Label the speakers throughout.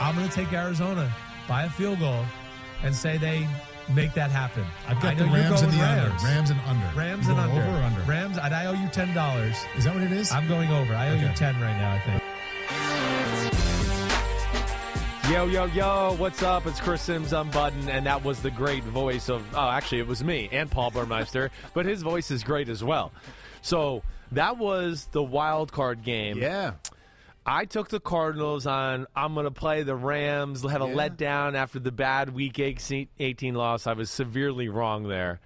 Speaker 1: I'm going to take Arizona by a field goal and say they make that happen.
Speaker 2: I've
Speaker 1: I
Speaker 2: got
Speaker 1: know
Speaker 2: the Rams and the
Speaker 1: Rams.
Speaker 2: under. Rams and under.
Speaker 1: Rams
Speaker 2: You
Speaker 1: and under.
Speaker 2: Over or under?
Speaker 1: Rams, and I owe you ten dollars.
Speaker 2: Is that what it is?
Speaker 1: I'm going over. I owe you
Speaker 2: Okay.
Speaker 1: ten right now. I think.
Speaker 3: Yo, yo, yo, what's up? It's Chris Simms I'm Unbutton, and that was the great voice of, oh, actually, it was me and Paul Burmeister, but his voice is great as well. So that was the wild card game.
Speaker 2: Yeah.
Speaker 3: I took the Cardinals on, I'm going to play the Rams, have a
Speaker 2: Yeah.
Speaker 3: letdown after the bad Week 18 loss. I was severely wrong there.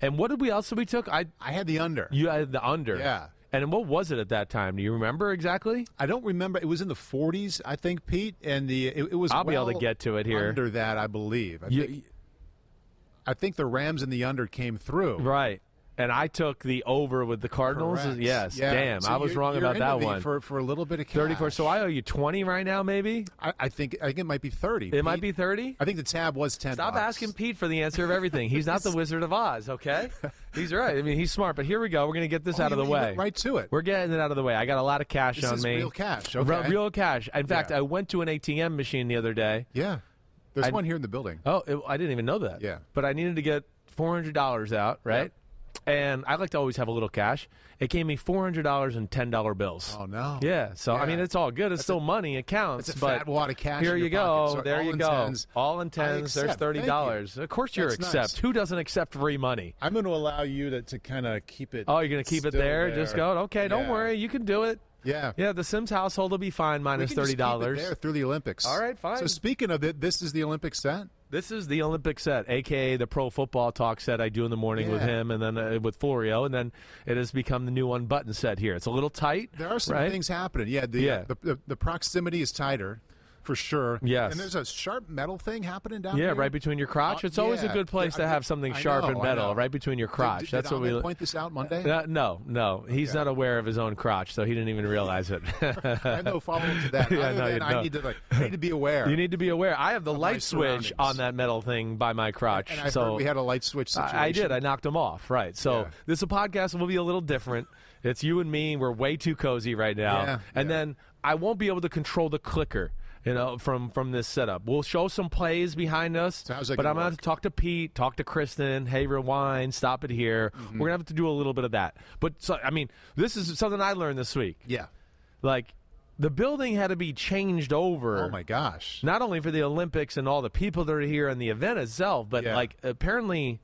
Speaker 3: And what did we else we took? I
Speaker 4: I had the under.
Speaker 3: You had the under.
Speaker 4: Yeah.
Speaker 3: And what was it at that time? Do you remember exactly?
Speaker 4: I don't remember. It was in the 40s, I think, Pete, and the it, it was.
Speaker 3: I'll be able to get to it here.
Speaker 4: Under that, I believe. I,
Speaker 3: You-
Speaker 4: think, I think the Rams and the under came through.
Speaker 3: Right. And I took the over with the Cardinals.
Speaker 4: Correct.
Speaker 3: Yes.
Speaker 4: Yeah.
Speaker 3: Damn.
Speaker 4: So
Speaker 3: I was wrong about that one.
Speaker 4: for for a little bit of cash.
Speaker 3: 34. So I owe you 20 right now, maybe?
Speaker 4: I, I think I think it might be 30.
Speaker 3: It might be 30?
Speaker 4: I think the tab was 10.
Speaker 3: Stop
Speaker 4: bucks.
Speaker 3: asking Pete for the answer of everything. He's not the Wizard of Oz, okay? He's right. I mean, he's smart. But here we go. We're going to get this
Speaker 4: Oh,
Speaker 3: out of the way.
Speaker 4: right to it.
Speaker 3: We're getting it out of the way. I got a lot of cash
Speaker 4: This
Speaker 3: on
Speaker 4: is
Speaker 3: me.
Speaker 4: real cash,
Speaker 3: Re-
Speaker 4: okay.
Speaker 3: Real cash. In fact,
Speaker 4: Yeah.
Speaker 3: I went to an ATM machine the other day.
Speaker 4: Yeah. There's
Speaker 3: I-
Speaker 4: one here in the building.
Speaker 3: Oh, it, I didn't even know that.
Speaker 4: Yeah.
Speaker 3: But I needed to get four hundred dollars out, right? And I like to always have a little cash. It gave me four hundred dollars in ten dollar bills.
Speaker 4: Oh, no.
Speaker 3: Yeah. So I mean, it's all good. It's still money. It counts.
Speaker 4: That's a
Speaker 3: but
Speaker 4: fat wad of cash
Speaker 3: Here you go.
Speaker 4: So
Speaker 3: there you go.
Speaker 4: tens.
Speaker 3: All in tens. There's thirty dollars. Of course, you
Speaker 4: That's
Speaker 3: accept.
Speaker 4: nice.
Speaker 3: Who doesn't accept free money?
Speaker 4: I'm going to allow you to, to kind of keep it.
Speaker 3: Oh, you're gonna keep it
Speaker 4: still
Speaker 3: there? Just go. Okay, don't worry. You can do it.
Speaker 4: Yeah.
Speaker 3: Yeah. The Simms household will be fine. Minus thirty dollars
Speaker 4: there through the Olympics.
Speaker 3: All right, fine.
Speaker 4: So speaking of it, this is the Olympic set.
Speaker 3: This is the Olympic set, aka the pro football talk set I do in the morning with him, and then uh, with Florio, and then it has become the new unbuttoned set here. It's a little tight.
Speaker 4: There are some
Speaker 3: right?
Speaker 4: things happening. Yeah, the,
Speaker 3: Yeah.
Speaker 4: the, the the proximity is tighter, for sure.
Speaker 3: Yes.
Speaker 4: and there's a sharp metal thing happening down
Speaker 3: Yeah,
Speaker 4: here.
Speaker 3: right between your crotch.
Speaker 4: Uh,
Speaker 3: It's always a good place
Speaker 4: Yeah,
Speaker 3: to have something
Speaker 4: I
Speaker 3: sharp
Speaker 4: know,
Speaker 3: and metal, right between your crotch.
Speaker 4: Did, did
Speaker 3: That's what we
Speaker 4: point this out Monday.
Speaker 3: Uh, no, no, he's not aware of his own crotch, so he didn't even realize it.
Speaker 4: I have no follow up to that.
Speaker 3: Yeah,
Speaker 4: Other
Speaker 3: no,
Speaker 4: than
Speaker 3: you
Speaker 4: I need to like I need to be aware.
Speaker 3: you need to be aware. I have the light switch on that metal thing by my crotch.
Speaker 4: and I
Speaker 3: so
Speaker 4: we had a light switch situation.
Speaker 3: I, I did. I knocked him off. Right. So
Speaker 4: Yeah.
Speaker 3: this a podcast will be a little different. It's you and me. We're way too cozy right now.
Speaker 4: Yeah,
Speaker 3: and
Speaker 4: yeah.
Speaker 3: then I won't be able to control the clicker. You know, from from this setup, we'll show some plays behind us.
Speaker 4: So
Speaker 3: but I'm have to talk to Pete, talk to Kristen. Hey, rewind, stop it here.
Speaker 4: Mm-hmm.
Speaker 3: We're gonna have to do a little bit of that. But so, I mean, this is something I learned this week.
Speaker 4: Yeah.
Speaker 3: Like the building had to be changed over.
Speaker 4: Oh my gosh.
Speaker 3: Not only for the Olympics and all the people that are here and the event itself, but
Speaker 4: Yeah.
Speaker 3: like apparently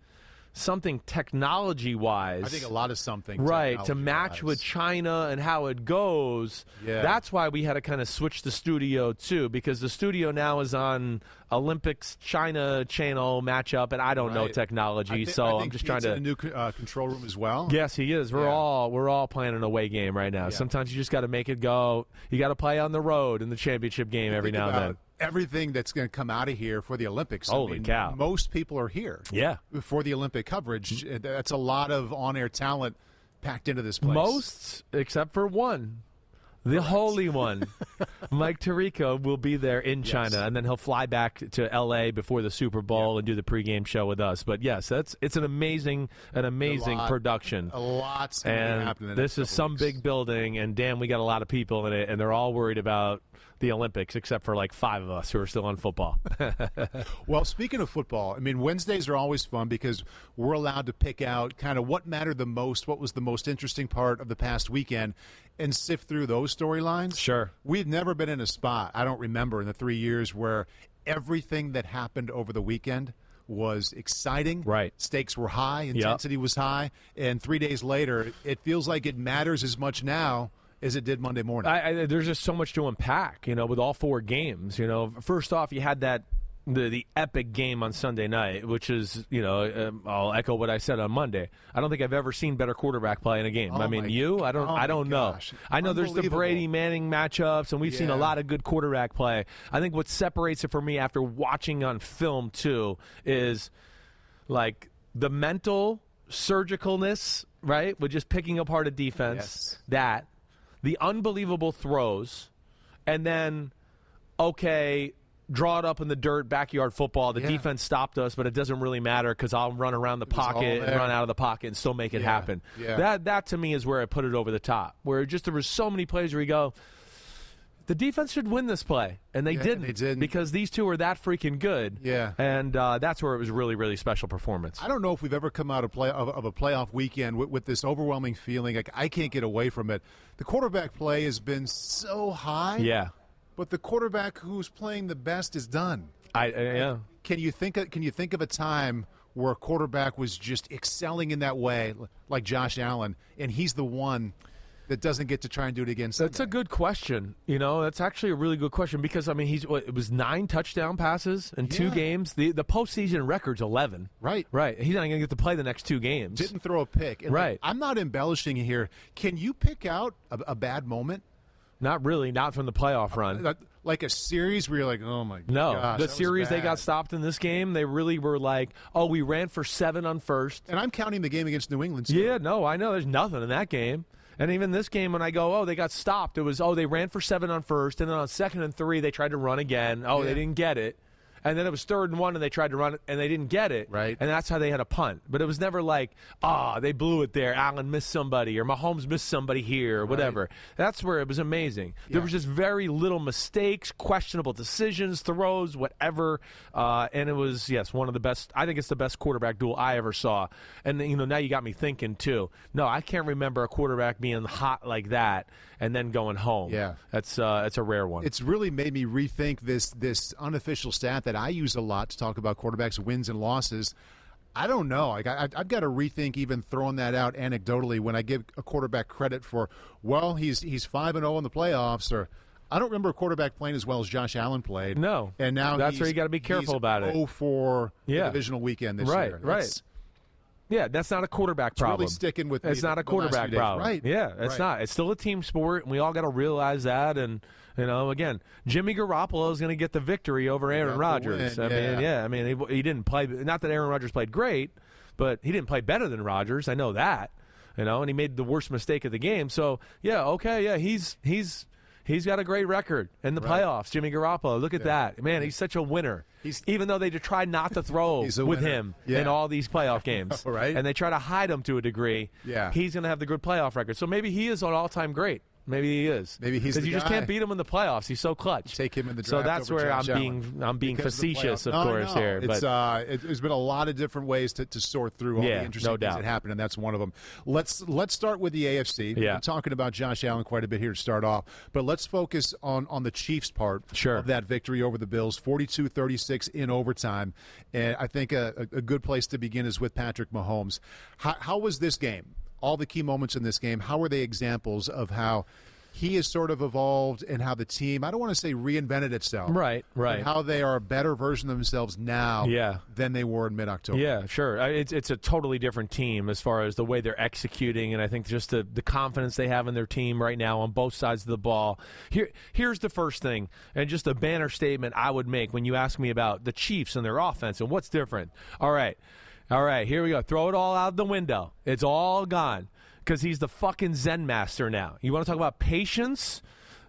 Speaker 3: something technology wise.
Speaker 4: I think a lot of something.
Speaker 3: Right, to match with China and how it goes.
Speaker 4: Yeah.
Speaker 3: That's why we had to kind of switch the studio too, because the studio now is on Olympics China channel matchup, and I don't know technology,
Speaker 4: thi-
Speaker 3: so I'm just trying to.
Speaker 4: in a new uh, control room as well.
Speaker 3: Yes, he is. We're
Speaker 4: Yeah.
Speaker 3: all we're all playing an away game right now. Sometimes you just got to make it go. You got to play on the road in the championship game every now and then.
Speaker 4: Everything that's going to come out of here for the Olympics. I
Speaker 3: Holy
Speaker 4: mean,
Speaker 3: cow.
Speaker 4: Most people are here.
Speaker 3: Yeah.
Speaker 4: For the Olympic coverage, Uh, that's a lot of on-air talent packed into this place.
Speaker 3: Most, except for one, the holy one. Mike Tirico will be there in China, and then he'll fly back to L.A. before the Super Bowl and do the pregame show with us. But yes, that's it's an amazing, an amazing
Speaker 4: lot-
Speaker 3: production.
Speaker 4: A lot's
Speaker 3: and
Speaker 4: happen. in the
Speaker 3: this is some
Speaker 4: weeks.
Speaker 3: big building, and damn, we got a lot of people in it, and they're all worried about the Olympics, except for like five of us who are still on football.
Speaker 4: Well, speaking of football, I mean, Wednesdays are always fun because we're allowed to pick out kind of what mattered the most, what was the most interesting part of the past weekend, and sift through those storylines.
Speaker 3: Sure.
Speaker 4: We've never been in a spot, I don't remember, in the three years where everything that happened over the weekend was exciting.
Speaker 3: Right.
Speaker 4: Stakes were high, intensity was high, and three days later, it feels like it matters as much now as it did Monday morning.
Speaker 3: I, I, there's just so much to unpack, you know, with all four games. You know, first off, you had that the the epic game on Sunday night, which is, you know, um, I'll echo what I said on Monday. I don't think I've ever seen better quarterback play in a game.
Speaker 4: Oh
Speaker 3: I mean, you, I don't,
Speaker 4: oh
Speaker 3: I don't know. I know there's the Brady Manning matchups, and we've seen a lot of good quarterback play. I think what separates it for me after watching on film too is like the mental surgicalness, right? With just picking apart a defense.
Speaker 4: Yes.
Speaker 3: That the unbelievable throws, and then okay, draw it up in the dirt, backyard football. The
Speaker 4: Yeah.
Speaker 3: defense stopped us, but it doesn't really matter because I'll run around the pocket and run out of the pocket and still make it
Speaker 4: Yeah.
Speaker 3: happen.
Speaker 4: Yeah.
Speaker 3: That that to me is where I put it over the top. Where just there was so many plays where you go. The defense should win this play, and they
Speaker 4: Yeah,
Speaker 3: didn't.
Speaker 4: they didn't.
Speaker 3: because these two are that freaking good.
Speaker 4: Yeah.
Speaker 3: and uh, that's where it was really, really special performance.
Speaker 4: I don't know if we've ever come out of play of, of a playoff weekend with, with this overwhelming feeling like I can't get away from it. The quarterback play has been so high.
Speaker 3: Yeah,
Speaker 4: But the quarterback who's playing the best is done.
Speaker 3: I, I yeah.
Speaker 4: Can you think of, can you think of a time where a quarterback was just excelling in that way like Josh Allen and he's the one that doesn't get to try and do it again Sunday?
Speaker 3: That's a good question. You know, that's actually a really good question because I mean, he's what, it was nine touchdown passes in two games. The the postseason record's eleven.
Speaker 4: Right.
Speaker 3: Right. He's not going to get to play the next two games.
Speaker 4: didn't throw a pick. And, like,
Speaker 3: Right.
Speaker 4: I'm not embellishing here. Can you pick out a, a bad moment?
Speaker 3: Not really. Not from the playoff run.
Speaker 4: Uh, like- Like a series where you're like, oh my god.
Speaker 3: No,
Speaker 4: gosh,
Speaker 3: the series they got stopped in this game, they really were like, "Oh, we ran for seven on first.
Speaker 4: And I'm counting the game against New England. too.
Speaker 3: Yeah, no, I know. There's nothing in that game. And even this game, when I go, oh, they got stopped. It was, oh, they ran for seven on first, and then on second and three, they tried to run again. Oh,
Speaker 4: Yeah.
Speaker 3: they didn't get it. And then it was third and one, and they tried to run it, and they didn't get it.
Speaker 4: Right.
Speaker 3: And that's how they had a punt. But it was never like, ah, they blew it there. Allen missed somebody, or Mahomes missed somebody here, or whatever. That's where it was amazing. There was just very little mistakes, questionable decisions, throws, whatever. Uh, and it was, yes, one of the best. I think it's the best quarterback duel I ever saw. And, you know, now you got me thinking, too. No, I can't remember a quarterback being hot like that and then going home.
Speaker 4: Yeah.
Speaker 3: That's, uh, that's a rare one.
Speaker 4: It's really made me rethink this this unofficial stat that I use a lot to talk about quarterbacks' wins and losses. I don't know. Like I, I've got to rethink even throwing that out anecdotally when I give a quarterback credit for, well, he's he's five and zero in the playoffs, or I don't remember a quarterback playing as well as Josh Allen played.
Speaker 3: No.
Speaker 4: and now
Speaker 3: That's where you gotta be careful about it.
Speaker 4: 0 for
Speaker 3: Yeah.
Speaker 4: the divisional weekend this
Speaker 3: Right,
Speaker 4: year.
Speaker 3: right. Yeah, that's not a quarterback
Speaker 4: really
Speaker 3: problem.
Speaker 4: sticking with
Speaker 3: It's not a
Speaker 4: the last
Speaker 3: quarterback problem.
Speaker 4: Right,
Speaker 3: Yeah, it's
Speaker 4: right.
Speaker 3: not. It's still a team sport, and we all got to realize that. And you know, again, Jimmy Garoppolo is going to get the victory over Aaron Rodgers. I mean,
Speaker 4: yeah.
Speaker 3: yeah, I mean, he, he didn't play. Not that Aaron Rodgers played great, but he didn't play better than Rodgers. I know that. You know, and he made the worst mistake of the game. So yeah, okay, yeah, he's he's. He's got a great record in the
Speaker 4: Right.
Speaker 3: playoffs, Jimmy Garoppolo. Look at that. Man, he's such a winner.
Speaker 4: He's-
Speaker 3: Even though they try not to throw with
Speaker 4: winner.
Speaker 3: him
Speaker 4: Yeah.
Speaker 3: in all these playoff games.
Speaker 4: Right.
Speaker 3: And they try to hide him to a degree.
Speaker 4: Yeah.
Speaker 3: He's going to have the good playoff record. So maybe he is an all-time great. Maybe he is.
Speaker 4: Maybe he's
Speaker 3: because you just can't beat him in the playoffs. He's so clutch.
Speaker 4: Take him in the draft.
Speaker 3: So
Speaker 4: that's
Speaker 3: where
Speaker 4: Josh
Speaker 3: I'm
Speaker 4: Allen
Speaker 3: being I'm being
Speaker 4: because
Speaker 3: facetious, of
Speaker 4: No,
Speaker 3: course.
Speaker 4: no.
Speaker 3: Here,
Speaker 4: it's
Speaker 3: but
Speaker 4: uh, it, there's been a lot of different ways to, to sort through all
Speaker 3: Yeah,
Speaker 4: the interesting
Speaker 3: no
Speaker 4: things
Speaker 3: doubt.
Speaker 4: that happened, and that's one of them. Let's let's start with the AFC.
Speaker 3: Yeah.
Speaker 4: We're talking about Josh Allen quite a bit here to start off, but let's focus on on the Chiefs part
Speaker 3: Sure.
Speaker 4: of that victory over the Bills, 42-36 in overtime, and I think a, a a good place to begin is with Patrick Mahomes. How, how was this game? All the key moments in this game. How were they examples of how? He has sort of evolved and how the team, I don't want to say reinvented itself.
Speaker 3: Right,
Speaker 4: but
Speaker 3: right.
Speaker 4: how they are a better version of themselves now
Speaker 3: Yeah.
Speaker 4: than they were in mid October.
Speaker 3: Yeah, sure. It's it's a totally different team as far as the way they're executing, and I think just the, the confidence they have in their team right now on both sides of the ball. Here, here's the first thing, and just a banner statement I would make when you ask me about the Chiefs and their offense and what's different. All right, all right, here we go. Throw it all out the window. It's all gone because he's the fucking Zen master now. You want to talk about patience?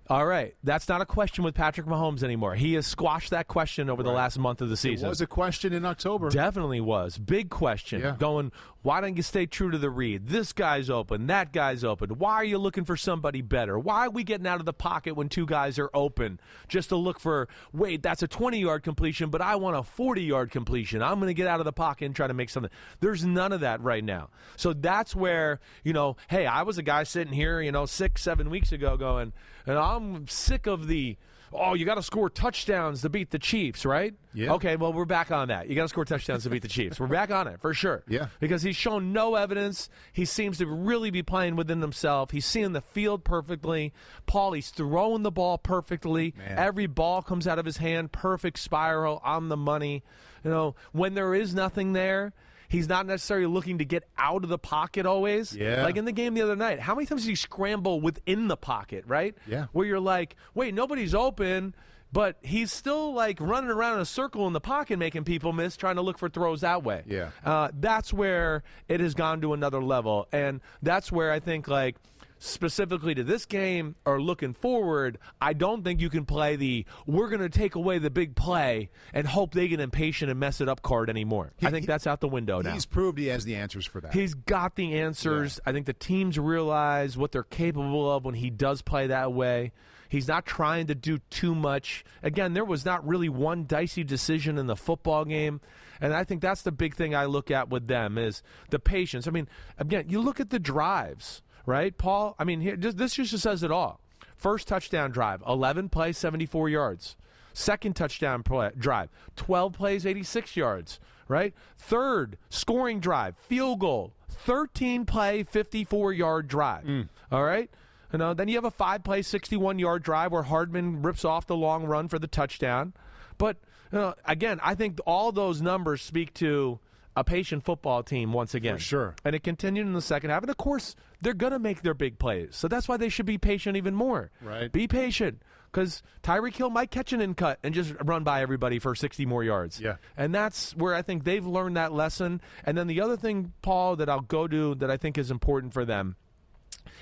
Speaker 3: All right, that's not a question with Patrick Mahomes anymore. He has squashed that question over the last month of the season.
Speaker 4: It was a question in October.
Speaker 3: Definitely was. Big question.
Speaker 4: Yeah.
Speaker 3: Going, why don't you stay true to the read? This guy's open. That guy's open. Why are you looking for somebody better? Why are we getting out of the pocket when two guys are open just to look for, wait, that's a 20 yard completion, but I want a 40 yard completion. I'm going to get out of the pocket and try to make something. There's none of that right now. So that's where, you know, hey, I was a guy sitting here, you know, six, seven weeks ago going, and I'm sick of the, oh, you got to score touchdowns to beat the Chiefs, right?
Speaker 4: Yeah.
Speaker 3: Okay, well, we're back on that. You got to score touchdowns to beat the Chiefs. We're back on it for sure.
Speaker 4: Yeah.
Speaker 3: Because he's shown no evidence. He seems to really be playing within himself. He's seeing the field perfectly. Paul, he's throwing the ball perfectly.
Speaker 4: Man.
Speaker 3: Every ball comes out of his hand, perfect spiral on the money. You know, when there is nothing there, he's not necessarily looking to get out of the pocket always.
Speaker 4: Yeah.
Speaker 3: Like in the game the other night, how many times did he scramble within the pocket, right?
Speaker 4: Yeah.
Speaker 3: Where you're like, wait, nobody's open. But he's still like running around in a circle in the pocket, making people miss, trying to look for throws that way.
Speaker 4: Yeah.
Speaker 3: Uh, that's where it has gone to another level. And that's where I think, like, specifically to this game or looking forward, I don't think you can play the we're going to take away the big play and hope they get impatient and mess it up card anymore. I think that's out the window now.
Speaker 4: He's proved he has the answers for that.
Speaker 3: He's got the answers. I think the teams realize what they're capable of when he does play that way. He's not trying to do too much. Again, there was not really one dicey decision in the football game. And I think that's the big thing I look at with them is the patience. I mean, again, you look at the drives, right, Paul? I mean, here, just, this just says it all. First touchdown drive, 11 plays, 74 yards. Second touchdown play, drive, 12 plays, 86 yards, right? Third scoring drive, field goal, 13 play, 54 yard drive. Mm. All right? You know, then you have a five play, 61 yard drive where Hardman rips off the long run for the touchdown. But you know, again, I think all those numbers speak to a patient football team once again.
Speaker 4: For sure.
Speaker 3: And it continued in the second half. And of course, they're going to make their big plays. So that's why they should be patient even more.
Speaker 4: Right.
Speaker 3: Be patient because Tyreek Hill might catch an in cut and just run by everybody for 60 more yards.
Speaker 4: Yeah.
Speaker 3: And that's where I think they've learned that lesson. And then the other thing, Paul, that I'll go to that I think is important for them,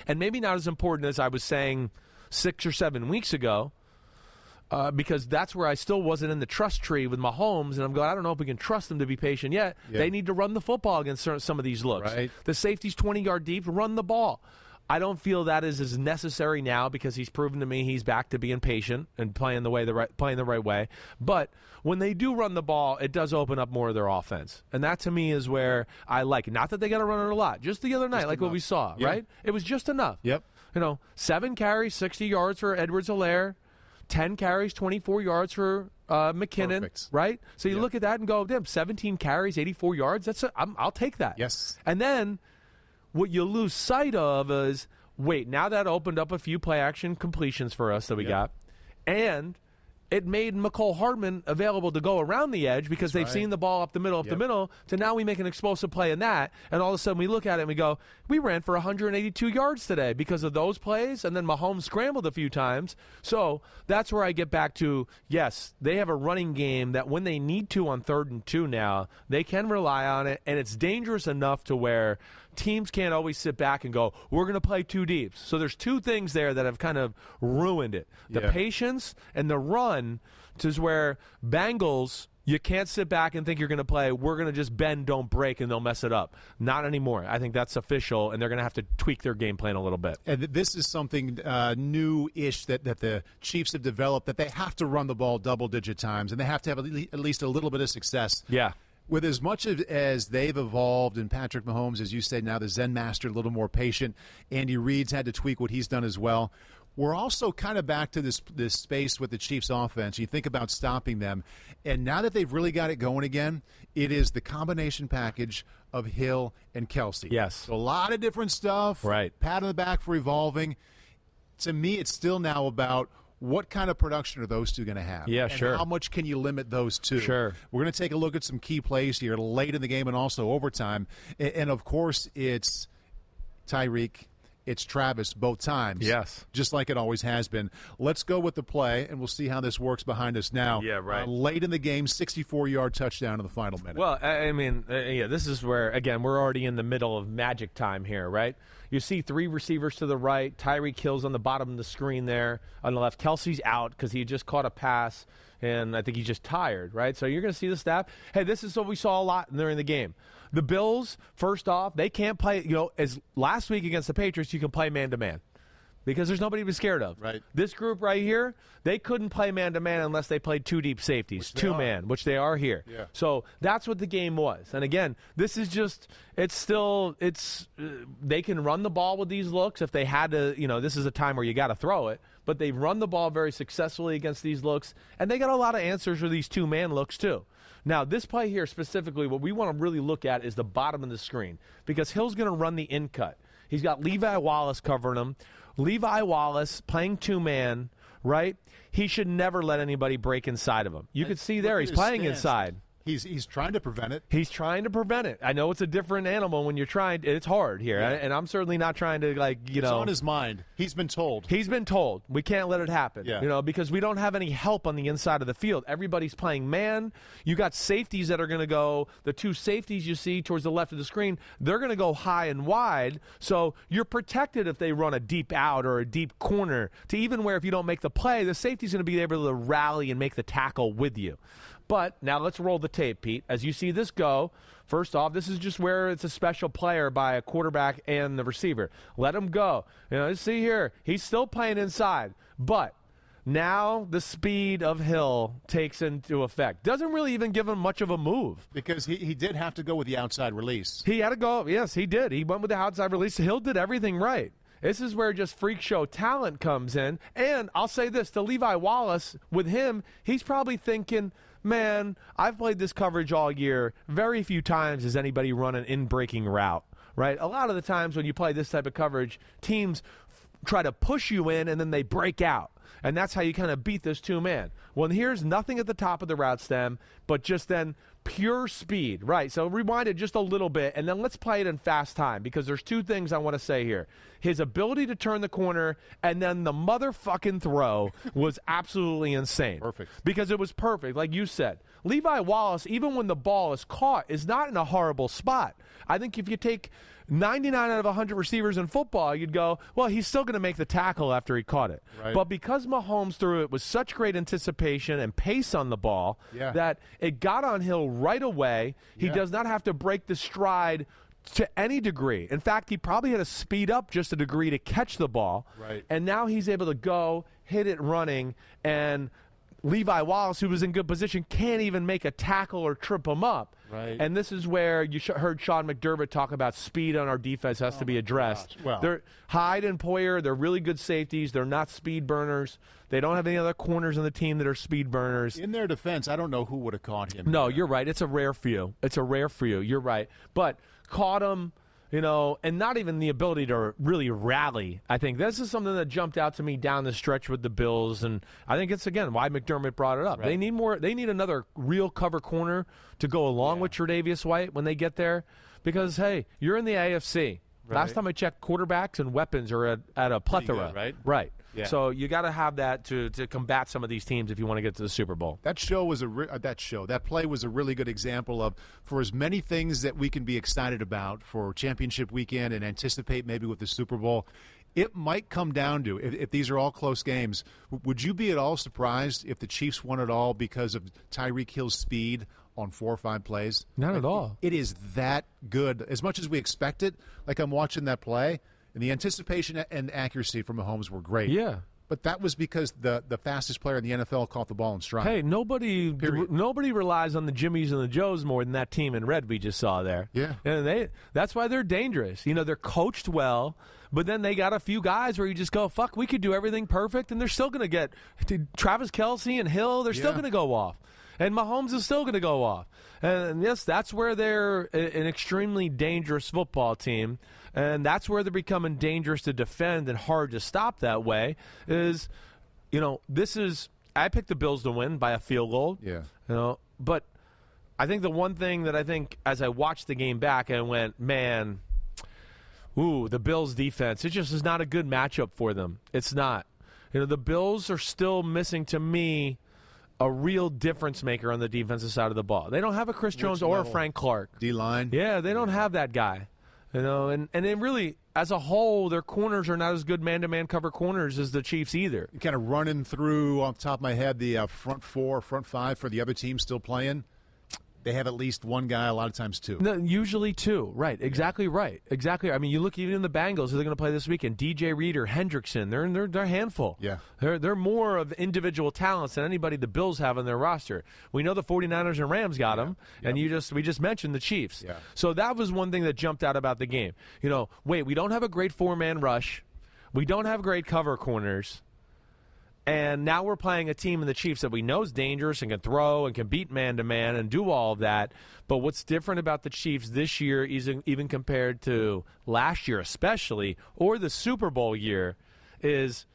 Speaker 3: and maybe not as important as I was saying six or seven weeks ago, uh, because that's where I still wasn't in the trust tree with Mahomes, and I'm going. I don't know if we can trust them to be patient yet.
Speaker 4: Yeah.
Speaker 3: They need to run the football against some of these looks.
Speaker 4: Right.
Speaker 3: The safety's 20 yard deep. Run the ball. I don't feel that is as necessary now because he's proven to me he's back to being patient and playing the way the right playing the right way. But when they do run the ball, it does open up more of their offense, and that to me is where I like it. Not that they got to run it a lot. Just the other night, like what we saw,
Speaker 4: Yeah.
Speaker 3: right? It was just enough.
Speaker 4: Yep.
Speaker 3: You know, seven carries, 60 yards for Edwards-Helaire, 10 carries, 24 yards for uh, McKinnon,
Speaker 4: Perfect.
Speaker 3: right? So you
Speaker 4: Yeah.
Speaker 3: look at that and go, damn, 17 carries, 84 yards. That's a, I'm, I'll take that.
Speaker 4: Yes.
Speaker 3: And then what you lose sight of is wait, now that opened up a few play action completions for us that we
Speaker 4: Yeah.
Speaker 3: got. And it made Mecole Hardman available to go around the edge because they've
Speaker 4: right.
Speaker 3: seen the ball up the middle, up the middle. To now we make an explosive play in that, and all of a sudden we look at it and we go, we ran for 182 yards today because of those plays, and then Mahomes scrambled a few times. So that's where I get back to yes, they have a running game that when they need to on third and two now, they can rely on it, and it's dangerous enough to where teams can't always sit back and go, we're going to play two deeps. So there's two things there that have kind of ruined it the
Speaker 4: Yeah.
Speaker 3: patience and the run to where Bengals. You can't sit back and think you're going to play. We're going to just bend, don't break, and they'll mess it up. Not anymore. I think that's official, and they're going to have to tweak their game plan a little bit.
Speaker 4: And this is something uh, new-ish that, that the Chiefs have developed that they have to run the ball double-digit times, and they have to have at at least a little bit of success.
Speaker 3: Yeah.
Speaker 4: With as much of, as they've evolved, and Patrick Mahomes, as you say, now the Zen master, a little more patient. Andy Reid's had to tweak what he's done as well. We're also kind of back to this this space with the Chiefs' offense. You think about stopping them, and now that they've really got it going again, it is the combination package of Hill and Kelce.
Speaker 3: Yes.
Speaker 4: So a lot of different stuff.
Speaker 3: Right.
Speaker 4: Pat on the back for evolving. To me, it's still now about what kind of production are those two going to have?
Speaker 3: Yeah,
Speaker 4: And
Speaker 3: sure.
Speaker 4: How much can you limit those two?
Speaker 3: Sure.
Speaker 4: We're going to take a look at some key plays here late in the game and also overtime. And of course, it's Tyreek, it's Travis both times.
Speaker 3: Yes.
Speaker 4: Just like it always has been. Let's go with the play, and we'll see how this works behind us now.
Speaker 3: Yeah, right.
Speaker 4: Uh, late in the game, 64 yard touchdown in the final minute.
Speaker 3: Well, I I mean, uh, yeah, this is where again we're already in the middle of magic time here, right? You see three receivers to the right, Tyreek Hill's on the bottom of the screen there on the left. Kelce's out because he just caught a pass, and I think he's just tired, right? So you're going to see the snap. Hey, this is what we saw a lot during the game. The Bills, first off, they can't play. You know, as last week against the Patriots, you can play man to man because there's nobody to be scared of.
Speaker 4: Right.
Speaker 3: This group right here, they couldn't play man to man unless they played two deep safeties, two man, which they are here.
Speaker 4: Yeah.
Speaker 3: So that's what the game was. And again, this is just it's still it's uh, they can run the ball with these looks if they had to, you know, this is a time where you got to throw it, but they've run the ball very successfully against these looks and they got a lot of answers for these two man looks too. Now, this play here specifically, what we want to really look at is the bottom of the screen because Hill's going to run the in cut. He's got Levi Wallace covering him. Levi Wallace playing two man, right? He should never let anybody break inside of him. You can see there he's playing
Speaker 4: stance.
Speaker 3: inside.
Speaker 4: He's he's trying to prevent it.
Speaker 3: He's trying to prevent it. I know it's a different animal when you're trying. It's hard here, and I'm certainly not trying to like you
Speaker 4: It's
Speaker 3: know.
Speaker 4: It's on his mind. He's been told.
Speaker 3: He's been told we can't let it happen.
Speaker 4: Yeah.
Speaker 3: You know, because we don't have any help on the inside of the field. Everybody's playing man. You got safeties that are going to go. The two safeties you see towards the left of the screen, they're going to go high and wide. So you're protected if they run a deep out or a deep corner. To even where if you don't make the play, the safety's going to be able to rally and make the tackle with you. But now let's roll the tape, Pete. As you see this go, first off, this is just where it's a special player by a quarterback and the receiver. Let him go. You know, see here, he's still playing inside, but now the speed of Hill takes into effect. Doesn't really even give him much of a move.
Speaker 4: because he, he did have to go with the outside release.
Speaker 3: He had to go. Yes, he did. He went with the outside release. Hill did everything right. This is where just freak show talent comes in. And I'll say this to Levi Wallace, with him, he's probably thinking, man, I've played this coverage all year. Very few times has anybody run an in breaking route, right? A lot of the times when you play this type of coverage, teams f- try to push you in and then they break out. And that's how you kind of beat this two man. Well, here's nothing at the top of the route stem, but just then pure speed. Right. So rewind it just a little bit, and then let's play it in fast time because there's two things I want to say here. His ability to turn the corner and then the motherfucking throw was absolutely insane.
Speaker 4: Perfect.
Speaker 3: Because it was perfect, like you said. Levi Wallace, even when the ball is caught, is not in a horrible spot. I think if you take 99 out of 100 receivers in football, you'd go, well, he's still going to make the tackle after he caught it.
Speaker 4: Right.
Speaker 3: But because Mahomes threw it with such great anticipation and pace on the ball
Speaker 4: Yeah.
Speaker 3: that it got on Hill right away, he
Speaker 4: Yeah.
Speaker 3: does not have to break the stride to any degree. In fact, he probably had to speed up just a degree to catch the ball.
Speaker 4: Right.
Speaker 3: And now he's able to go, hit it running, and Levi Wallace, who was in good position, can't even make a tackle or trip him up.
Speaker 4: Right.
Speaker 3: And this is where you sh- heard Sean McDermott talk about speed on our defense has oh to be addressed.
Speaker 4: gosh. Well-
Speaker 3: they're Hyde and Poyer, they're really good safeties. They're not speed burners. They don't have any other corners on the team that are speed burners.
Speaker 4: In their defense, I don't know who would have caught him.
Speaker 3: No, you're right. It's a rare few. It's a rare few. You're right. But caught him, you know, and not even the ability to really rally. I think this is something that jumped out to me down the stretch with the Bills, and I think it's again why McDermott brought it up. They need more. They need another real cover corner to go along with Tre'Davious White when they get there, because hey, you're in the AFC. Last time I checked, quarterbacks and weapons are at, at a plethora.
Speaker 4: good, right?
Speaker 3: Right.
Speaker 4: Yeah.
Speaker 3: So you got to have that to to combat some of these teams if you want to get to the Super Bowl.
Speaker 4: That show was a re- uh, that show that play was a really good example of for as many things that we can be excited about for championship weekend and anticipate maybe with the Super Bowl. It might come down to if, if these are all close games. w- Would you be at all surprised if the Chiefs won it all because of Tyreek Hill's speed on four or five plays?
Speaker 3: Not at all.
Speaker 4: It is that good. As much as we expect it, like I'm watching that play, and the anticipation and accuracy from Mahomes were great.
Speaker 3: Yeah.
Speaker 4: But that was because the the fastest player in the NFL caught the ball in stride.
Speaker 3: Hey, nobody
Speaker 4: Period.
Speaker 3: nobody relies on the Jimmies and the Joes more than that team in red we just saw there.
Speaker 4: Yeah.
Speaker 3: And they that's why they're dangerous. You know, they're coached well, but then they got a few guys where you just go, "Fuck, we could do everything perfect," and they're still going to get Travis Kelce and Hill, they're still going to go off. And Mahomes is still going to go off. And yes, that's where they're an extremely dangerous football team. And that's where they're becoming dangerous to defend and hard to stop that way. Is, you know, this is. I picked the Bills to win by a field goal.
Speaker 4: Yeah.
Speaker 3: You know, but I think the one thing that I think as I watched the game back, and went, man, ooh, the Bills defense. It just is not a good matchup for them. It's not. You know, the Bills are still missing to me a real difference maker on the defensive side of the ball. They don't have a Chris Jones or a? Frank Clark.
Speaker 4: D line.
Speaker 3: Yeah, they don't have that guy. You know, and and then really as a whole, their corners are not as good man-to-man cover corners as the Chiefs either.
Speaker 4: Kind of running through off the top of my head the uh, front four, front five for the other team still playing. They have at least one guy, a lot of times two.
Speaker 3: No, usually two. Right. Exactly right. Exactly. I mean, you look even in the Bengals who they're going to play this weekend. DJ Reader, Hendrickson. They're they're they're a handful.
Speaker 4: Yeah.
Speaker 3: They're they're more of individual talents than anybody the Bills have on their roster. We know the 49ers and Rams got them, and you just we just mentioned the Chiefs.
Speaker 4: Yeah.
Speaker 3: So that was one thing that jumped out about the game. You know, wait, we don't have a great four-man rush. We don't have great cover corners. And now we're playing a team in the Chiefs that we know is dangerous and can throw and can beat man to man and do all of that. But what's different about the Chiefs this year, even even compared to last year, especially, or the Super Bowl year, is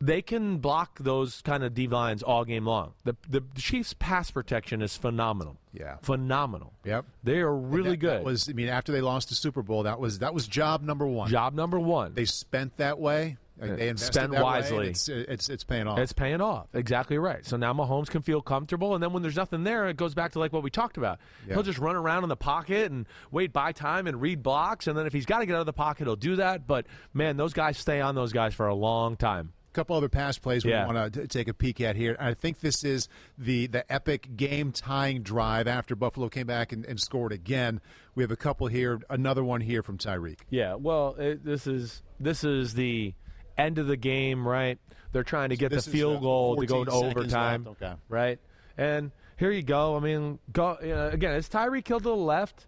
Speaker 3: they can block those kind of D lines all game long. The, the Chiefs' pass protection is phenomenal.
Speaker 4: Yeah.
Speaker 3: phenomenal.
Speaker 4: Yep.
Speaker 3: They are really
Speaker 4: That-
Speaker 3: good.
Speaker 4: That was, I mean, after they lost the Super Bowl, that was that was job number one.
Speaker 3: Job number one.
Speaker 4: They spent that way. Like, uh, They invested
Speaker 3: Spent
Speaker 4: that
Speaker 3: wisely.
Speaker 4: it's, uh, it's it's paying off.
Speaker 3: It's paying off. Exactly right. So now Mahomes can feel comfortable, and then when there's nothing there, it goes back to like what we talked about.
Speaker 4: Yeah.
Speaker 3: He'll just run around in the pocket and wait by time and read blocks, and then if he's got to get out of the pocket, he'll do that. But man, those guys stay on those guys for a long time.
Speaker 4: A couple other pass plays we
Speaker 3: Yeah.
Speaker 4: want to take a peek at here. I think this is the the epic game tying drive after Buffalo came back and, and scored again. We have a couple here, another one here from Tyreek.
Speaker 3: Yeah. Well, it, this is this is the end of the game, right? They're trying to get the
Speaker 4: this is,
Speaker 3: chiefs
Speaker 4: uh,
Speaker 3: field goal to go to overtime,
Speaker 4: okay.
Speaker 3: right? And here you go. I mean, go uh, again. It's Tyreek Hill's to the left.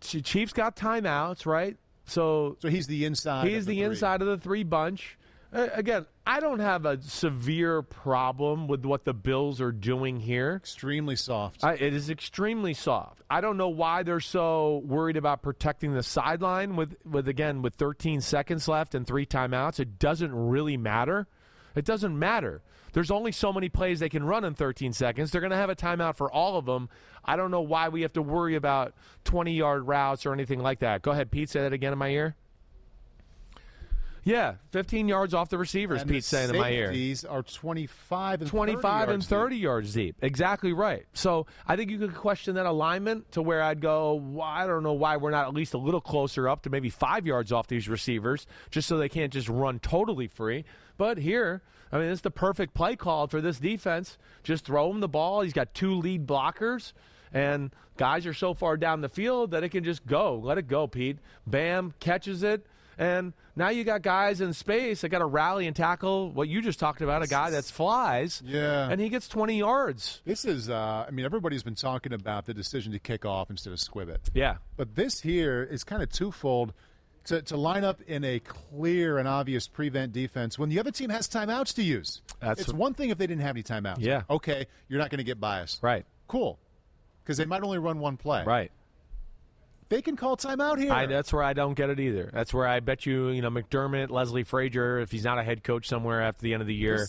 Speaker 3: Chiefs got timeouts, right? So
Speaker 4: So he's the inside.
Speaker 3: He's the,
Speaker 4: three.
Speaker 3: inside of the three bunch. Uh, again, I don't have a severe problem with what the Bills are doing here.
Speaker 4: Extremely soft.
Speaker 3: I, it is extremely soft. I don't know why they're so worried about protecting the sideline with, with again with 13 seconds left and three timeouts. It doesn't really matter. It doesn't matter. There's only so many plays they can run in 13 seconds. They're going to have a timeout for all of them. I don't know why we have to worry about 20 yard routes or anything like that. Go ahead, Pete. Say that again in my ear. Yeah, 15 yards off the receivers.
Speaker 4: and
Speaker 3: Pete's
Speaker 4: the
Speaker 3: saying in my ear.
Speaker 4: These are 25 and
Speaker 3: 25
Speaker 4: 30
Speaker 3: and
Speaker 4: yards
Speaker 3: 30
Speaker 4: deep.
Speaker 3: yards deep. Exactly right. So I think you could question that alignment to where I'd go, well, I don't know why we're not at least a little closer up to maybe five yards off these receivers, just so they can't just run totally free. But here, I mean, it's the perfect play call for this defense. Just throw him the ball. He's got two lead blockers. And guys are so far down the field that it can just go. Let it go, Pete. Bam, catches it. And now you got guys in space that got to rally and tackle what you just talked about, a guy that flies.
Speaker 4: Yeah.
Speaker 3: And he gets 20 yards.
Speaker 4: This is, uh, I mean, everybody's been talking about the decision to kick off instead of squib it.
Speaker 3: Yeah.
Speaker 4: But this here is kind of twofold. To, to line up in a clear and obvious prevent defense when the other team has timeouts to use.
Speaker 3: That's-
Speaker 4: it's one thing if they didn't have any timeouts.
Speaker 3: Yeah.
Speaker 4: Okay, you're not going to get biased.
Speaker 3: Right.
Speaker 4: Cool. Because they might only run one play.
Speaker 3: Right.
Speaker 4: They can call timeout here.
Speaker 3: I, that's where I don't get it either. That's where I bet you, you know, McDermott, Leslie Frazier, if he's not a head coach somewhere after the end of the year,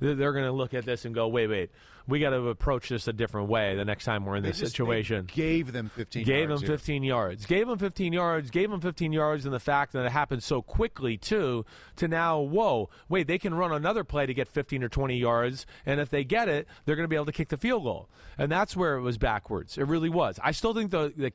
Speaker 3: they're, they're going to look at this and go, wait, wait, we got to approach this a different way the next time we're in
Speaker 4: They
Speaker 3: this
Speaker 4: just-
Speaker 3: situation.
Speaker 4: gave them 15
Speaker 3: Gave
Speaker 4: yards here.
Speaker 3: 15 yards. Gave him 15 yards. Gave him 15 yards, and the fact that it happened so quickly too. To now, whoa, wait, they can run another play to get 15 or 20 yards, and if they get it, they're going to be able to kick the field goal. And that's where it was backwards. It really was. I still think the the,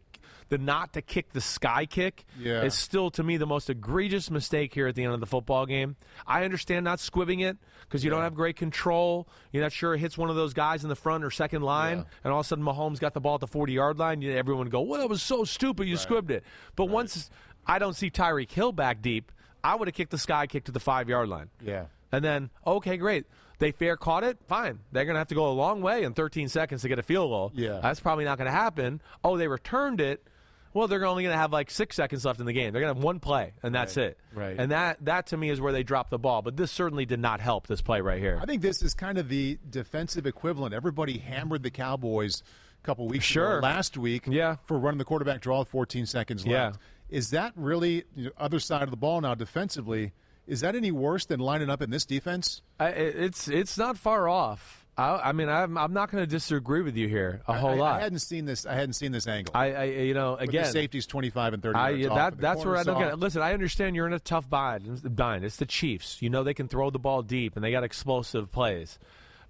Speaker 3: the not to kick the sky kick
Speaker 4: Yeah.
Speaker 3: is still to me the most egregious mistake here at the end of the football game. I understand not squibbing it because you don't have great control. You're not sure it hits one of those guys in the front or second line,
Speaker 4: Yeah.
Speaker 3: and all of a sudden Mahomes got the ball at the 40 yard line. Everyone go, "Well, that was so stupid. You squibbed it." But once I don't see Tyreek Hill back deep, I would have kicked the sky kick to the five yard line.
Speaker 4: Yeah.
Speaker 3: And then, okay, great. They fair caught it. Fine. They're going to have to go a long way in 13 seconds to get a field goal.
Speaker 4: Yeah.
Speaker 3: That's probably not going to happen. Oh, they returned it. Well, they're only going to have like six seconds left in the game. They're going to have one play, and that's
Speaker 4: Right.
Speaker 3: it.
Speaker 4: Right.
Speaker 3: And that, that to me is where they dropped the ball. But this certainly did not help this play right here.
Speaker 4: I think this is kind of the defensive equivalent. Everybody hammered the Cowboys a couple weeks
Speaker 3: Sure.
Speaker 4: ago, last week,
Speaker 3: Yeah.
Speaker 4: for running the quarterback draw with 14 seconds left. Yeah. Is that really you know, other side of the ball now defensively? Is that any worse than lining up in this defense?
Speaker 3: I, it's it's not far off. I, I mean, I'm, I'm not going to disagree with you here a whole
Speaker 4: I,
Speaker 3: lot.
Speaker 4: I hadn't seen this. I hadn't seen this angle.
Speaker 3: I, I you know, again,
Speaker 4: the safety's 25 and 30
Speaker 3: I,
Speaker 4: yards
Speaker 3: yeah,
Speaker 4: off,
Speaker 3: that, that's where I don't get it. Listen, I understand you're in a tough bind. bind. It's the Chiefs. You know they can throw the ball deep and they got explosive plays.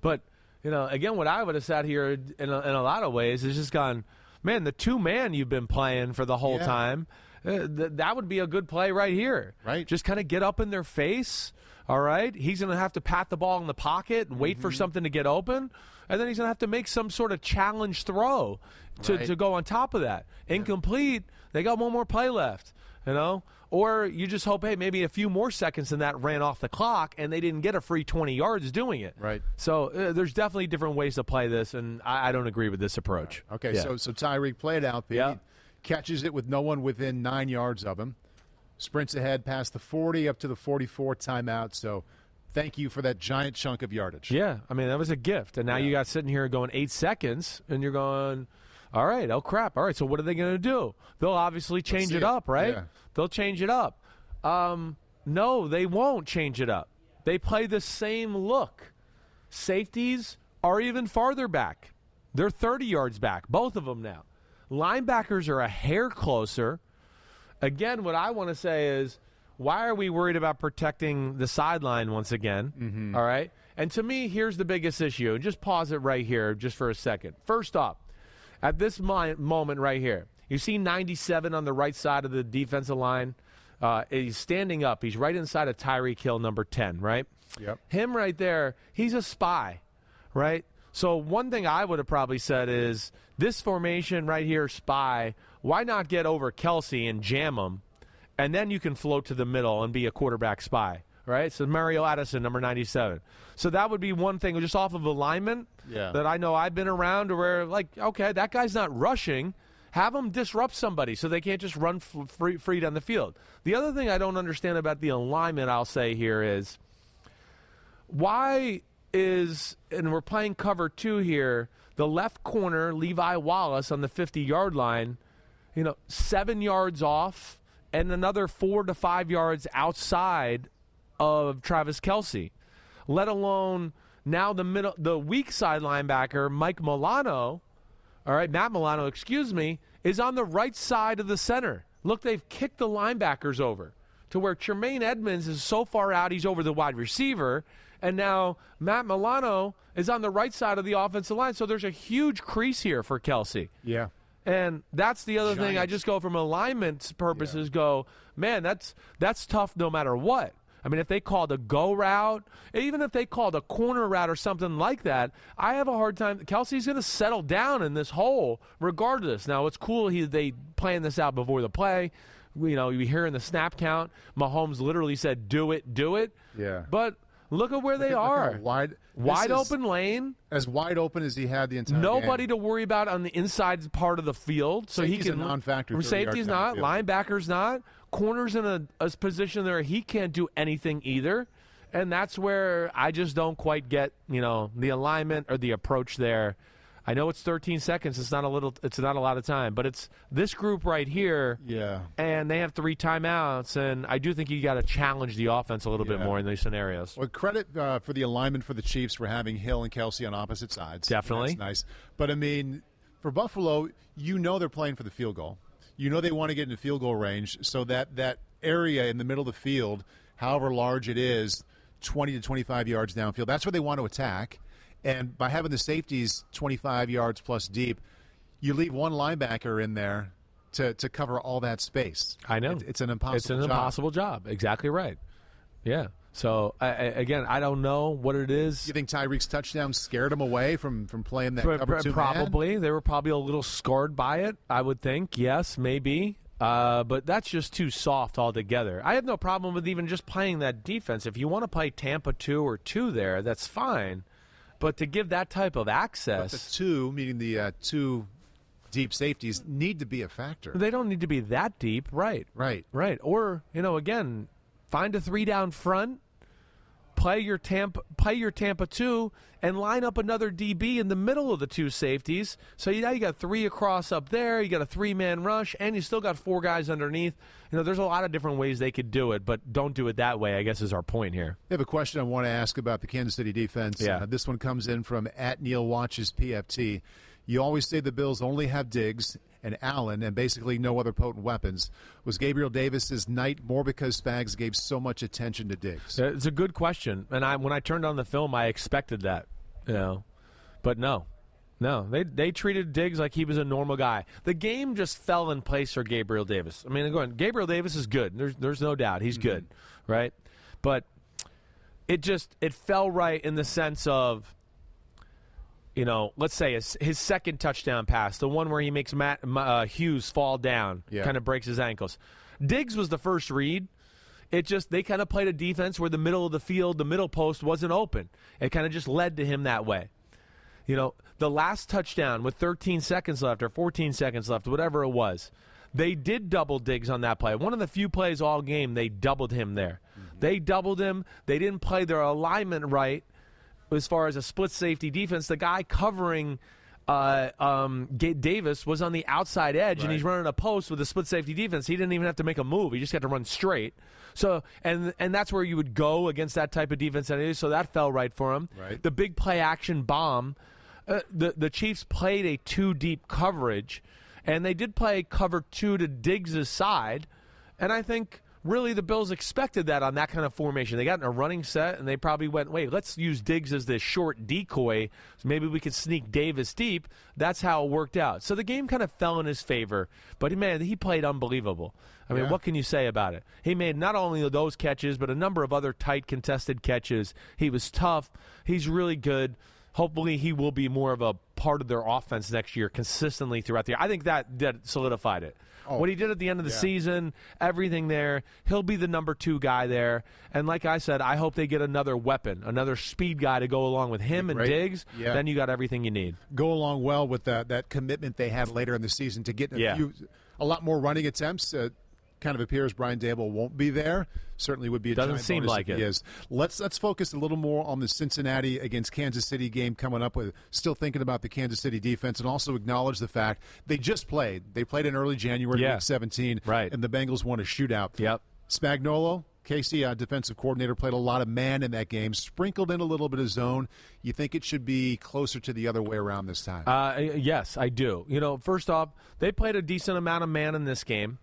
Speaker 3: But, you know, again, what I would have sat here in a, in a lot of ways is just gone, man, the two man you've been playing for the whole
Speaker 4: Yeah.
Speaker 3: time, uh, th- that would be a good play right here.
Speaker 4: Right.
Speaker 3: Just kind of get up in their face. All right. He's going to have to pat the ball in the pocket and wait
Speaker 4: Mm-hmm.
Speaker 3: for something to get open. And then he's going to have to make some sort of challenge throw to,
Speaker 4: Right.
Speaker 3: to go on top of that. Incomplete. They got one more play left, you know? Or you just hope, hey, maybe a few more seconds than that ran off the clock and they didn't get a free 20 yards doing it.
Speaker 4: Right.
Speaker 3: So uh, there's definitely different ways to play this, and I, I don't agree with this approach.
Speaker 4: Okay,
Speaker 3: Yeah.
Speaker 4: so so Tyreek played out. Pete.
Speaker 3: Yeah.
Speaker 4: catches it with no one within nine yards of him. Sprints ahead past the 40 up to the 44 timeout. So, thank you for that giant chunk of yardage.
Speaker 3: Yeah, I mean that was a gift, and now you got sitting here going eight seconds, and you're going, all right, oh crap, all right. So what are they going to do? They'll obviously change it
Speaker 4: it.
Speaker 3: up, right?
Speaker 4: Yeah.
Speaker 3: They'll change it up. Um, no, they won't change it up. They play the same look. Safeties are even farther back. They're 30 yards back, both of them now. Linebackers are a hair closer. Again, what I want to say is, why are we worried about protecting the sideline once again? All right. And to me, here's the biggest issue. And just pause it right here, just for a second. First off, at this mi- moment right here, you see 97 on the right side of the defensive line. Uh, he's standing up. He's right inside of Tyreek Hill number 10, right?
Speaker 4: Yep.
Speaker 3: Him right there, he's a spy, right? So one thing I would have probably said is this formation right here, spy. Why not get over Kelce and jam him, and then you can float to the middle and be a quarterback spy, right? So Mario Addison, number ninety-seven. So that would be one thing, just off of alignment.
Speaker 4: Yeah.
Speaker 3: That I know I've been around to where like, okay, that guy's not rushing. Have them disrupt somebody so they can't just run f- free, free down the field. The other thing I don't understand about the alignment, I'll say here is why is and we're playing cover two here the left corner levi wallace on the 50 yard line you know seven yards off and another four to five yards outside of travis kelce let alone now the middle the weak side linebacker mike milano all right, Matt Milano, excuse me, is on the right side of the center. Look, they've kicked the linebackers over to where Tremaine Edmunds is so far out, he's over the wide receiver. And now Matt Milano is on the right side of the offensive line. So there's a huge crease here for Kelce.
Speaker 4: Yeah.
Speaker 3: And that's the other thing. I just go from alignment purposes. Go, man. That's that's tough no matter what. I mean, if they called a go route, even if they called a corner route or something like that, I have a hard time. Kelce's going to settle down in this hole regardless. Now, it's cool he they plan this out before the play. You know, you hear in the snap count, Mahomes literally said, "Do it, do it."
Speaker 4: Yeah.
Speaker 3: But look at where they
Speaker 4: Look at how
Speaker 3: are.
Speaker 4: wide,
Speaker 3: Wide open lane.
Speaker 4: as wide open as he had the entire
Speaker 3: Nobody
Speaker 4: game.
Speaker 3: to worry about on the inside part of the field, so
Speaker 4: Safety's
Speaker 3: he can
Speaker 4: non-factor
Speaker 3: Safety's not, linebackers not, corners in a, a position there he can't do anything either, and that's where I just don't quite get you know the alignment or the approach there. I know it's 13 seconds. It's not a little. It's not a lot of time, but it's this group right here.
Speaker 4: Yeah.
Speaker 3: And they have three timeouts, and I do think you got to challenge the offense a little bit more in these scenarios.
Speaker 4: Well, credit uh, for the alignment for the Chiefs for having Hill and Kelce on opposite sides.
Speaker 3: Definitely.
Speaker 4: That's nice. But, I mean, for Buffalo, you know they're playing for the field goal. You know they want to get into field goal range, so that, that area in the middle of the field, however large it is, 20 to 25 yards downfield, that's where they want to attack. And by having the safeties 25 yards plus deep, you leave one linebacker in there to, to cover all that space.
Speaker 3: I know
Speaker 4: It- it's an impossible job.
Speaker 3: It's an
Speaker 4: job.
Speaker 3: impossible job. Exactly right. Yeah. So I, I, again, I don't know what it is.
Speaker 4: You think Tyreek's touchdown scared him away from, from playing that cover two man?
Speaker 3: probably they were probably a little scarred by it. I would think. Yes, maybe. Uh, but that's just too soft altogether. I have no problem with even just playing that defense. If you want to play Tampa two or two there, that's fine. But to give that type of
Speaker 4: But
Speaker 3: access,
Speaker 4: the two, meaning the uh, two deep safeties, need to be a factor.
Speaker 3: they don't need to be that deep, right?
Speaker 4: Right.
Speaker 3: Right. Or, you know, again, find a three down front, play your Tampa, play your Tampa two, and line up another DB in the middle of the two safeties. So you now you got three across up there. You got a three man rush, and you still got four guys underneath. You know, there's a lot of different ways they could do it, but don't do it that way. I guess is our point here.
Speaker 4: I have a question I want to ask about the Kansas City defense.
Speaker 3: Yeah.
Speaker 4: Uh, this one comes in from at Neil Watches PFT. You always say the Bills only have Diggs and Allen and basically no other potent weapons. Was Gabriel Davis's night more because Spags gave so much attention to Diggs?
Speaker 3: Uh, it's a good question, and I when I turned on the film, I expected that, you know, but no, no, they they treated Diggs like he was a normal guy. The game just fell in place for Gabriel Davis. I mean, going Gabriel Davis is good. There's there's no doubt he's mm-hmm. good, right? But it just it fell right in the sense of you know, let's say his, his second touchdown pass, the one where he makes Matt uh, Hughes fall down,
Speaker 4: Yeah.
Speaker 3: kind of breaks his ankles. Diggs was the first read. It just they kind of played a defense where the middle of the field, the middle post wasn't open. It kind of just led to him that way. You know, the last touchdown with 13 seconds left or 14 seconds left, whatever it was, they did double Diggs on that play. One of the few plays all game they doubled him there. They doubled him. They didn't play their alignment right as far as a split safety defense. The guy covering uh, um, Davis was on the outside edge, and he's running a post with a split safety defense. He didn't even have to make a move; he just had to run straight. So, and and that's where you would go against that type of defense. Anyway, so that fell right for him.
Speaker 4: Right.
Speaker 3: The big play action bomb. Uh, the the Chiefs played a two deep coverage, and they did play cover two to Diggs' side, and I think really the Bills expected that on that kind of formation. They got in a running set, and they probably went, "Wait, let's use Diggs as this short decoy, so maybe we could sneak Davis deep." That's how it worked out. So the game kind of fell in his favor, but man, he played unbelievable. I mean,
Speaker 4: Yeah.
Speaker 3: what can you say about it? He made not only those catches, but a number of other tight contested catches. He was tough. He's really good. Hopefully, he will be more of a part of their offense next year, consistently throughout the year. I think that that solidified it. What he did at the end of the
Speaker 4: yeah.
Speaker 3: season, everything there, he'll be the number two guy there. And like I said, I hope they get another weapon, another speed guy to go along with him and. Diggs.
Speaker 4: Yeah.
Speaker 3: Then you got everything you need.
Speaker 4: Go along well with that that commitment they had later in the season to get a,
Speaker 3: Yeah.
Speaker 4: few, a lot more running attempts. Uh, kind of appears Brian Daboll won't be there. Certainly would be a
Speaker 3: Doesn't seem like it.
Speaker 4: is. Let's let's focus a little more on the Cincinnati against Kansas City game coming up. With still thinking about the Kansas City defense, and also acknowledge the fact they just played. They played in early January,
Speaker 3: Yeah.
Speaker 4: week 17,
Speaker 3: Right.
Speaker 4: And the Bengals won a shootout.
Speaker 3: Yep.
Speaker 4: Spagnuolo, KC, uh, defensive coordinator, played a lot of man in that game, sprinkled in a little bit of zone. You think it should be closer to the other way around this time?
Speaker 3: Uh, yes, I do. You know, first off, they played a decent amount of man in this game.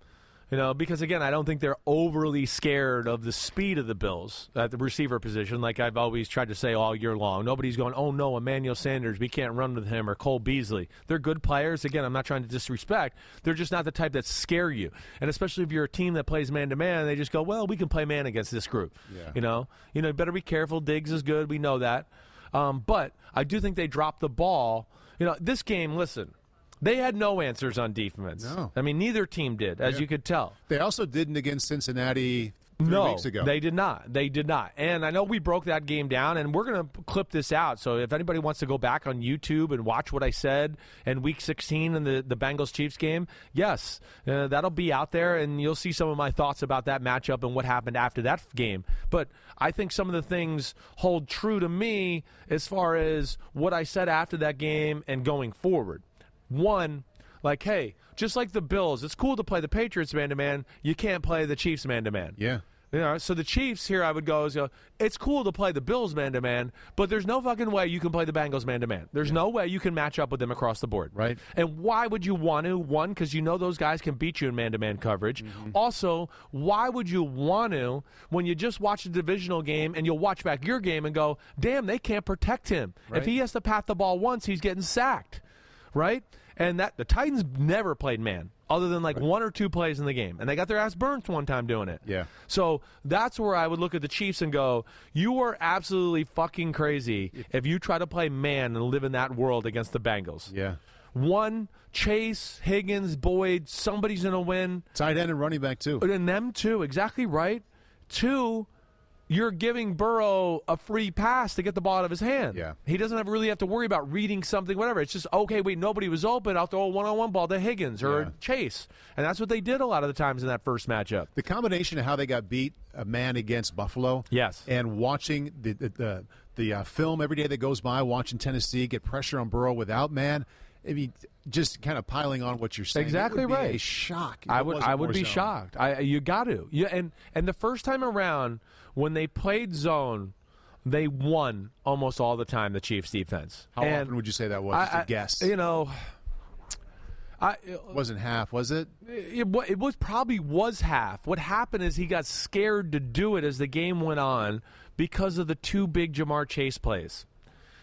Speaker 3: You know, because again, I don't think they're overly scared of the speed of the Bills at the receiver position, like I've always tried to say all year long. Nobody's going, "Oh no, Emmanuel Sanders, we can't run with him," or Cole Beasley. They're good players. Again, I'm not trying to disrespect. They're just not the type that scare you. And especially if you're a team that plays man to man, they just go, "Well, we can play man against this group."
Speaker 4: Yeah.
Speaker 3: You know, you know, better be careful. Diggs is good. We know that. Um, but I do think they dropped the ball. You know, this game. Listen, they had no answers on defense.
Speaker 4: No.
Speaker 3: I mean, neither team did, as you could tell.
Speaker 4: they also didn't against Cincinnati three
Speaker 3: no,
Speaker 4: weeks ago.
Speaker 3: they did not. They did not. And I know we broke that game down, and we're going to clip this out. So if anybody wants to go back on YouTube and watch what I said in Week 16 in the the Bengals Chiefs game, yes, uh, that'll be out there, and you'll see some of my thoughts about that matchup and what happened after that game. But I think some of the things hold true to me as far as what I said after that game and going forward. One, like, hey, just like the Bills, it's cool to play the Patriots man to man. You can't play the Chiefs man to man.
Speaker 4: Yeah.
Speaker 3: You know, so the Chiefs here, I would go, is, go, it's cool to play the Bills man to man, but there's no fucking way you can play the Bengals man to man. There's no way you can match up with them across the board.
Speaker 4: Right.
Speaker 3: And why would you want to? One, because you know those guys can beat you in man to man coverage. Mm-hmm. Also, why would you want to when you just watch a divisional game and you'll watch back your game and go, damn, they can't protect him.
Speaker 4: Right.
Speaker 3: If he has to pat the ball once, he's getting sacked. Right? And that the Titans never played man, other than like one or two plays in the game. And they got their ass burnt one time doing it.
Speaker 4: Yeah.
Speaker 3: So that's where I would look at the Chiefs and go, you are absolutely fucking crazy if you try to play man and live in that world against the Bengals.
Speaker 4: Yeah.
Speaker 3: One, Chase, Higgins, Boyd, somebody's going to win.
Speaker 4: Tight end and running back too.
Speaker 3: And them too, exactly right. Two, you're giving Burrow a free pass to get the ball out of his hand.
Speaker 4: Yeah.
Speaker 3: He doesn't have, really have to worry about reading something, whatever. It's just, okay, wait, nobody was open. I'll throw a one on one ball to Higgins or
Speaker 4: Yeah.
Speaker 3: Chase. And that's what they did a lot of the times in that first matchup.
Speaker 4: The combination of how they got beat, a man against Buffalo,
Speaker 3: Yes.
Speaker 4: and watching the the the, the uh, film every day that goes by, watching Tennessee get pressure on Burrow without man. I mean, just kind of piling on what you're saying.
Speaker 3: Exactly
Speaker 4: it would be
Speaker 3: right.
Speaker 4: A shock.
Speaker 3: I would I would be
Speaker 4: zone.
Speaker 3: shocked. I you got to. Yeah, and and the first time around when they played zone, they won almost all the time the Chiefs defense.
Speaker 4: How
Speaker 3: And
Speaker 4: often would you say that was?
Speaker 3: I,
Speaker 4: Just a
Speaker 3: I-
Speaker 4: guess.
Speaker 3: You know, I
Speaker 4: wasn't half, was it?
Speaker 3: it, it was probably was half. What happened is he got scared to do it as the game went on because of the two big Ja'Marr Chase plays.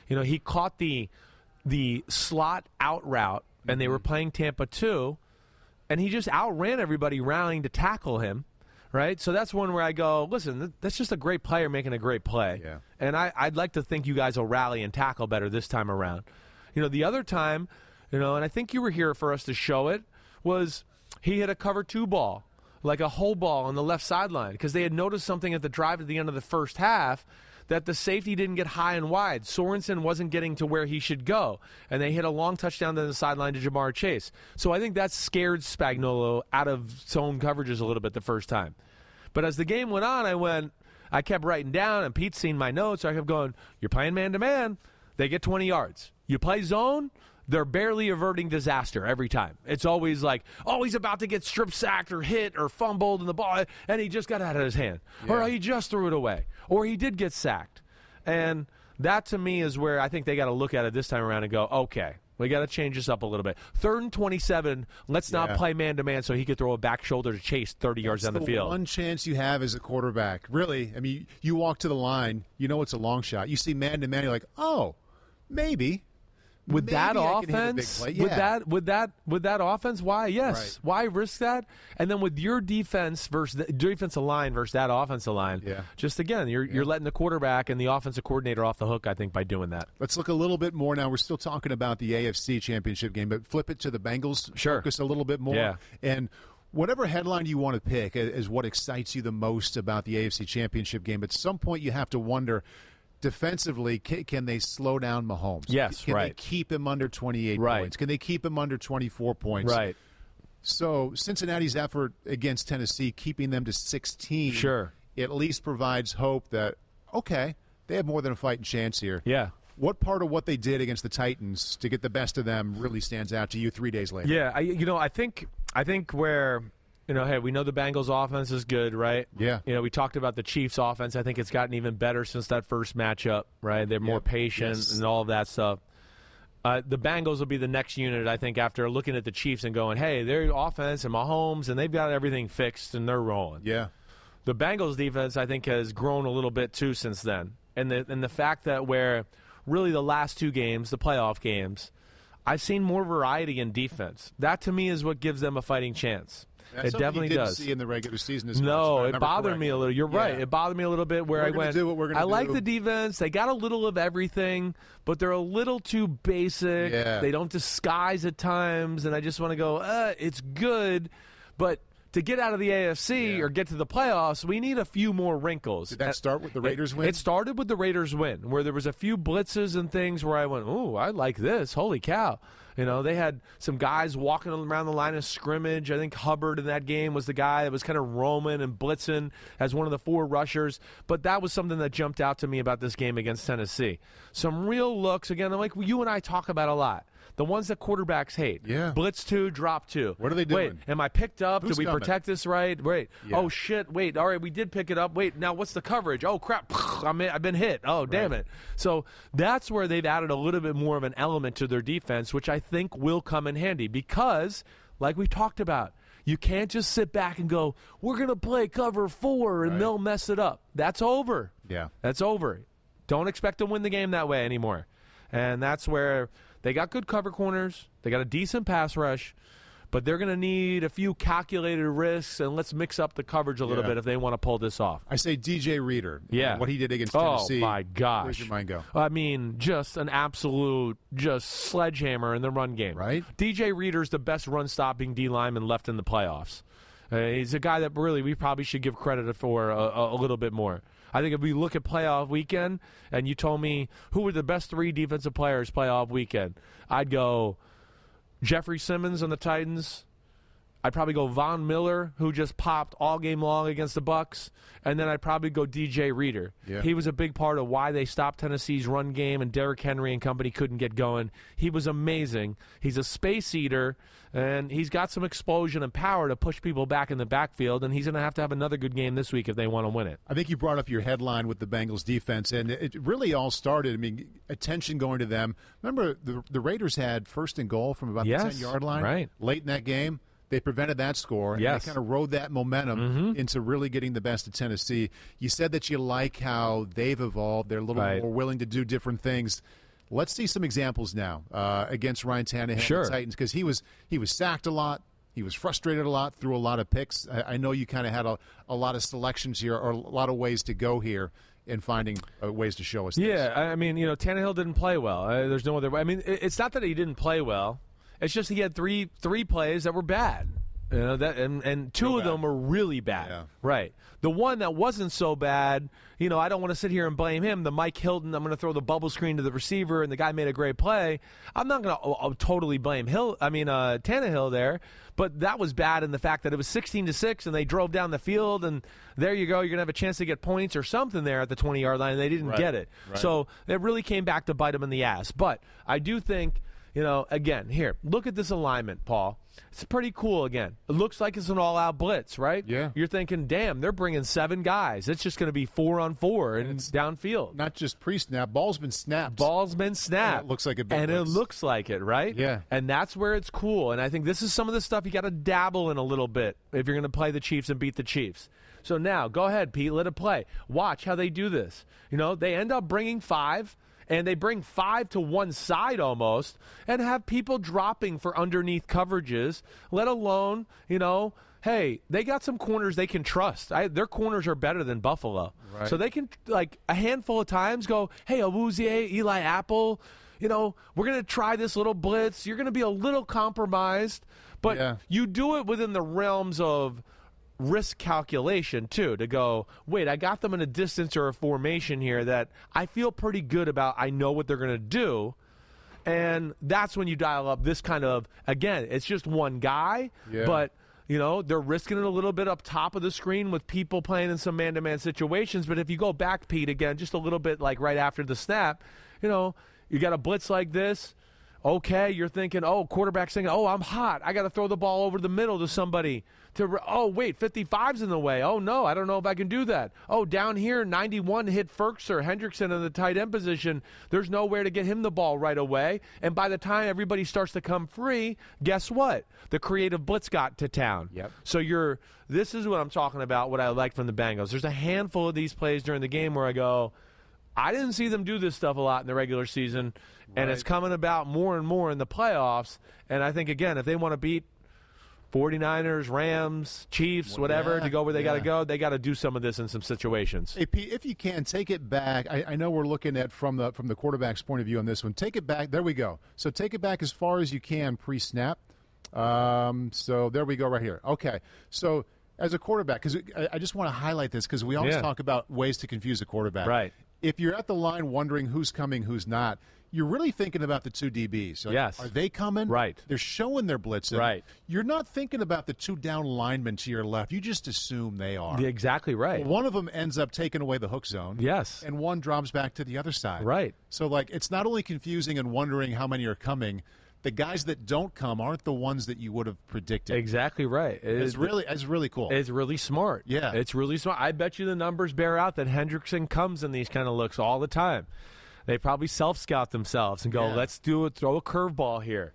Speaker 3: You know, he caught the the slot out route, and they were mm-hmm. playing Tampa two, and he just outran everybody rallying to tackle him. Right, so that's one where I go, listen, that's just a great player making a great play,
Speaker 4: Yeah.
Speaker 3: and I, I'd like to think you guys will rally and tackle better this time around. You know, the other time, you know, and I think you were here for us to show it, was he hit a cover two ball, like a hole ball on the left sideline, because they had noticed something at the drive at the end of the first half that the safety didn't get high and wide. Sorensen wasn't getting to where he should go, and they hit a long touchdown down the sideline to Ja'Marr Chase. So I think that scared Spagnuolo out of zone coverages a little bit the first time. But as the game went on, I went, I kept writing down, and Pete's seen my notes. So I kept going, You're playing man to man, they get 20 yards. You play zone, they're barely averting disaster every time. It's always like, oh, he's about to get strip sacked or hit or fumbled in the ball, and he just got out of his hand. Or he just threw it away. Or he did get sacked. And that to me is where I think they got to look at it this time around and go, okay, we got to change this up a little bit. Third and 27, let's not
Speaker 4: Yeah.
Speaker 3: play man to man so he could throw a back shoulder to Chase 30 yards down the,
Speaker 4: the
Speaker 3: field.
Speaker 4: one chance you have as a quarterback. Really, I mean, you walk to the line, you know it's a long shot. You see man to man, you're like, oh, maybe.
Speaker 3: With
Speaker 4: Maybe
Speaker 3: that
Speaker 4: I can hit a big
Speaker 3: offense,
Speaker 4: play.
Speaker 3: with that, with that, with that offense, why? Yes,
Speaker 4: Right.
Speaker 3: why risk that? And then with your defense versus the defensive line versus that offensive line,
Speaker 4: Yeah.
Speaker 3: just again, you're you're letting the quarterback and the offensive coordinator off the hook. I think by doing that.
Speaker 4: Let's look a little bit more now. We're still talking about the AFC Championship game, but flip it to the Bengals.
Speaker 3: Sure.
Speaker 4: Focus a little bit more.
Speaker 3: Yeah.
Speaker 4: And whatever headline you want to pick is what excites you the most about the AFC Championship game. At some point, you have to wonder. Defensively, can, can they slow down Mahomes?
Speaker 3: Yes,
Speaker 4: can
Speaker 3: right.
Speaker 4: they keep him under 28
Speaker 3: Right.
Speaker 4: points? Can they keep him under 24 points?
Speaker 3: Right.
Speaker 4: So Cincinnati's effort against Tennessee, keeping them to 16,
Speaker 3: Sure.
Speaker 4: at least provides hope that okay, they have more than a fighting chance here.
Speaker 3: Yeah.
Speaker 4: What part of what they did against the Titans to get the best of them really stands out to you three days later?
Speaker 3: Yeah, I, you know, I think I think where you know, hey, we know the Bengals offense is good, right?
Speaker 4: Yeah.
Speaker 3: You know, we talked about the Chiefs offense. I think it's gotten even better since that first matchup, right? They're more patient
Speaker 4: Yes.
Speaker 3: and all of that stuff. Uh, the Bengals will be the next unit, I think, after looking at the Chiefs and going, hey, their offense and Mahomes, and they've got everything fixed and they're rolling.
Speaker 4: Yeah.
Speaker 3: The Bengals defense, I think, has grown a little bit too since then, and the and the fact that where really the last two games, the playoff games, I've seen more variety in defense. That to me is what gives them a fighting chance.
Speaker 4: That's
Speaker 3: it definitely
Speaker 4: you didn't
Speaker 3: does.
Speaker 4: see in the regular season. As much,
Speaker 3: No, it bothered
Speaker 4: correctly.
Speaker 3: me a little. You're
Speaker 4: Yeah.
Speaker 3: right. It bothered me a little bit where
Speaker 4: We're
Speaker 3: I went.
Speaker 4: do what we're gonna
Speaker 3: I like the defense. They got a little of everything, but they're a little too basic.
Speaker 4: Yeah.
Speaker 3: They don't disguise at times, and I just want to go. Uh, it's good, but to get out of the AFC
Speaker 4: Yeah.
Speaker 3: or get to the playoffs, we need a few more wrinkles.
Speaker 4: Did that start with the
Speaker 3: it-
Speaker 4: Raiders win?
Speaker 3: It started with the Raiders win, where there was a few blitzes and things where I went, "Ooh, I like this! Holy cow!" You know, they had some guys walking around the line of scrimmage. I think Hubbard in that game was the guy that was kind of roaming and blitzing as one of the four rushers. But that was something that jumped out to me about this game against Tennessee. Some real looks again, like you and I talk about a lot. The ones that quarterbacks hate.
Speaker 4: Yeah.
Speaker 3: Blitz two, drop two.
Speaker 4: What are they
Speaker 3: Wait,
Speaker 4: doing?
Speaker 3: am I picked up?
Speaker 4: Who's
Speaker 3: Did we
Speaker 4: coming?
Speaker 3: protect this right? Wait.
Speaker 4: Yeah.
Speaker 3: Oh shit. Wait. All right, we did pick it up. Wait. Now what's the coverage? Oh crap. I'm in, I've been hit. Oh damn
Speaker 4: Right.
Speaker 3: it. So that's where they've added a little bit more of an element to their defense, which I think will come in handy because, like we talked about, you can't just sit back and go, "We're gonna play cover four and
Speaker 4: Right.
Speaker 3: they'll mess it up." That's over.
Speaker 4: Yeah.
Speaker 3: That's over. Don't expect to win the game that way anymore. And that's where they got good cover corners. They got a decent pass rush, but they're going to need a few calculated risks and let's mix up the coverage a little
Speaker 4: Yeah.
Speaker 3: bit if they want to pull this off.
Speaker 4: I say DJ Reader.
Speaker 3: Yeah.
Speaker 4: What he did against
Speaker 3: Oh
Speaker 4: Tennessee.
Speaker 3: Oh my gosh.
Speaker 4: Where's your mind go?
Speaker 3: I mean, just an absolute just sledgehammer in the run game.
Speaker 4: Right.
Speaker 3: DJ Reader's the best run stopping D lineman left in the playoffs. Uh, he's a guy that really we probably should give credit for a, a, a little bit more. I think if we look at playoff weekend and you told me who were the best three defensive players playoff weekend, I'd go Jeffery Simmons on the Titans. I'd probably go Von Miller, who just popped all game long against the Bucks, and then I'd probably go DJ Reader.
Speaker 4: Yeah.
Speaker 3: He was a big part of why they stopped Tennessee's run game, and Derrick Henry and company couldn't get going. He was amazing. He's a space eater, and he's got some explosion and power to push people back in the backfield. And he's going to have to have another good game this week if they want to win it.
Speaker 4: I think you brought up your headline with the Bengals defense, and it really all started. I mean, attention going to them. Remember, the, the Raiders had first and goal from about
Speaker 3: Yes,
Speaker 4: the ten yard line
Speaker 3: right.
Speaker 4: late in that game. They prevented that score. And
Speaker 3: Yes.
Speaker 4: they kind of rode that momentum
Speaker 3: Mm-hmm.
Speaker 4: into really getting the best of Tennessee. You said that you like how they've evolved. They're a little
Speaker 3: Right.
Speaker 4: more willing to do different things. Let's see some examples now uh, against Ryan Tannehill
Speaker 3: Sure.
Speaker 4: and the Titans because he was he was sacked a lot. He was frustrated a lot, threw a lot of picks. I, I know you kind of had a, a lot of selections here, or a lot of ways to go here in finding uh, ways to show us. this.
Speaker 3: Yeah, I I mean, you know, Tannehill didn't play well. Uh, there's no other way. I mean, it- it's not that he didn't play well. It's just he had three three plays that were bad. You know that, and and two
Speaker 4: Real
Speaker 3: of them were really bad.
Speaker 4: Yeah.
Speaker 3: Right. The one that wasn't so bad, you know, I don't want to sit here and blame him. The Mike Hilton, I'm going to throw the bubble screen to the receiver, and the guy made a great play. I'm not going to totally blame Hill. I mean, uh, Tannehill there, but that was bad in the fact that it was 16 to six, and they drove down the field, and there you go. You're going to have a chance to get points or something there at the 20 yard line, and they didn't
Speaker 4: Right.
Speaker 3: get it. So it really came back to bite him in the ass. But I do think, you know, again, here, look at this alignment, Paul. It's pretty cool again. It looks like it's an all out blitz, right?
Speaker 4: Yeah.
Speaker 3: You're thinking, damn, they're bringing seven guys. It's just going to be four on four and it's downfield.
Speaker 4: Not just pre-snap, ball's been snapped.
Speaker 3: Ball's been snapped.
Speaker 4: And it looks like a big
Speaker 3: And it looks like it, right?
Speaker 4: Yeah.
Speaker 3: And that's where it's cool. And I think this is some of the stuff you got to dabble in a little bit if you're going to play the Chiefs and beat the Chiefs. So now, go ahead, Pete, let it play. Watch how they do this. You know, they end up bringing five. And they bring five to one side almost, and have people dropping for underneath coverages. Let alone, you know, hey, they got some corners they can trust. I, their corners are better than Buffalo,
Speaker 4: Right.
Speaker 3: so they can like a handful of times go, hey, Awuzie, Eli Apple, you know, we're going to try this little blitz. You're going to be a little compromised, but
Speaker 4: Yeah.
Speaker 3: you do it within the realms of risk calculation too to go wait i got them in a distance or a formation here that i feel pretty good about. I know what they're going to do. And that's when you dial up this kind of again it's just one guy
Speaker 4: Yeah.
Speaker 3: but you know they're risking it a little bit up top of the screen with people playing in some man-to-man situations. But if you go back pete again just a little bit like right after the snap you know you got a blitz like this okay you're thinking oh quarterback thinking oh i'm hot. I got to throw the ball over the middle to somebody to oh wait 55's in the way. Oh no i don't know if i can do that. Oh down here 91 hit Ferks or Hendrickson in the tight end position. There's nowhere to get him the ball right away. And by the time everybody starts to come free guess what? The creative blitz got to town.
Speaker 4: Yep.
Speaker 3: so you're this is what i'm talking about what i like from the bengals. There's a handful of these plays during the game where i go I didn't see them do this stuff a lot in the regular season, and it's coming about more and more in the playoffs. And I think, again, if they want to beat 49ers, Rams, Chiefs, whatever,
Speaker 4: yeah,
Speaker 3: to go where they got to go, they got to do some of this in some situations.
Speaker 4: Hey, Pete, if you can take it back, I, I know we're looking at from the from the quarterback's point of view on this one. Take it back. There we go. So take it back as far as you can pre-snap. Um, so there we go, right here. Okay. So as a quarterback, because I, I just want to highlight this because we always
Speaker 3: Yeah.
Speaker 4: talk about ways to confuse a quarterback.
Speaker 3: Right.
Speaker 4: If you're at the line wondering who's coming, who's not, you're really thinking about the two DBs. Like,
Speaker 3: Yes.
Speaker 4: Are they coming?
Speaker 3: Right.
Speaker 4: They're showing their blitzing.
Speaker 3: Right.
Speaker 4: You're not thinking about the two down linemen to your left. You just assume they are.
Speaker 3: Exactly right.
Speaker 4: One of them ends up taking away the hook zone.
Speaker 3: Yes.
Speaker 4: And one drops back to the other side.
Speaker 3: Right.
Speaker 4: So, like, it's not only confusing and wondering how many are coming, the guys that don't come aren't the ones that you would have predicted.
Speaker 3: Exactly right. It
Speaker 4: It's
Speaker 3: is-
Speaker 4: really, it's really cool.
Speaker 3: It's really smart.
Speaker 4: Yeah.
Speaker 3: It's really smart. I bet you the numbers bear out that Hendrickson comes in these kind of looks all the time. They probably self scout themselves and go,
Speaker 4: Yeah.
Speaker 3: let's do it, throw a curveball here.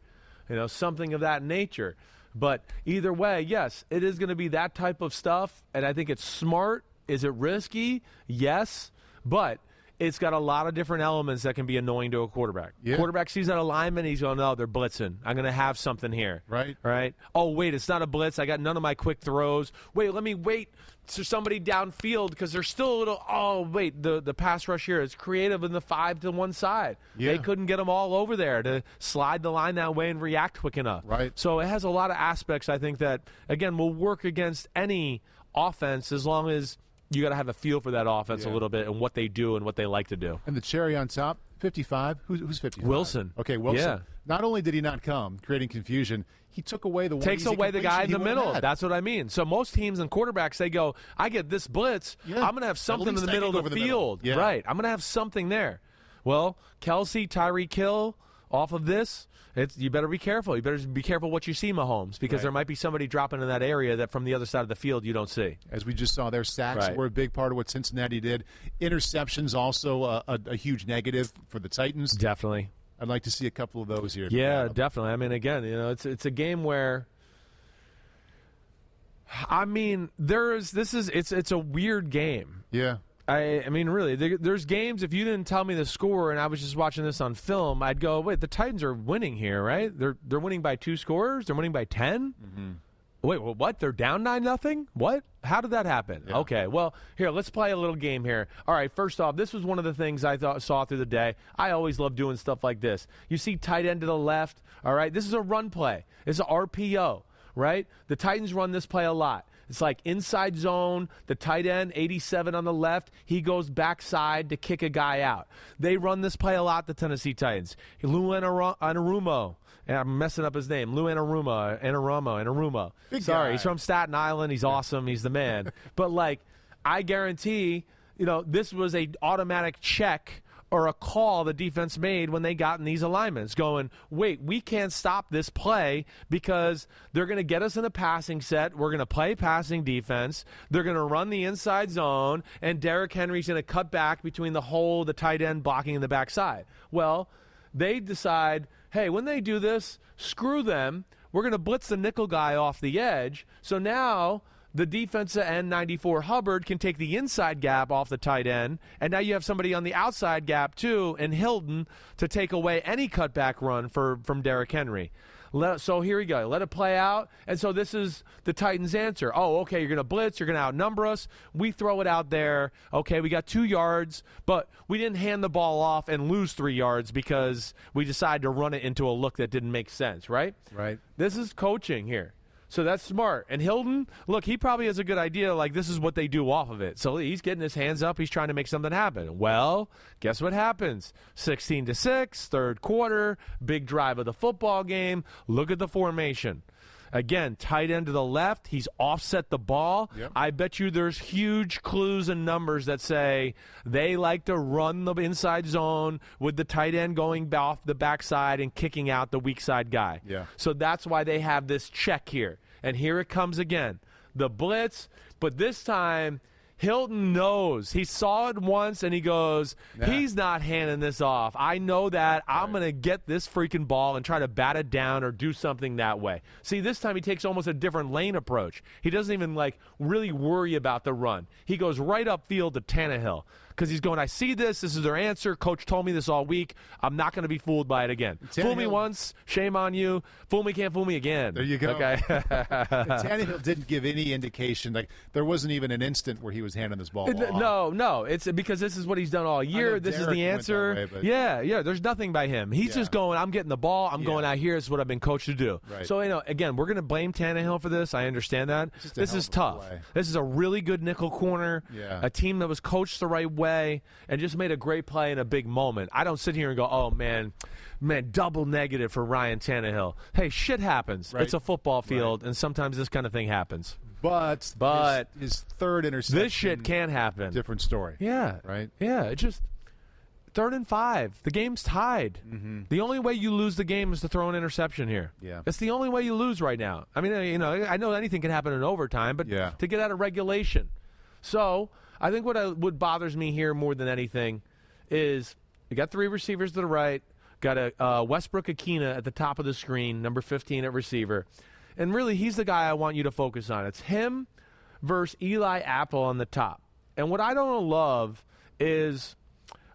Speaker 3: You know, something of that nature. But either way, yes, it is going to be that type of stuff. And I think it's smart. Is it risky? Yes. But it's got a lot of different elements that can be annoying to a quarterback.
Speaker 4: Yeah.
Speaker 3: Quarterback sees that alignment, he's going, "No, they're blitzing. I'm going to have something here."
Speaker 4: Right.
Speaker 3: Right. Oh, wait, it's not a blitz. I got none of my quick throws. Wait, let me wait to somebody downfield because they're still a little. Oh, wait, the the pass rush here is creative in the five to one side.
Speaker 4: Yeah.
Speaker 3: They couldn't get them all over there to slide the line that way and react quick enough.
Speaker 4: Right.
Speaker 3: So it has a lot of aspects. I think that again will work against any offense as long as you got to have a feel for that offense a little bit and what they do and what they like to do.
Speaker 4: And the cherry on top, 55. Who's, who's 55?
Speaker 3: Wilson.
Speaker 4: Okay, Wilson.
Speaker 3: Yeah.
Speaker 4: Not only did he not come, creating confusion, he took away the
Speaker 3: takes away the guy in the middle. That's what I mean. So most teams and quarterbacks, they go, I get this blitz.
Speaker 4: Yeah.
Speaker 3: I'm going to have something in the
Speaker 4: I
Speaker 3: middle of the
Speaker 4: the
Speaker 3: field.
Speaker 4: Yeah.
Speaker 3: Right. I'm going to have something there. Well, Kelce, Tyreek Hill off of this, it's you better be careful. You better be careful what you see, Mahomes, because
Speaker 4: Right.
Speaker 3: there might be somebody dropping in that area that from the other side of the field you don't see.
Speaker 4: As we just saw, their sacks
Speaker 3: Right.
Speaker 4: were a big part of what Cincinnati did. Interceptions also a, a, a huge negative for the Titans.
Speaker 3: Definitely.
Speaker 4: I'd like to see a couple of those here.
Speaker 3: Yeah, definitely. I mean, again, you know, it's it's a game where. I mean, there is this is it's it's a weird game.
Speaker 4: Yeah.
Speaker 3: I, I mean, really, there, there's games. If you didn't tell me the score and I was just watching this on film, I'd go, "Wait, the Titans are winning here, right? They're they're winning by two scores. They're winning by 10 mm-hmm. Wait, well, what? They're down nine nothing. What? How did that happen? Okay, well, here let's play a little game here. All right, first off, this was one of the things I thought saw through the day. I always love doing stuff like this. You see, tight end to the left. All right, this is a run play. It's an RPO. Right? The Titans run this play a lot. It's like inside zone, the tight end, 87 on the left, he goes backside to kick a guy out. They run this play a lot, the Tennessee Titans. Lou Anarumo, and I'm messing up his name, Lou Anaruma, Anaruma, Anaruma.
Speaker 4: Big
Speaker 3: Sorry,
Speaker 4: guy.
Speaker 3: he's from Staten Island. He's awesome. He's the man. but like, I guarantee, you know, this was a automatic check or a call the defense made when they got in these alignments, going, wait, we can't stop this play because they're going to get us in a passing set. We're going to play passing defense. They're going to run the inside zone, and Derrick Henry's going to cut back between the hole, the tight end blocking in the backside. Well, they decide, hey, when they do this, screw them. We're going to blitz the nickel guy off the edge. So now the defensive end 94 Hubbard can take the inside gap off the tight end, and now you have somebody on the outside gap too, and Hilton to take away any cutback run for from Derrick Henry. Let, so here we go. Let it play out. And so this is the Titans' answer. Oh, okay, you're going to blitz. You're going to outnumber us. We throw it out there. Okay, we got two yards, but we didn't hand the ball off and lose three yards because we decided to run it into a look that didn't make sense, right?
Speaker 4: Right.
Speaker 3: This is coaching here. So that's smart. And Hilton, look, he probably has a good idea. Like, this is what they do off of it. So he's getting his hands up. He's trying to make something happen. Well, guess what happens? 16 to 6, third quarter, big drive of the football game. Look at the formation. Again, tight end to the left. He's offset the ball.
Speaker 4: Yep.
Speaker 3: I bet you there's huge clues and numbers that say they like to run the inside zone with the tight end going off the backside and kicking out the weak side guy.
Speaker 4: Yeah.
Speaker 3: So that's why they have this check here. And here it comes again. The blitz, but this time Hilton knows. He saw it once and he goes, he's not handing this off. I know that. I'm going to get this freaking ball and try to bat it down or do something that way. See, this time he takes almost a different lane approach. He doesn't even like really worry about the run. He goes right upfield to Tannehill because he's going, I see this. This is their answer. Coach told me this all week. I'm not going to be fooled by it again. Fool me once, shame on you. Fool me, can't fool me again.
Speaker 4: There you go.
Speaker 3: Okay.
Speaker 4: Tannehill didn't give any indication. Like there wasn't even an instant where he was handing this ball off.
Speaker 3: No, no, it's because this is what he's done all year. This is the answer.
Speaker 4: way, but-
Speaker 3: yeah, yeah. There's nothing by him. He's
Speaker 4: Yeah.
Speaker 3: just going. I'm getting the ball. I'm going out here. This is what I've been coached to do.
Speaker 4: Right.
Speaker 3: So you know, again, we're going to blame Tannehill for this. I understand that. This is tough.
Speaker 4: play.
Speaker 3: This is a really good nickel corner.
Speaker 4: Yeah.
Speaker 3: A team that was coached the right way and just made a great play in a big moment. I don't sit here and go, oh man, man, double negative for Ryan Tannehill. Hey, shit happens.
Speaker 4: Right.
Speaker 3: It's a football field, and sometimes this kind of thing happens.
Speaker 4: But
Speaker 3: But-
Speaker 4: his, his third interception.
Speaker 3: This shit can happen.
Speaker 4: Different story.
Speaker 3: Yeah.
Speaker 4: Right?
Speaker 3: Yeah. It just third and five. The game's tied. The only way you lose the game is to throw an interception here.
Speaker 4: Mm-hmm. Yeah.
Speaker 3: It's the only way you lose right now. I mean, uh, you know, I know anything can happen in overtime, but
Speaker 4: Yeah.
Speaker 3: to get out of regulation. So I think what I, what bothers me here more than anything is you got three receivers to the right, got a uh, Westbrook-Ikhine at the top of the screen, number 15 at receiver. And really, he's the guy I want you to focus on. It's him versus Eli Apple on the top. And what I don't love is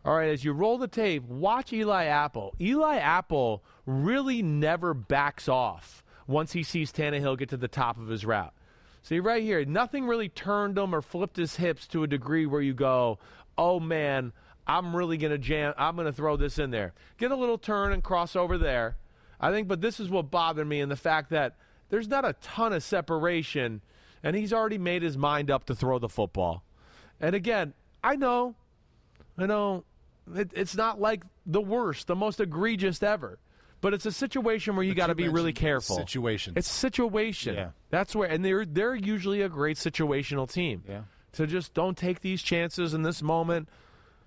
Speaker 3: All right, as you roll the tape, watch Eli Apple. Eli Apple really never backs off once he sees Tannehill get to the top of his route. See, right here, nothing really turned him or flipped his hips to a degree where you go, oh man, I'm really going to jam, I'm going to throw this in there. Get a little turn and cross over there. I think, but this is what bothered me in the fact that there's not a ton of separation, and he's already made his mind up to throw the football. And again, I know, I know, it, it's not like the worst, the most egregious ever. But it's a situation where you got to be really careful.
Speaker 4: Situation.
Speaker 3: It's situation.
Speaker 4: Yeah.
Speaker 3: That's where, and they're they're usually a great situational team.
Speaker 4: Yeah.
Speaker 3: So just don't take these chances in this moment.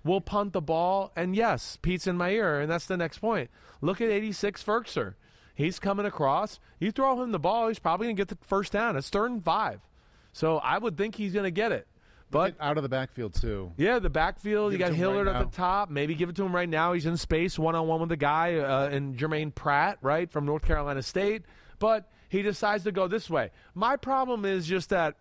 Speaker 3: We'll punt the ball, and yes, Pete's in my ear, and that's the next point. Look at 86 Firkser. He's coming across. You throw him the ball, he's probably going to get the first down. It's third and five. So I would think he's going to get it. But
Speaker 4: out of the backfield too.
Speaker 3: yeah, the backfield.
Speaker 4: Give
Speaker 3: you got Hilliard
Speaker 4: right
Speaker 3: at the top. Maybe give it to him right now. He's in space, one on one with the guy uh, in Germaine Pratt, right from North Carolina State. But he decides to go this way. My problem is just that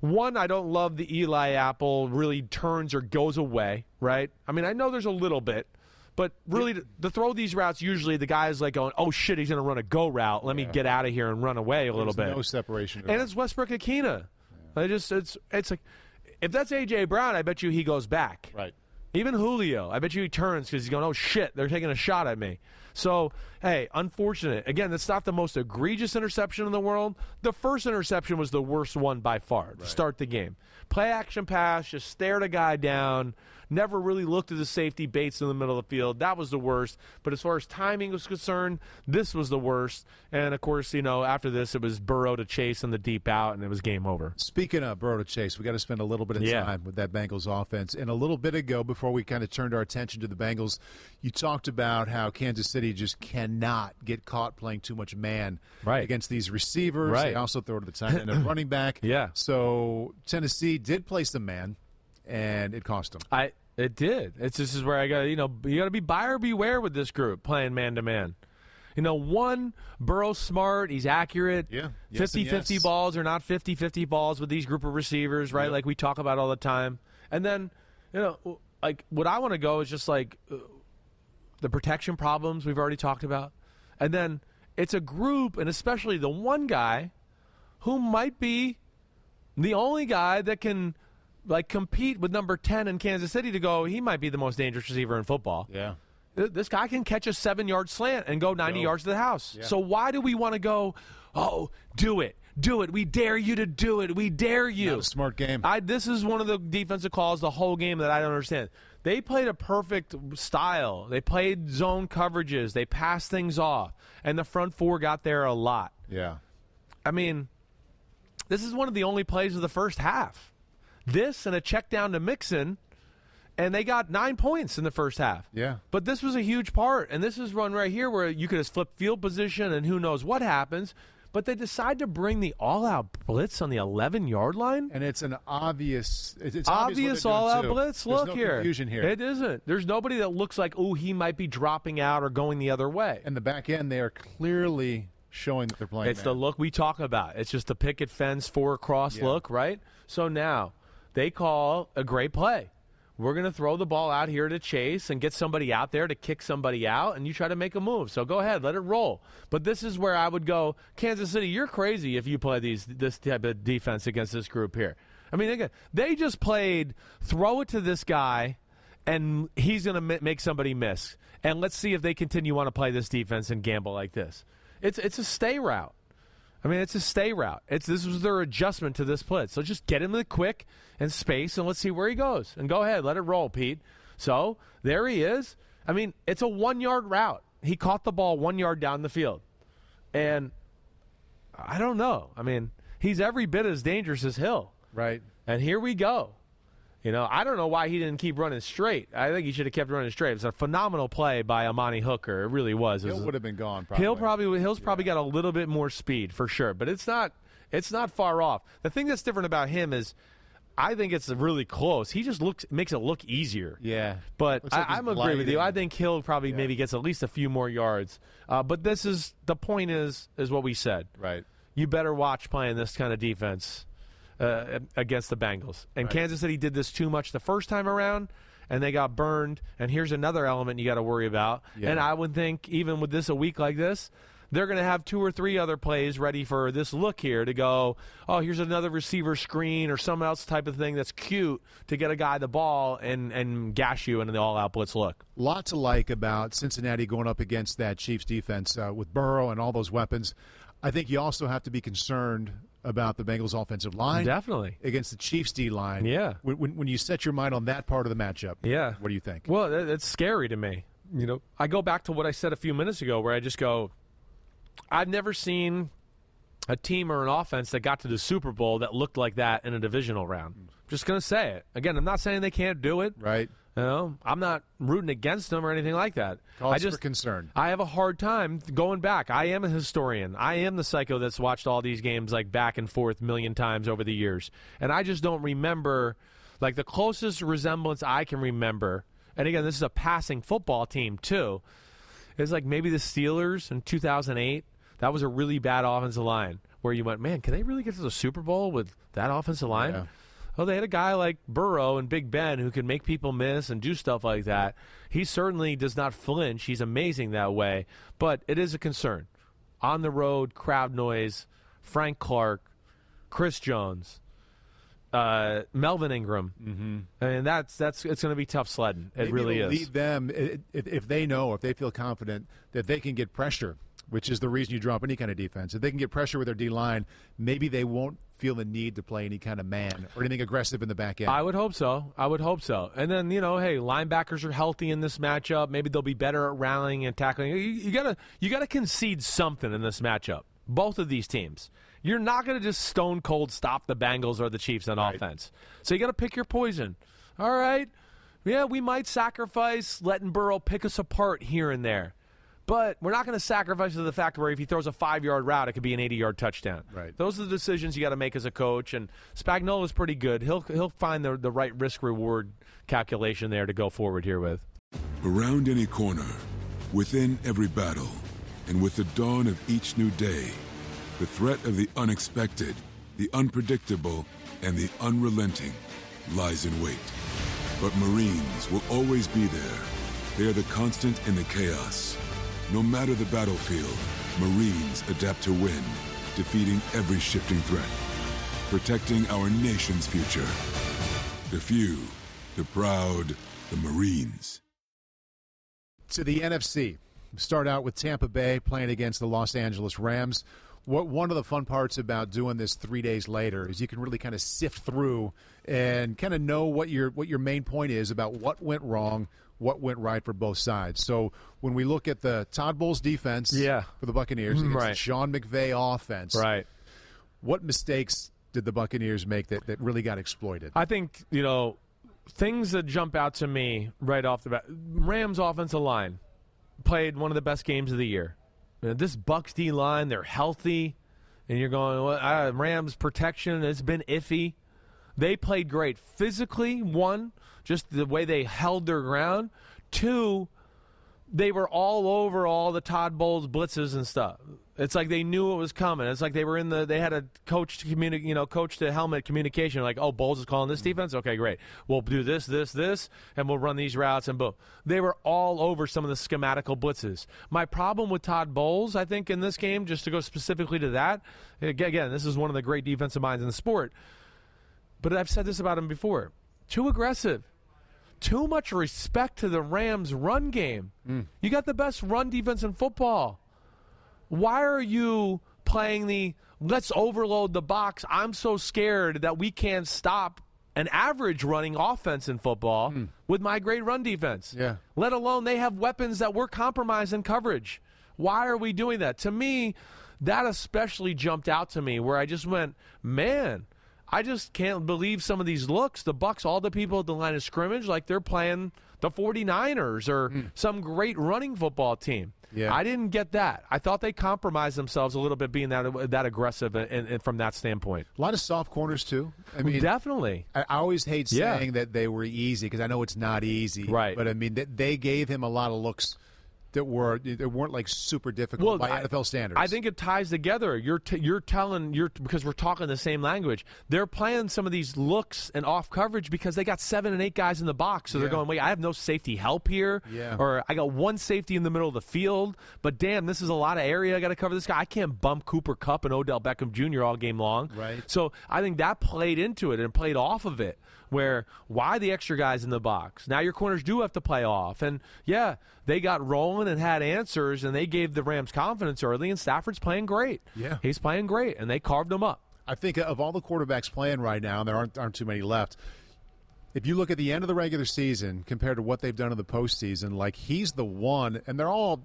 Speaker 3: one, I don't love the Eli Apple really turns or goes away, right? I mean, I know there's a little bit, but really to, to throw these routes, usually the guy is like going, "Oh shit, he's going to run a go route. Let me get out of here and run away a little bit."
Speaker 4: no separation.
Speaker 3: and
Speaker 4: all.
Speaker 3: it's Westbrook-Ikhine. I just it's it's like if that's AJ Brown, I bet you he goes back.
Speaker 4: right.
Speaker 3: Even Julio, I bet you he turns because he's going, oh shit, they're taking a shot at me. So, hey, unfortunate. Again, that's not the most egregious interception in the world. The first interception was the worst one by far to start the game. Play action pass, just stared a guy down, never really looked at the safety Bates in the middle of the field. That was the worst. But as far as timing was concerned, this was the worst. And of course, you know, after this, it was Burrow to Chase in the deep out, and it was game over.
Speaker 4: Speaking of Burrow to Chase, we got to spend a little bit of
Speaker 3: Yeah.
Speaker 4: time with that Bengals offense. And a little bit ago, before we kind of turned our attention to the Bengals, you talked about how Kansas City just cannot get caught playing too much man
Speaker 3: Right.
Speaker 4: against these receivers.
Speaker 3: Right.
Speaker 4: They also throw to the tight end and running back.
Speaker 3: Yeah.
Speaker 4: So Tennessee did play some man, and it cost them.
Speaker 3: I it did. It's this is where I got you know you got to be buyer beware with this group playing man to man. You know, one Burrow smart, he's accurate.
Speaker 4: Yeah. Yes
Speaker 3: 50-50
Speaker 4: yes.
Speaker 3: balls are not 50-50 balls with these group of receivers, right? Like we talk about all the time. And then, you know, like what I want to go is just like uh, the protection problems we've already talked about. And then it's a group and especially the one guy who might be the only guy that can like compete with number 10 in Kansas City to go he might be the most dangerous receiver in football.
Speaker 4: Yeah.
Speaker 3: This guy can catch a 7-yard slant and go 90
Speaker 4: Go.
Speaker 3: yards to the house. So why do we want to go, "Oh, do it. Do it. We dare you to do it. We dare you."
Speaker 4: Smart game.
Speaker 3: I this is one of the defensive calls the whole game that I don't understand. They played a perfect style. They played zone coverages. They passed things off, and the front four got there a lot.
Speaker 4: yeah.
Speaker 3: I mean, this is one of the only plays of the first half. This and a check down to Mixon, and they got nine points in the first half.
Speaker 4: Yeah.
Speaker 3: But this was a huge part, and this is one right here where you could have flipped field position, and who knows what happens. But they decide to bring the all-out blitz on the 11-yard line.
Speaker 4: And it's an obvious, it's it's
Speaker 3: Obvious
Speaker 4: what
Speaker 3: all-out blitz.
Speaker 4: There's
Speaker 3: Look
Speaker 4: no
Speaker 3: here.
Speaker 4: confusion here.
Speaker 3: It isn't. There's nobody that looks like, oh, he might be dropping out or going the other way.
Speaker 4: and the back end, they are clearly showing that they're playing.
Speaker 3: It's
Speaker 4: man.
Speaker 3: the look we talk about. It's just the picket fence four across
Speaker 4: Yeah.
Speaker 3: look, right? So now they call a great play. We're going to throw the ball out here to Chase and get somebody out there to kick somebody out, and you try to make a move. So go ahead, let it roll. But this is where I would go, Kansas City. You're crazy if you play these this type of defense against this group here. I mean, they just played throw it to this guy, and he's going to make somebody miss. And let's see if they continue want to play this defense and gamble like this. It's it's a stay route. I mean, it's a stay route. It's this was their adjustment to this blitz. So just get him the quick and space, and let's see where he goes. And go ahead, let it roll, Pete. So there he is. I mean, it's a one yard route. He caught the ball one yard down the field, and I don't know. I mean, he's every bit as dangerous as Hill.
Speaker 4: right.
Speaker 3: And here we go. You know, I don't know why he didn't keep running straight. I think he should have kept running straight. It was a phenomenal play by Amani Hooker. It really was. It
Speaker 4: Hill would have been gone. Probably.
Speaker 3: Hill probably Hill's probably got a little bit more speed for sure, but it's not it's not far off. The thing that's different about him is I think it's really close. He just looks makes it look easier.
Speaker 4: Yeah.
Speaker 3: But
Speaker 4: like
Speaker 3: I, I'm agree with you. I think Hill probably maybe gets at least a few more yards. Uh, but this is the point is is what we said.
Speaker 4: Right.
Speaker 3: You better watch playing this kind of defense uh, against the Bengals. And Kansas City did this too much the first time around, and they got burned. And here's another element you got to worry about.
Speaker 4: Yeah.
Speaker 3: And I would think even with this a week like this, they're going to have two or three other plays ready for this look here to go, oh, here's another receiver screen or some else type of thing that's cute to get a guy the ball and, and gash you in the all out blitz look.
Speaker 4: Lots to like about Cincinnati going up against that Chiefs defense uh, with Burrow and all those weapons. I think you also have to be concerned about the Bengals' offensive line.
Speaker 3: Definitely.
Speaker 4: Against the Chiefs' D line.
Speaker 3: Yeah.
Speaker 4: When, when, when you set your mind on that part of the matchup.
Speaker 3: Yeah.
Speaker 4: What do you think?
Speaker 3: Well, that- that's scary to me. You know, I go back to what I said a few minutes ago where I just go, I've never seen a team or an offense that got to the Super Bowl that looked like that in a divisional round. Just going to say it. Again, I'm not saying they can't do it.
Speaker 4: Right.
Speaker 3: You know, I'm not rooting against them or anything like that.
Speaker 4: Cause
Speaker 3: I just
Speaker 4: for concern.
Speaker 3: I have a hard time going back. I am a historian. I am the psycho that's watched all these games like back and forth million times over the years. And I just don't remember like the closest resemblance I can remember. And again, this is a passing football team too. Is like maybe the Steelers in 2008. That was a really bad offensive line where you went, "Man, can they really get to the Super Bowl with that offensive line?"
Speaker 4: Yeah.
Speaker 3: Oh, they had a guy like Burrow and Big Ben who can make people miss and do stuff like that. He certainly does not flinch. He's amazing that way, but it is a concern. On the road, crowd noise, Frank Clark, Chris Jones, uh, Melvin Ingram. Mm-hmm. I mean, that's that's it's going to be tough sledding. It
Speaker 4: Maybe
Speaker 3: really is.
Speaker 4: Lead them if, if they know, if they feel confident that they can get pressure, which is the reason you drop any kind of defense. If they can get pressure with their D line, maybe they won't feel the need to play any kind of man or anything aggressive in the back end.
Speaker 3: I would hope so. I would hope so. And then you know, hey, linebackers are healthy in this matchup. Maybe they'll be better at rallying and tackling. You, you gotta you gotta concede something in this matchup. Both of these teams. You're not going to just stone cold stop the Bengals or the Chiefs on offense. So you got to pick your poison. All right. Yeah, we might sacrifice letting Burrow pick us apart here and there. But we're not going to sacrifice to the fact where if he throws a five yard route, it could be an 80 yard touchdown.
Speaker 4: Right.
Speaker 3: Those are the decisions you got to make as a coach. And Spagnuolo is pretty good. He'll he'll find the the right risk reward calculation there to go forward here with.
Speaker 2: Around any corner, within every battle, and with the dawn of each new day, the threat of the unexpected, the unpredictable, and the unrelenting lies in wait. But Marines will always be there. They are the constant in the chaos. No matter the battlefield, Marines adapt to win, defeating every shifting threat, protecting our nation's future. The few, the proud, the Marines.
Speaker 4: to the NFC. Start out with Tampa Bay playing against the Los Angeles Rams. What one of the fun parts about doing this three days later is you can really kind of sift through and kind of know what your what your main point is about what went wrong, what went right for both sides. So when we look at the Todd Bowles defense
Speaker 3: Yeah.
Speaker 4: for the Buccaneers against
Speaker 3: Right.
Speaker 4: the Sean McVay offense,
Speaker 3: Right.
Speaker 4: what mistakes did the Buccaneers make that, that really got exploited?
Speaker 3: I think, you know, things that jump out to me right off the bat. Rams offensive line played one of the best games of the year. You know, this Bucks D line, they're healthy, and you're going, well, uh, Rams protection has been iffy. They played great physically. One, just the way they held their ground. Two, they were all over all the Todd Bowles blitzes and stuff. It's like they knew it was coming. It's like they were in the they had a coach to communicate, you know, coach to helmet communication. Like, oh, Bowles is calling this mm. defense. Okay, great. We'll do this, this, this, and we'll run these routes and boom. They were all over some of the schematical blitzes. My problem with Todd Bowles, I think, in this game, just to go specifically to that, again, this is one of the great defensive minds in the sport. But I've said this about him before. Too aggressive too much respect to the Rams' run game. Mm. You got the best run defense in football. Why are you playing the let's overload the box? I'm so scared that we can't stop an average running offense in football mm. with my great run defense.
Speaker 4: Yeah.
Speaker 3: Let alone they have weapons that we're compromised in coverage. Why are we doing that? To me, that especially jumped out to me where I just went, man, I just can't believe some of these looks. The Bucks, all the people at the line of scrimmage, like they're playing the 49ers or hmm. some great running football team.
Speaker 4: Yeah.
Speaker 3: I didn't get that. I thought they compromised themselves a little bit being that that aggressive and, and from that standpoint.
Speaker 4: A lot of soft corners too. I mean,
Speaker 3: Definitely.
Speaker 4: I I always hate
Speaker 3: Yeah.
Speaker 4: saying that they were easy because I know it's not easy.
Speaker 3: Right.
Speaker 4: But I mean, th- they gave him a lot of looks that were that weren't like super difficult by
Speaker 3: I-
Speaker 4: NFL standards.
Speaker 3: I think it ties together. You're t- you're telling you're because we're talking the same language. They're playing some of these looks and off coverage because they got seven and eight guys in the box. So they're going, wait, I have no safety help here,
Speaker 4: Yeah.
Speaker 3: or I got one safety in the middle of the field. But damn, this is a lot of area I got to cover. This guy, I can't bump Cooper Kupp and Odell Beckham Jr. all game long.
Speaker 4: Right.
Speaker 3: So I think that played into it and played off of it. Where why the extra guys in the box? Now your corners do have to play off, and yeah, they got rolling and had answers, and they gave the Rams confidence early. And Stafford's playing great.
Speaker 4: Yeah.
Speaker 3: he's playing great, and they carved him up.
Speaker 4: I think of all the quarterbacks playing right now, and there aren't aren't too many left. If you look at the end of the regular season compared to what they've done in the postseason, like he's the one, and they're all.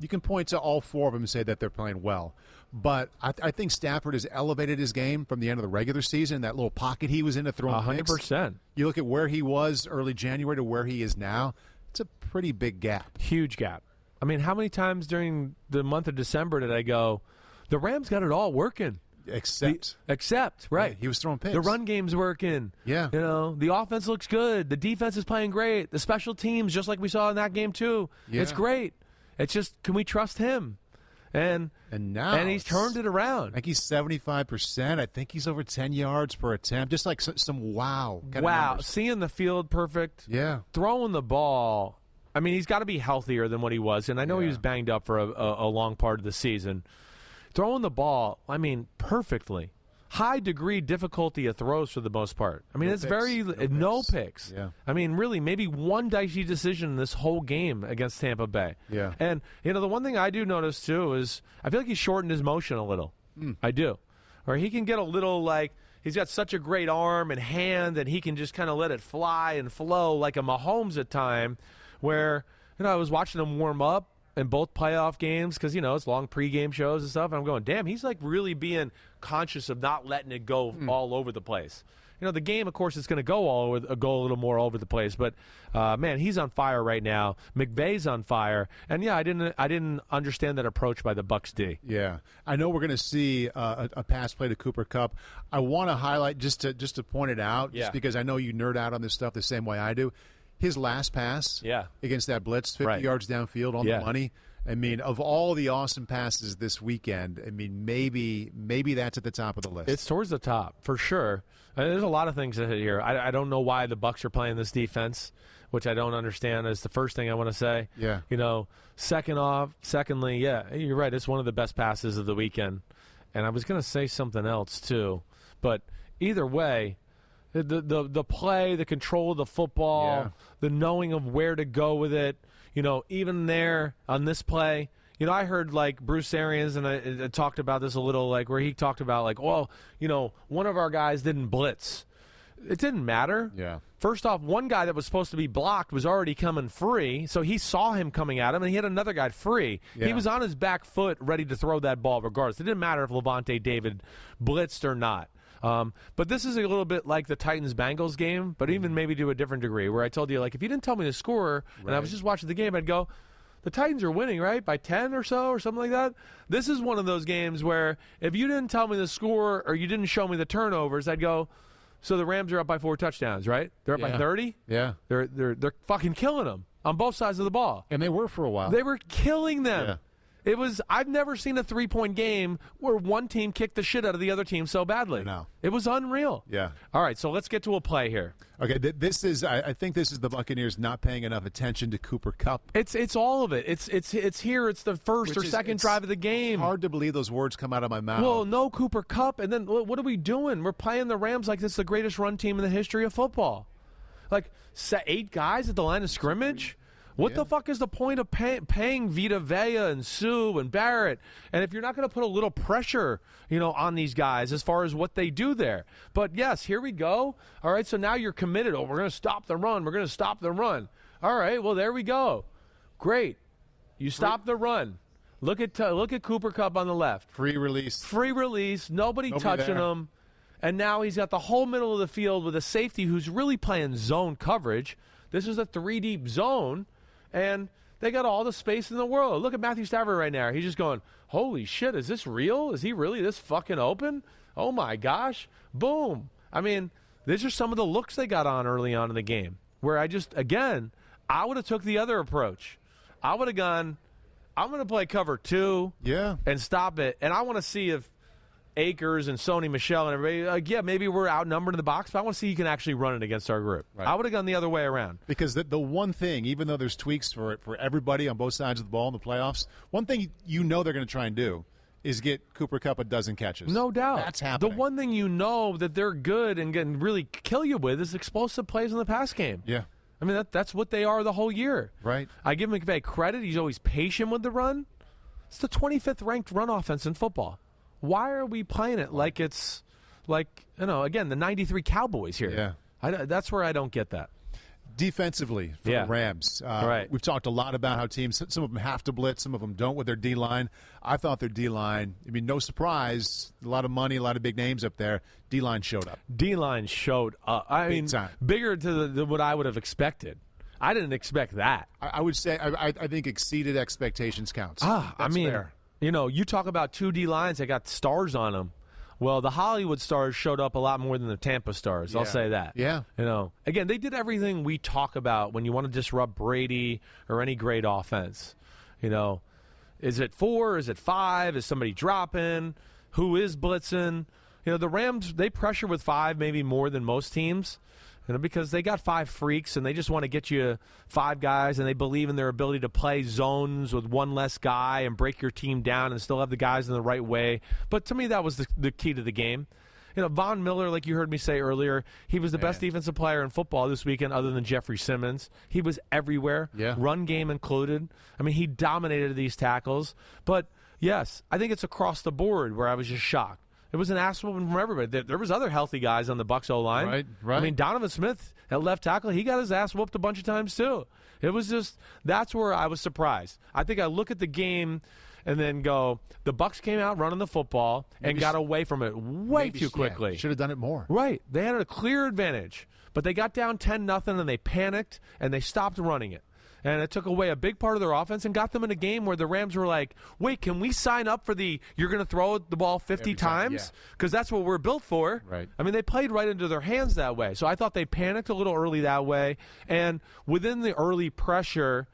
Speaker 4: You can point to all four of them and say that they're playing well, but I, I think Stafford has elevated his game from the end of the regular season. That little pocket he was in to throw
Speaker 3: A
Speaker 4: 100
Speaker 3: percent.
Speaker 4: You look at where he was early January to where he is now. It's a pretty big gap.
Speaker 3: Huge gap. I mean, how many times during the month of December did I go? The Rams got it all working.
Speaker 4: Except
Speaker 3: Except, right.
Speaker 4: he was throwing picks.
Speaker 3: The run game's working.
Speaker 4: Yeah.
Speaker 3: You know, the offense looks good. The defense is playing great. The special teams, just like we saw in that game too. It's great. It's just can we trust him? And
Speaker 4: And now
Speaker 3: and he's turned it around.
Speaker 4: I think he's seventy five percent. I think he's over ten yards per attempt. Just like some, some wow. kind
Speaker 3: wow, seeing the field perfect.
Speaker 4: Yeah.
Speaker 3: Throwing the ball. I mean, he's got to be healthier than what he was, and I know he was banged up for a, a, a long part of the season. Throwing the ball, I mean, perfectly. High degree difficulty of throws for the most part. I mean,
Speaker 4: No
Speaker 3: it's
Speaker 4: picks.
Speaker 3: very
Speaker 4: No
Speaker 3: no
Speaker 4: picks.
Speaker 3: picks.
Speaker 4: Yeah.
Speaker 3: I mean, really, maybe one dicey decision in this whole game against Tampa Bay.
Speaker 4: Yeah.
Speaker 3: And you know, the one thing I do notice too is I feel like he shortened his motion a little.
Speaker 4: Hmm.
Speaker 3: I do, or he can get a little like he's got such a great arm and hand that he can just kind of let it fly and flow like a Mahomes at time. Where you know I was watching him warm up in both playoff games because you know it's long pregame shows and stuff. And I'm going, damn, he's like really being conscious of not letting it go all over the place. You know, the game, of course, is going to go all over, go a little more over the place. But uh, man, he's on fire right now. McVay's on fire, and yeah, I didn't, I didn't understand that approach by the Bucks D.
Speaker 4: Yeah, I know we're going to see uh, a, a pass play to Cooper Kupp. I want to highlight just to just to point it out,
Speaker 3: Yeah.
Speaker 4: just because I know you nerd out on this stuff the same way I do. His last pass,
Speaker 3: Yeah.
Speaker 4: against that blitz, fifty
Speaker 3: Right.
Speaker 4: yards downfield on
Speaker 3: Yeah.
Speaker 4: the money. I mean, of all the awesome passes this weekend, I mean, maybe maybe that's at the top of the list.
Speaker 3: It's towards the top for sure. Uh, there's a lot of things to hit here. I, I don't know why the Bucks are playing this defense, which I don't understand. Is the first thing I want to say.
Speaker 4: Yeah.
Speaker 3: You know, second off, secondly, yeah, you're right. It's one of the best passes of the weekend, and I was going to say something else too, but either way. The, the the play, the control of the football,
Speaker 4: Yeah.
Speaker 3: the knowing of where to go with it. You know, even there on this play, you know, I heard like Bruce Arians and I, I talked about this a little, like where he talked about like, well, you know, one of our guys didn't blitz. It didn't matter.
Speaker 4: Yeah.
Speaker 3: First off, one guy that was supposed to be blocked was already coming free, so he saw him coming at him, and he had another guy free. He was on his back foot, ready to throw that ball, regardless. It didn't matter if Lavonte David blitzed or not. Um, but this is a little bit like the Titans Bengals game, but even maybe to a different degree, where I told you, like, if you didn't tell me the score and I was just watching the game, I'd go, the Titans are winning, right? By 10 or so or something like that. This is one of those games where if you didn't tell me the score or you didn't show me the turnovers, I'd go, so the Rams are up by four touchdowns, right? They're up by 30?
Speaker 4: yeah,
Speaker 3: They're, they're, they're fucking killing them on both sides of the ball.
Speaker 4: and they were for a while.
Speaker 3: They were killing them.
Speaker 4: Yeah.
Speaker 3: It was I've never seen a three point game where one team kicked the shit out of the other team so badly.
Speaker 4: No.
Speaker 3: It was unreal.
Speaker 4: Yeah.
Speaker 3: All right, so let's get to a play here.
Speaker 4: okay, th- this is I, I think this is the Buccaneers not paying enough attention to Cooper Kupp.
Speaker 3: It's it's all of it. It's it's it's here. It's the first
Speaker 4: Which
Speaker 3: or
Speaker 4: is-
Speaker 3: second drive of the game.
Speaker 4: Hard to believe those words come out of my mouth.
Speaker 3: Well, no Cooper Kupp, and then what are we doing? We're playing the Rams like this is the greatest run team in the history of football. Like se- eight guys at the line of scrimmage. What the fuck is the point of pay- paying Vita Vea and Suh and Barrett? And if you're not going to put a little pressure, you know, on these guys as far as what they do there. But yes, here we go. All right, so now you're committed. Oh, we're going to stop the run. We're going to stop the run. All right, well there we go. Great. You stop the run. Look at uh, look at Cooper Kupp on the left
Speaker 4: free release.
Speaker 3: free release, nobody,
Speaker 4: Nobody
Speaker 3: touching
Speaker 4: there.
Speaker 3: him. And now he's got the whole middle of the field with a safety who's really playing zone coverage. This is a three deep zone, and they got all the space in the world. Look at Matthew Stafford right now. He's just going, Holy shit, is this real? Is he really this fucking open? Oh my gosh. Boom. I mean, these are some of the looks they got on early on in the game where I just, again, I would have took the other approach. I would have gone. I'm going to play cover two
Speaker 4: Yeah.
Speaker 3: and stop it. And I want to see if Akers and Sony Michel and everybody, like, yeah, maybe we're outnumbered in the box, but I want to see you can actually run it against our group.
Speaker 4: Right.
Speaker 3: I would have gone the other way around.
Speaker 4: Because the, the one thing, even though there's tweaks for for everybody on both sides of the ball in the playoffs, one thing you know they're going to try and do is get Cooper Kupp a dozen catches.
Speaker 3: No doubt.
Speaker 4: That's happening.
Speaker 3: The one thing you know that they're good and can really kill you with is explosive plays in the pass game.
Speaker 4: Yeah.
Speaker 3: I mean, that, that's what they are the whole year.
Speaker 4: Right.
Speaker 3: I give McVay credit. He's always patient with the run. It's the 25th ranked run offense in football. Why are we playing it like it's like, you know, again, the 93 Cowboys here?
Speaker 4: Yeah.
Speaker 3: I, that's where I don't get that.
Speaker 4: defensively for
Speaker 3: Yeah.
Speaker 4: the Rams. Uh,
Speaker 3: Right.
Speaker 4: We've talked a lot about how teams, some of them have to blitz, some of them don't with their D line. I thought their D line, I mean, no surprise, a lot of money, a lot of big names up there. D line showed up.
Speaker 3: D line showed up. I
Speaker 4: Big
Speaker 3: mean,
Speaker 4: time.
Speaker 3: bigger to the, than what I would have expected. I didn't expect that.
Speaker 4: I, I would say, I, I- I think exceeded expectations counts.
Speaker 3: Ah,
Speaker 4: That's
Speaker 3: I mean,
Speaker 4: fair.
Speaker 3: You know, you talk about two D lines that got stars on them. Well, the Hollywood stars showed up a lot more than the Tampa stars. I'll say that.
Speaker 4: Yeah.
Speaker 3: You know, again, they did everything we talk about when you want to disrupt Brady or any great offense. You know, is it four? Is it five? Is somebody dropping? Who is blitzing? You know, the Rams they pressure with five, maybe more than most teams. You know, because they got five freaks and they just want to get you five guys and they believe in their ability to play zones with one less guy and break your team down and still have the guys in the right way. But to me, that was the, the key to the game. You know, Von Miller, like you heard me say earlier, he was the best defensive player in football this weekend, other than Jeffery Simmons. He was everywhere,
Speaker 4: Yeah.
Speaker 3: run game included. I mean, he dominated these tackles. But yes, I think it's across the board where I was just shocked. It was an ass whooping from everybody. There, there was other healthy guys on the Bucks O line.
Speaker 4: Right, right.
Speaker 3: I mean, Donovan Smith at left tackle, he got his ass whooped a bunch of times too. It was just that's where I was surprised. I think I look at the game and then go, the Bucks came out running the football and got away from it way
Speaker 4: Maybe-
Speaker 3: too
Speaker 4: yeah,
Speaker 3: quickly.
Speaker 4: should have done it more.
Speaker 3: Right. They had a clear advantage, but they got down 10 nothing and they panicked and they stopped running it. And it took away a big part of their offense and got them in a game where the Rams were like, "Wait, can we sign up for the you're going to throw the ball 50
Speaker 4: Every
Speaker 3: times because that's what we're built for."
Speaker 4: Right.
Speaker 3: I mean, they played right into their hands that way. So I thought they panicked a little early that way and within the early pressure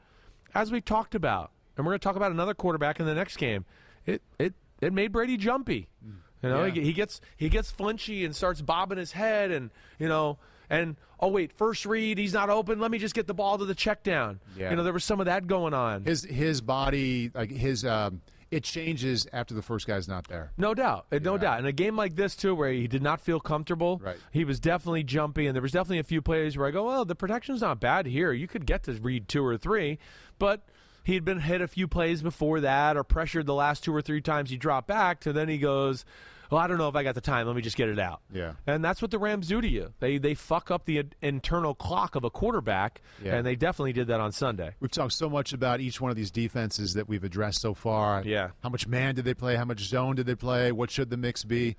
Speaker 3: as we talked about, and we're going to talk about another quarterback in the next game. It it it made Brady jumpy. Mm. You know,
Speaker 4: Yeah.
Speaker 3: he, he gets he gets flinchy and starts bobbing his head, and you know, and oh wait, first read, he's not open. Let me just get the ball to the check down.
Speaker 4: Yeah.
Speaker 3: You know, there was some of that going on.
Speaker 4: His his body, like his, um, it changes after the first guy's not there.
Speaker 3: No doubt, no
Speaker 4: Yeah.
Speaker 3: doubt. In a game like this too, where he did not feel comfortable,
Speaker 4: Right.
Speaker 3: he was definitely jumpy, and there was definitely a few plays where I go, "Well, the protection's not bad here. You could get to read two or three, but." He had been hit a few plays before that, or pressured the last two or three times he dropped back. To then he goes, "Well, I don't know if I got the time. Let me just get it out."
Speaker 4: Yeah.
Speaker 3: and that's what the Rams do to you. They they fuck up the internal clock of a quarterback,
Speaker 4: Yeah.
Speaker 3: and they definitely did that on Sunday.
Speaker 4: We've talked so much about each one of these defenses that we've addressed so far.
Speaker 3: Yeah.
Speaker 4: How much man did they play? How much zone did they play? What should the mix be?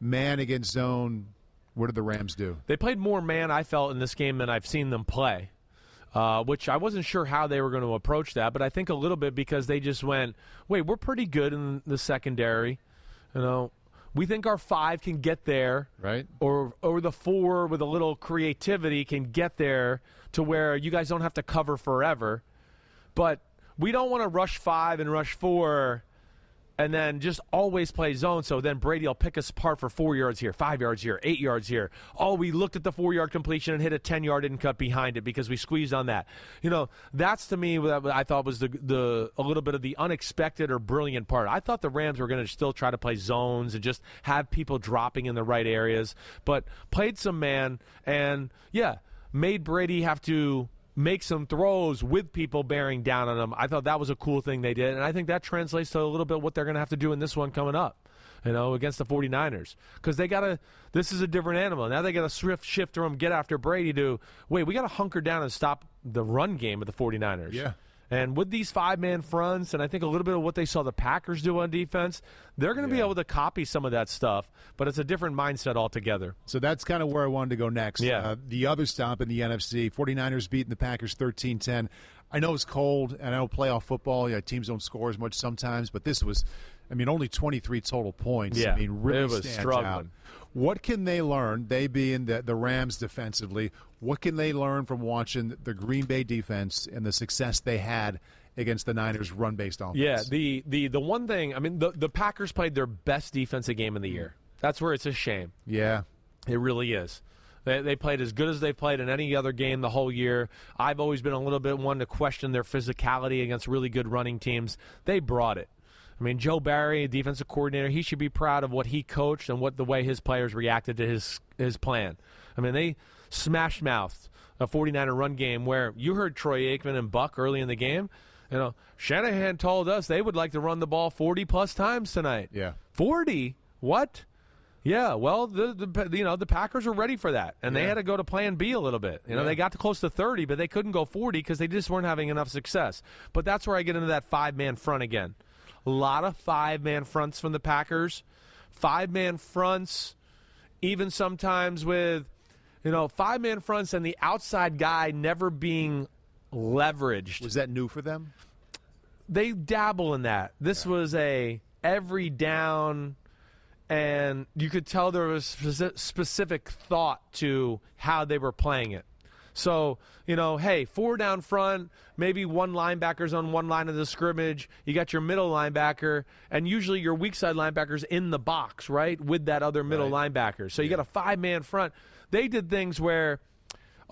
Speaker 4: Man against zone. What did the Rams do?
Speaker 3: They played more man, I felt, in this game than I've seen them play, uh, which I wasn't sure how they were going to approach that, but I think a little bit because they just went, wait, we're pretty good in the secondary. You know, we think our five can get there.
Speaker 4: Right.
Speaker 3: Or, or the four with a little creativity can get there to where you guys don't have to cover forever. But we don't want to rush five and rush four and then just always play zone. So then Brady will pick us apart for four yards here, five yards here, eight yards here. Oh, we looked at the four yard completion and hit a 10 yard and cut behind it because we squeezed on that. You know, that's to me what I thought was the, the a little bit of the unexpected or brilliant part. I thought the Rams were going to still try to play zones and just have people dropping in the right areas, but played some man and, yeah, made Brady have to make some throws with people bearing down on them. I thought that was a cool thing they did, and I think that translates to a little bit what they're going to have to do in this one coming up. You know, against the 49ers. Because they got to, this is a different animal. Now they got to swift shift from get after Brady to, wait, we got to hunker down and stop the run game of the 49ers.
Speaker 4: Yeah.
Speaker 3: And with these five man fronts, and I think a little bit of what they saw the Packers do on defense, they're going to be able to copy some of that stuff, but it's a different mindset altogether.
Speaker 4: So that's kind of where I wanted to go next.
Speaker 3: Yeah.
Speaker 4: Uh, the other stop in the NFC, 49ers beating the Packers 13 10. I know it's cold, and I know playoff football, yeah, teams don't score as much sometimes, but this was, I mean, only 23 total points.
Speaker 3: Yeah,
Speaker 4: I mean, really
Speaker 3: it was struggling.
Speaker 4: out. What can they learn, they being the, the Rams defensively, what can they learn from watching the Green Bay defense and the success they had against the Niners' run-based offense.
Speaker 3: Yeah, the the the one thing, I mean, the the Packers played their best defensive game of the year. That's where it's a shame.
Speaker 4: yeah.
Speaker 3: It really is. They, they played as good as they've played in any other game the whole year. I've always been a little bit one to question their physicality against really good running teams. They brought it. I mean, Joe Barry, defensive coordinator, he should be proud of what he coached and what the way his players reacted to his his plan. I mean, they smash mouthed a 49er run game where you heard Troy Aikman and Buck early in the game. You know, Shanahan told us they would like to run the ball 40 plus times tonight.
Speaker 4: Yeah.
Speaker 3: 40? What? Yeah, well, the, the you know the Packers were ready for that, and they had to go to Plan B a little bit. You know,
Speaker 4: Yeah.
Speaker 3: they got to close to thirty, but they couldn't go forty because they just weren't having enough success. But that's where I get into that five man front again. A lot of five man fronts from the Packers, five man fronts, even sometimes with you know five man fronts and the outside guy never being leveraged
Speaker 4: Was that new for them?
Speaker 3: they dabble in that. This was a every down, and you could tell there was specific thought to how they were playing it. So you know, hey, four down front, maybe one linebacker's on one line of the scrimmage. You got your middle linebacker, and usually your weak side linebacker's in the box, right, with that other middle linebacker. So you got a five man front. They did things where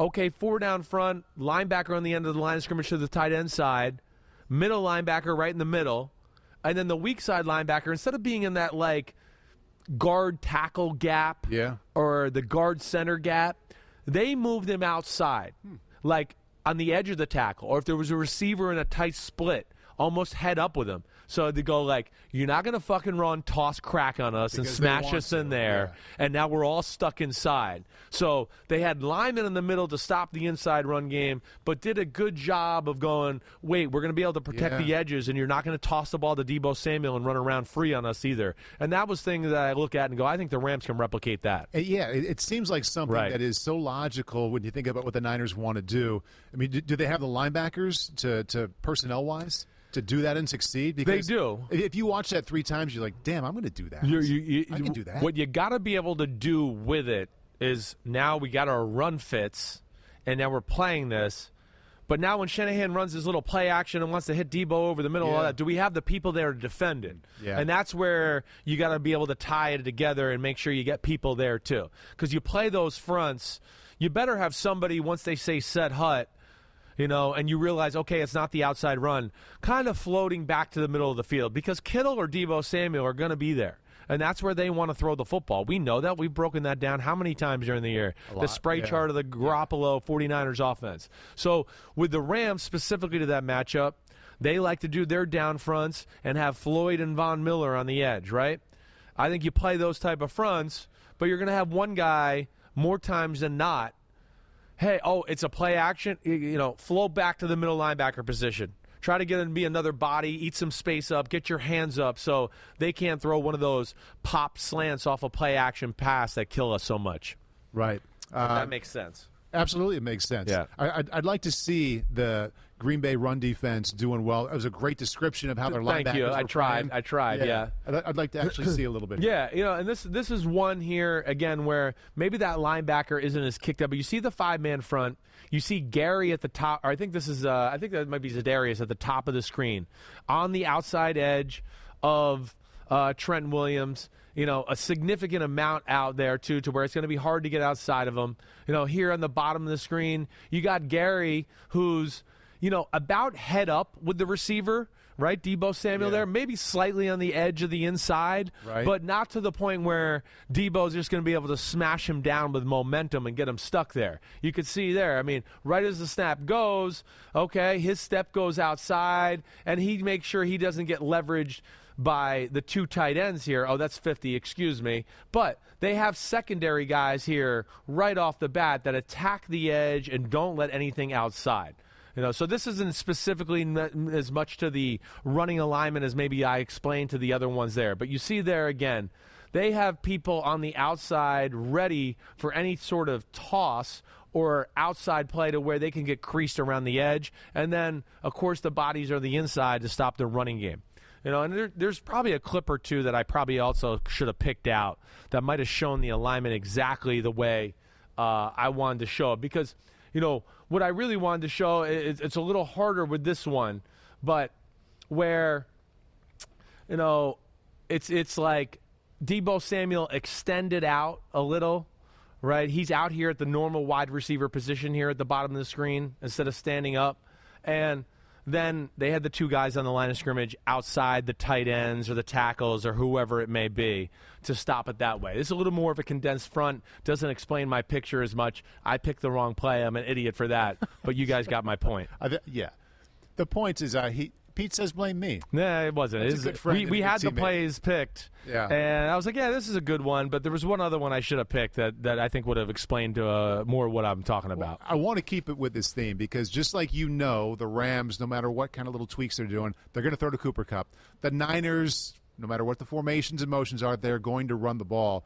Speaker 3: okay, four down front, linebacker on the end of the line of scrimmage to the tight end side, middle linebacker right in the middle, and then the weak side linebacker, instead of being in that like guard tackle gap
Speaker 4: Yeah.
Speaker 3: or the guard center gap, they moved him outside, hmm. like on the edge of the tackle, or if there was a receiver in a tight split, almost head up with him. So they go like, "You're not gonna fucking run toss crack on us and
Speaker 4: Because they
Speaker 3: smash us in
Speaker 4: to,
Speaker 3: there." and now we're all stuck inside. So they had linemen in the middle to stop the inside run game, but did a good job of going, wait, we're going to be able to protect
Speaker 4: Yeah.
Speaker 3: the edges, and you're not going to toss the ball to Deebo Samuel and run around free on us either. And that was things that I look at and go, I think the Rams can replicate that.
Speaker 4: Yeah, it, it seems like something
Speaker 3: Right.
Speaker 4: that is so logical when you think about what the Niners want to do. I mean, do, do they have the linebackers to, to personnel wise to do that and succeed? Because they
Speaker 3: do.
Speaker 4: If you watch that three times, you're like, damn, I'm going to do that.
Speaker 3: You- you- you-
Speaker 4: I can do that.
Speaker 3: What you got to be able to do with it is now we got our run fits, and now we're playing this. But now when Shanahan runs his little play action and wants to hit Deebo over the middle, all that, do we have the people there to defend it?
Speaker 4: Yeah.
Speaker 3: And that's where you got to be able to tie it together and make sure you get people there too. Because you play those fronts, you better have somebody once they say set hut you know, and you realize, okay, it's not the outside run, kind of floating back to the middle of the field because Kittle or Deebo Samuel are going to be there. And that's where they want to throw the football. We know that. We've broken that down how many times during the year? The spray
Speaker 4: yeah.
Speaker 3: chart of the Garoppolo 49ers offense. So with the Rams, specifically to that matchup, they like to do their down fronts and have Floyd and Von Miller on the edge, right? I think you play those type of fronts, but you're going to have one guy more times than not hey, oh, it's a play action, you- you know, flow back to the middle linebacker position. Try to get him to be another body, eat some space up, get your hands up so they can't throw one of those pop slants off a play action pass that kill us so much.
Speaker 4: right. Uh,
Speaker 3: that makes sense.
Speaker 4: Absolutely, it makes sense.
Speaker 3: Yeah.
Speaker 4: I, I'd, I'd like to see the Green Bay run defense doing well. It was a great description of how their
Speaker 3: Thank
Speaker 4: linebackers
Speaker 3: you. I tried.
Speaker 4: playing.
Speaker 3: I tried, yeah.
Speaker 4: I'd, I'd like to actually see a little bit.
Speaker 3: Yeah, you know, and this this is one here again where maybe that linebacker isn't as kicked up, but you see the five man front. You see Gary at the top, or I think this is, uh, I think that might be Za'Darius at the top of the screen, on the outside edge of uh, Trent Williams. You know, a significant amount out there too, to where it's going to be hard to get outside of him. You know, here on the bottom of the screen, you got Gary, who's you know about head up with the receiver, right? Deebo Samuel
Speaker 4: Yeah.
Speaker 3: there, maybe slightly on the edge of the inside,
Speaker 4: Right.
Speaker 3: but not to the point where Deebo's just going to be able to smash him down with momentum and get him stuck there. You could see there. I mean, right as the snap goes, okay, his step goes outside, and he makes sure he doesn't get leveraged by the two tight ends here. Oh, that's 50, excuse me. But they have secondary guys here right off the bat that attack the edge and don't let anything outside. You know, so this isn't specifically as much to the running alignment as maybe I explained to the other ones there. But you see there again, they have people on the outside ready for any sort of toss or outside play to where they can get creased around the edge. And then, of course, the bodies are the inside to stop the running game. You know, and there, there's probably a clip or two that I probably also should have picked out that might have shown the alignment exactly the way uh, I wanted to show it. Because, you know, what I really wanted to show, it, it's a little harder with this one. but where you know it's it's like Deebo Samuel extended out a little, right? He's out here at the normal wide receiver position here at the bottom of the screen instead of standing up, and then they had the two guys on the line of scrimmage outside the tight ends or the tackles or whoever it may be to stop it that way. This is a little more of a condensed front. Doesn't explain my picture as much. I picked the wrong play. I'm an idiot for that. but you guys got my point.
Speaker 4: Yeah. The point is, uh, he Pete says blame me.
Speaker 3: Nah, it wasn't.
Speaker 4: That's a
Speaker 3: It's-
Speaker 4: good friend
Speaker 3: we we had the
Speaker 4: teammate.
Speaker 3: plays picked,
Speaker 4: Yeah.
Speaker 3: and I was like, yeah, this is a good one. But there was one other one I should have picked that, that I think would have explained uh, more what I'm talking about.
Speaker 4: I want to keep it with this theme because just like you know, the Rams, no matter what kind of little tweaks they're doing, they're going to throw to Cooper Kupp. The Niners, no matter what the formations and motions are, they're going to run the ball.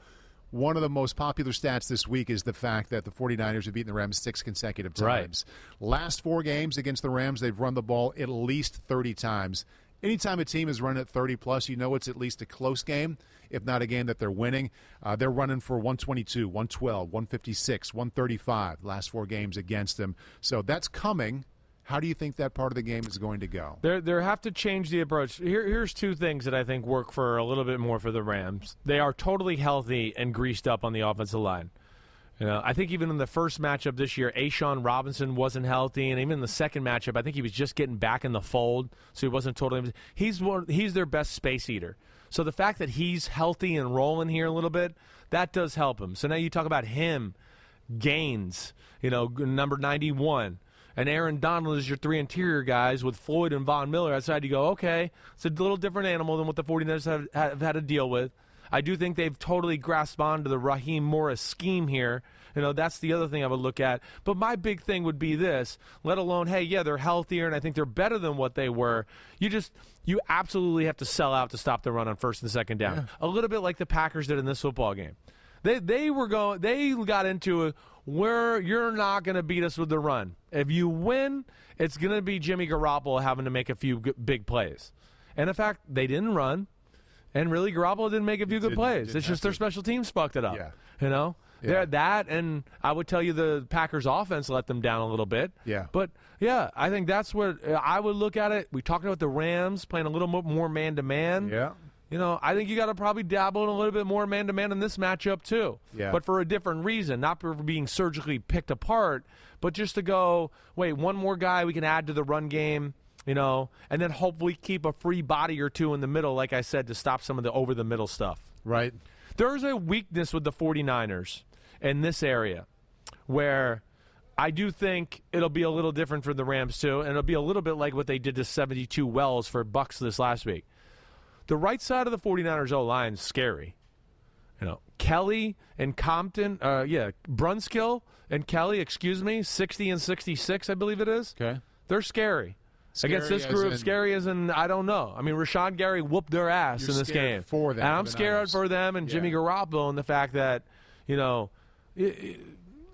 Speaker 4: One of the most popular stats this week is the fact that the 49ers have beaten the Rams six consecutive times. Right. Last four games against the Rams, they've run the ball at least 30 times. Anytime a team is running at 30 plus, you know it's at least a close game, if not a game that they're winning. Uh, they're running for 122, 112, 156, 135 last four games against them. So that's coming. How do you think that part of the game is going to go?
Speaker 3: They they have to change the approach. Here, here's two things that I think work for a little bit more for the Rams. They are totally healthy and greased up on the offensive line. You know, I think even in the first matchup this year, A'Shawn Robinson wasn't healthy, and even in the second matchup, I think he was just getting back in the fold, so he wasn't totally. He's one. He's their best space eater. So the fact that he's healthy and rolling here a little bit, that does help him. So now you talk about him, Gaines, you know, number 91. And Aaron Donald is your three interior guys with Floyd and Von Miller outside. You go, okay, it's a little different animal than what the 49ers have, have had to deal with. I do think they've totally grasped onto the Raheem Morris scheme here. You know, that's the other thing I would look at. But my big thing would be this, let alone, hey, yeah, they're healthier and I think they're better than what they were. You just, you absolutely have to sell out to stop the run on first and second down. A little bit like the Packers did in this football game. They they were going. They got into it where you're not going to beat us with the run. If you win, it's going to be Jimmy Garoppolo having to make a few g- big plays. And in fact, they didn't run, and really Garoppolo didn't make a few good
Speaker 4: didn't-
Speaker 3: plays.
Speaker 4: didn't
Speaker 3: It's just their
Speaker 4: to.
Speaker 3: special teams fucked it up.
Speaker 4: Yeah.
Speaker 3: You know.
Speaker 4: Yeah.
Speaker 3: They're that, and I would tell you the Packers' offense let them down a little bit.
Speaker 4: Yeah.
Speaker 3: But yeah, I think that's what I would look at it. We talked about the Rams playing a little more man to man.
Speaker 4: Yeah.
Speaker 3: You know, I think you got to probably dabble in a little bit more man to man in this matchup too.
Speaker 4: Yeah.
Speaker 3: But for a different reason, not for being surgically picked apart, but just to go, wait, one more guy we can add to the run game, you know, and then hopefully keep a free body or two in the middle, like I said, to stop some of the over the middle stuff.
Speaker 4: Right.
Speaker 3: There's a weakness with the 49ers in this area where I do think it'll be a little different for the Rams too, and it'll be a little bit like what they did to 72 Wells for Bucks this last week. The right side of the 49ers O line is scary. You know, Kelly and Compton, uh, yeah, Brunskill and Kelly, excuse me, 60 and 66, I believe it is.
Speaker 4: Okay.
Speaker 3: They're scary. Against this group,
Speaker 4: in-
Speaker 3: scary as in I don't know. I mean, Rashan Gary whooped their ass in this game
Speaker 4: for them,
Speaker 3: and I'm scared for them and Jimmy
Speaker 4: Yeah.
Speaker 3: Garoppolo and the fact that you know, i i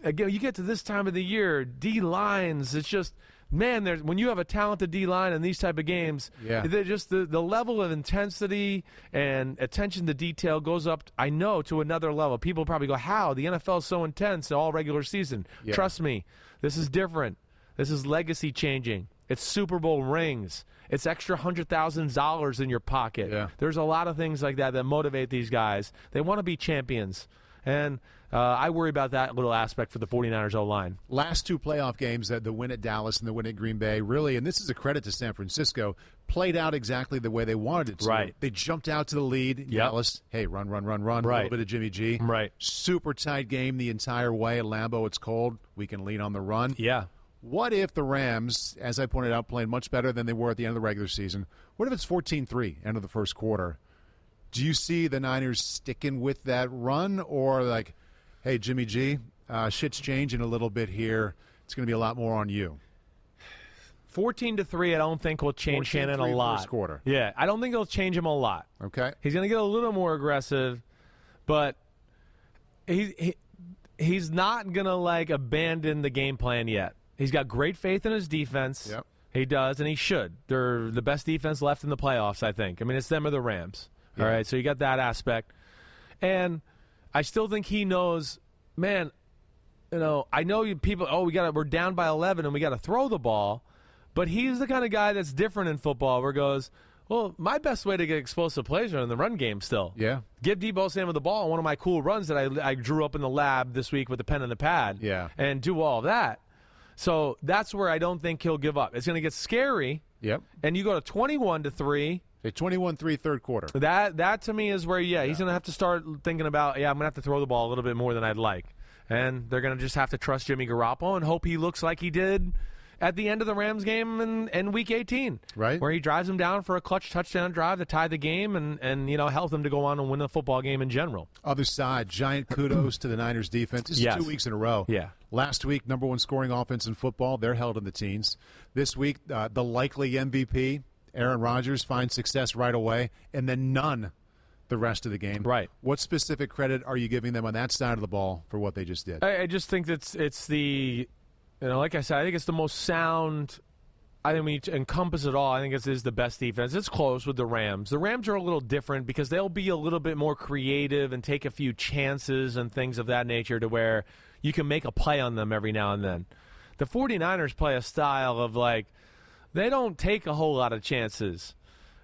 Speaker 3: again, you get to this time of the year, D lines. It's just man, there's when you have a talented D line in these type of games,
Speaker 4: Yeah.
Speaker 3: they're just the the level of intensity and attention to detail goes up. I know to another level. People probably go, "How the NFL is so intense all regular season?"
Speaker 4: Yeah.
Speaker 3: Trust me, this is different. This is legacy changing. It's Super Bowl rings. It's extra hundred thousand dollars in your pocket.
Speaker 4: Yeah.
Speaker 3: There's a lot of things like that that motivate these guys. They want to be champions. And uh, I worry about that little aspect for the 49ers O line.
Speaker 4: last two playoff games, the win at Dallas and the win at Green Bay, really, and this is a credit to San Francisco, played out exactly the way they wanted it to.
Speaker 3: Right.
Speaker 4: They jumped out to the lead.
Speaker 3: Yep.
Speaker 4: Dallas, hey, run, run, run, run.
Speaker 3: Right.
Speaker 4: A little bit of Jimmy G.
Speaker 3: Right.
Speaker 4: Super tight game the entire way. At Lambeau, it's cold. We can lean on the run.
Speaker 3: Yeah.
Speaker 4: What if the Rams, as I pointed out, playing much better than they were at the end of the regular season? What if it's 14 3, end of the first quarter? Do you see the Niners sticking with that run or like, hey, Jimmy G, uh, shit's changing a little bit here. It's going to be a lot more on you.
Speaker 3: 14 to 3, I don't think will change
Speaker 4: 14-3
Speaker 3: Shanahan a lot.
Speaker 4: first quarter.
Speaker 3: Yeah, I don't think it'll change him a lot.
Speaker 4: Okay?
Speaker 3: He's going to get a little more aggressive, but he, he he's not going to like abandon the game plan yet. He's got great faith in his defense.
Speaker 4: Yep.
Speaker 3: He does, and he should. They're the best defense left in the playoffs, I think. I mean, it's them or the Rams. All right, so you got that aspect. And I still think he knows, man, you know, I know you people, oh, we got we're down by 11 and we got to throw the ball. But he's the kind of guy that's different in football where he goes, well, my best way to get explosive plays are in the run game still.
Speaker 4: Yeah.
Speaker 3: Give Deebo Samuel the ball. One of my cool runs that I, I drew up in the lab this week with the pen and the pad.
Speaker 4: Yeah.
Speaker 3: And do all of that. So that's where I don't think he'll give up. It's going to get scary.
Speaker 4: Yep.
Speaker 3: And you go to 21 to 3.
Speaker 4: A 21-3 third quarter.
Speaker 3: That that to me is where yeah, he's going to have to start thinking about yeah, I'm going to have to throw the ball a little bit more than I'd like. And they're going to just have to trust Jimmy Garoppolo and hope he looks like he did at the end of the Rams game in, in week 18.
Speaker 4: Right.
Speaker 3: Where he drives them down for a clutch touchdown drive to tie the game and, and you know, help them to go on and win the football game in general.
Speaker 4: Other side, giant kudos to the Niners defense. This is
Speaker 3: Yes.
Speaker 4: two weeks in a row.
Speaker 3: Yeah.
Speaker 4: Last week, number one scoring offense in football. They're held in the teens. This week, uh, the likely MVP, Aaron Rodgers, finds success right away, and then none the rest of the game.
Speaker 3: Right.
Speaker 4: What specific credit are you giving them on that side of the ball for what they just did?
Speaker 3: I, I just think that's it's the, you know, like I said, I think it's the most sound. I think when you encompass it all, I think it's is the best defense. It's close with the Rams. The Rams are a little different because they'll be a little bit more creative and take a few chances and things of that nature to where you can make a play on them every now and then. The 49ers play a style of like they don't take a whole lot of chances.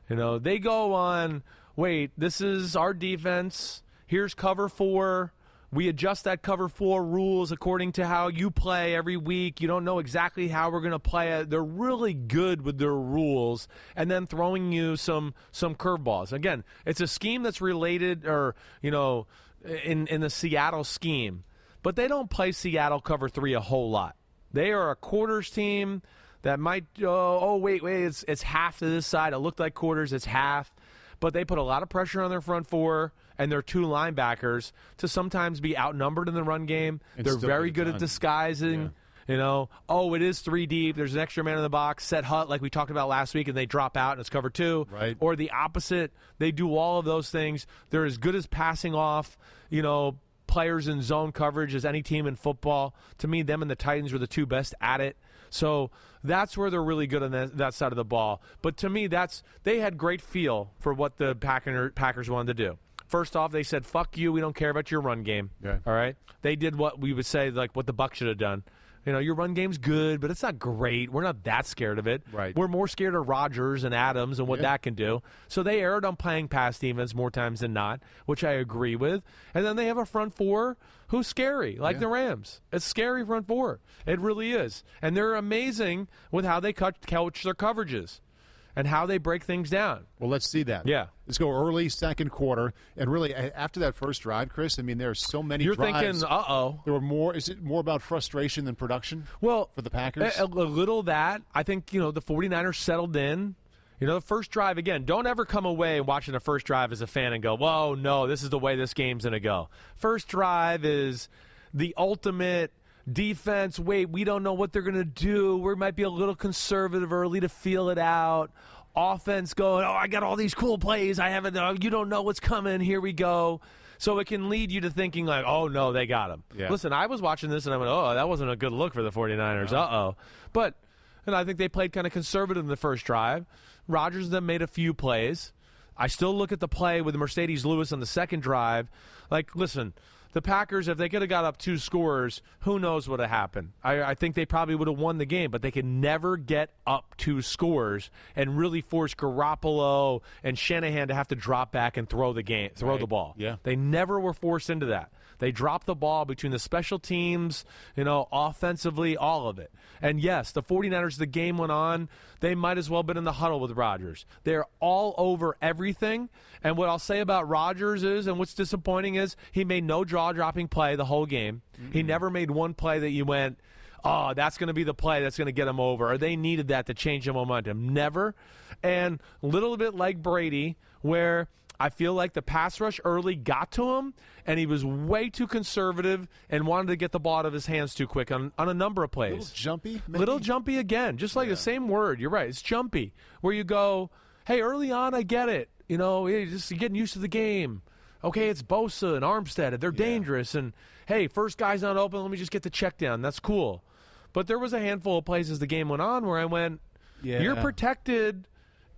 Speaker 3: You know, they go on, wait, this is our defense. Here's cover four. We adjust that cover four rules according to how you play every week. You don't know exactly how we're going to play it. They're really good with their rules, and then throwing you some some curveballs. Again, it's a scheme that's related, or you know, in in the Seattle scheme, but they don't play Seattle cover three a whole lot. They are a quarters team that might. Oh, oh wait, wait, it's it's half to this side. It looked like quarters. It's half but they put a lot of pressure on their front four and their two linebackers to sometimes be outnumbered in the run game. They're very good at
Speaker 4: done.
Speaker 3: disguising. You know, oh, it is three deep. There's an extra man in the box. Set hut like we talked about last week, and they drop out and it's cover two.
Speaker 4: Right.
Speaker 3: Or the opposite. They do all of those things. They're as good as passing off. You know, players in zone coverage as any team in football. To me, them and the Titans were the two best at it. So that's where they're really good on that, that side of the ball. But to me, that's they had great feel for what the Packer, Packers wanted to do. First off, they said, "Fuck you. We don't care about your run game."
Speaker 4: Yeah.
Speaker 3: All right. They did what we would say like what the Buck should have done. You know, your run game's good, but it's not great. We're not that scared of it.
Speaker 4: Right.
Speaker 3: We're more scared of Rodgers and Adams and what
Speaker 4: Yeah.
Speaker 3: that can do. So they erred on playing pass defense more times than not, which I agree with. And then they have a front four who's scary, like
Speaker 4: Yeah.
Speaker 3: the Rams. It's scary front four. It really is. And they're amazing with how they cut, couch their coverages and how they break things down.
Speaker 4: Well, let's see that.
Speaker 3: Yeah.
Speaker 4: Let's go early second quarter, and really after that first drive, Chris. I mean, there are so many.
Speaker 3: You're
Speaker 4: drives.
Speaker 3: thinking, uh oh.
Speaker 4: There were more. Is it more about frustration than production?
Speaker 3: Well,
Speaker 4: for the Packers?
Speaker 3: a, a little that. I think, you know, the 49ers settled in. You know, the first drive, again, don't ever come away watching the first drive as a fan and go, whoa, no, this is the way this game's going to go. First drive is the ultimate defense. Wait, we don't know what they're going to do. We might be a little conservative early to feel it out. Offense going, oh, I got all these cool plays. I haven't, uh, you don't know what's coming. Here we go. So it can lead you to thinking, like, oh, no, they got him.
Speaker 4: Yeah.
Speaker 3: Listen, I was watching this and I went, oh, that wasn't a good look for the 49ers. Uh oh. But, and I think they played kind of conservative in the first drive. Rodgers then made a few plays. I still look at the play with Marcedes Lewis on the second drive. Like, listen, the Packers, if they could have got up two scores, who knows what would have happened? I, I think they probably would have won the game, but they could never get up two scores and really force Garoppolo and Shanahan to have to drop back and throw the game, throw
Speaker 4: Right.
Speaker 3: the ball.
Speaker 4: Yeah.
Speaker 3: They never were forced into that. They dropped the ball between the special teams, you know, offensively, all of it. And yes, the 49ers, the game went on. They might as well have been in the huddle with Rodgers. They're all over everything. And what I'll say about Rodgers is, and what's disappointing is, he made no jaw dropping play the whole game. He never made one play that you went, oh, that's going to be the play that's going to get him over, or they needed that to change the momentum. Never. And a little bit like Brady, where I feel like the pass rush early got to him, and he was way too conservative and wanted to get the ball out of his hands too quick on, on a number of plays.
Speaker 4: little jumpy. maybe?
Speaker 3: Little jumpy again, just like the same word. You're right. It's jumpy, where you go, hey, early on, I get it. You know, you're just getting used to the game. Okay, it's Bosa and Armstead, and they're dangerous. And hey, first guy's not open. Let me just get the check down. That's cool. But there was a handful of plays as the game went on where I went,
Speaker 4: Yeah.
Speaker 3: you're protected.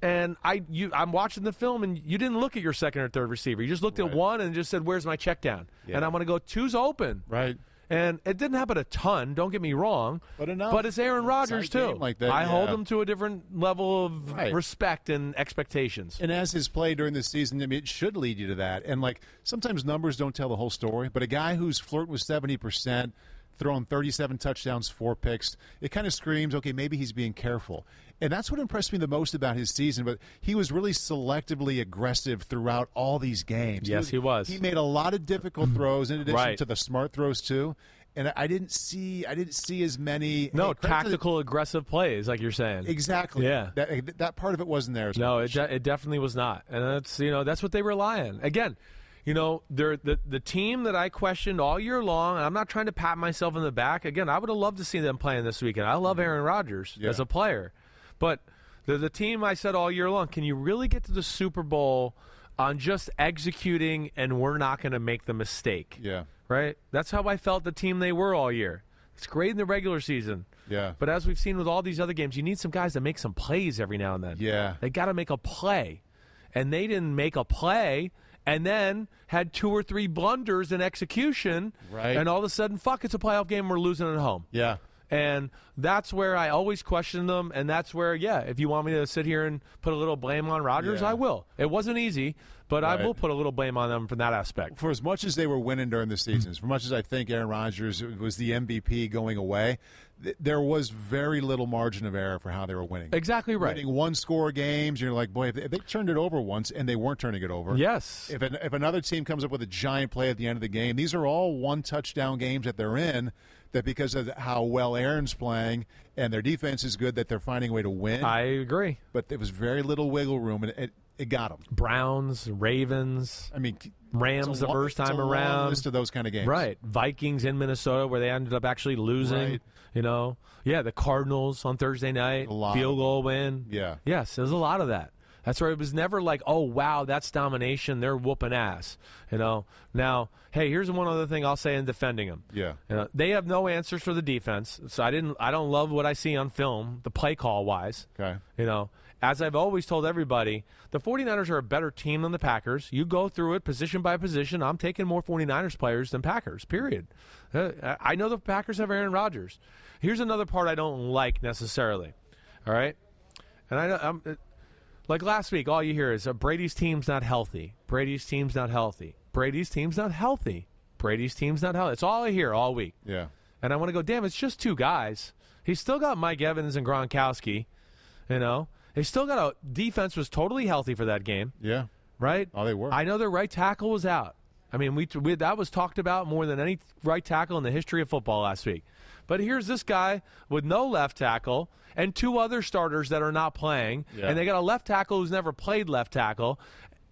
Speaker 3: And I, you, I'm watching the film, and you didn't look at your second or third receiver. You just looked at one and just said, "Where's my check down?"
Speaker 4: Yeah.
Speaker 3: And I'm going to go, two's open.
Speaker 4: Right.
Speaker 3: And it didn't happen a ton. Don't get me wrong.
Speaker 4: But enough.
Speaker 3: But it's Aaron Rodgers too.
Speaker 4: like that,
Speaker 3: I hold
Speaker 4: yeah.
Speaker 3: him to a different level of
Speaker 4: Right.
Speaker 3: respect and expectations.
Speaker 4: And as his play during the season, I mean, it should lead you to that. And like sometimes numbers don't tell the whole story, but a guy who's flirting with seventy percent, throwing thirty-seven touchdowns, four picks, it kind of screams, okay, maybe he's being careful. And that's what impressed me the most about his season. But he was really selectively aggressive throughout all these games.
Speaker 3: Yes, he was.
Speaker 4: He made a lot of difficult throws in addition
Speaker 3: Right.
Speaker 4: to the smart throws too. And I didn't see, I didn't see as many.
Speaker 3: no
Speaker 4: hey, to the-
Speaker 3: tactical, aggressive plays, like you're saying.
Speaker 4: Exactly.
Speaker 3: Yeah.
Speaker 4: That, that part of it wasn't there. As
Speaker 3: No, it, de- it definitely was not, and that's you know that's what they rely on. Again, you know they're the the team that I questioned all year long. And I'm not trying to pat myself in the back. Again, I would have loved to see them playing this weekend. I love Aaron Rodgers
Speaker 4: Yeah.
Speaker 3: as a player, but they're the team I said all year long. Can you really get to the Super Bowl on just executing, and we're not going to make the mistake?
Speaker 4: Yeah.
Speaker 3: right. That's how I felt the team they were all year. It's great in the regular season.
Speaker 4: Yeah.
Speaker 3: But as we've seen with all these other games, you need some guys that make some plays every now and then.
Speaker 4: Yeah.
Speaker 3: They got to make a play. And they didn't make a play and then had two or three blunders in execution.
Speaker 4: Right.
Speaker 3: And all of a sudden, fuck, it's a playoff game. We're losing at home.
Speaker 4: Yeah.
Speaker 3: And that's where I always question them. And that's where, yeah, if you want me to sit here and put a little blame on Rodgers,
Speaker 4: Yeah.
Speaker 3: I will. It wasn't easy, but I will put a little blame on them from that aspect.
Speaker 4: for as much as they were winning during the seasons, mm-hmm. for much as I think Aaron Rodgers was the MVP going away, th- there was very little margin of error for how they were winning.
Speaker 3: Exactly right.
Speaker 4: Winning one score games, you're like, boy, if they, if they turned it over once and they weren't turning it over.
Speaker 3: Yes.
Speaker 4: If, an, if another team comes up with a giant play at the end of the game, these are all one touchdown games that they're in. That because of how well Aaron's playing and their defense is good, that they're finding a way to win.
Speaker 3: I agree.
Speaker 4: but there was very little wiggle room, and it, it got them.
Speaker 3: Browns, Ravens,
Speaker 4: I mean,
Speaker 3: Rams the
Speaker 4: long-
Speaker 3: first time around.
Speaker 4: list of those kind of games.
Speaker 3: Right. Vikings in Minnesota where they ended up actually losing.
Speaker 4: Right.
Speaker 3: You know. Yeah, the Cardinals on Thursday night.
Speaker 4: A lot
Speaker 3: Field goal win.
Speaker 4: Yeah.
Speaker 3: Yes, there's a lot of that. That's where it was never like, oh wow, that's domination. They're whooping ass. You know. Now, hey, here's one other thing I'll say in defending them.
Speaker 4: Yeah.
Speaker 3: You know, they have no answers for the defense. So I didn't. I don't love what I see on film, the play call wise.
Speaker 4: Okay.
Speaker 3: You know, as I've always told everybody, the 49ers are a better team than the Packers. You go through it position by position. I'm taking more 49ers players than Packers, period. Uh, I know the Packers have Aaron Rodgers. Here's another part I don't like necessarily. All right? And I know I'm uh, like last week all you hear is uh, Brady's team's not healthy. Brady's team's not healthy. Brady's team's not healthy. Brady's team's not healthy. It's all I hear all week.
Speaker 4: Yeah.
Speaker 3: And I want to go, damn, it's just two guys. He's still got Mike Evans and Gronkowski. You know, they still got a defense was totally healthy for that game,
Speaker 4: Yeah.
Speaker 3: right?
Speaker 4: Oh, they were.
Speaker 3: I know their right tackle was out. I mean, we, we that was talked about more than any right tackle in the history of football last week. But here's this guy with no left tackle and two other starters that are not playing,
Speaker 4: Yeah.
Speaker 3: and they got a left tackle who's never played left tackle,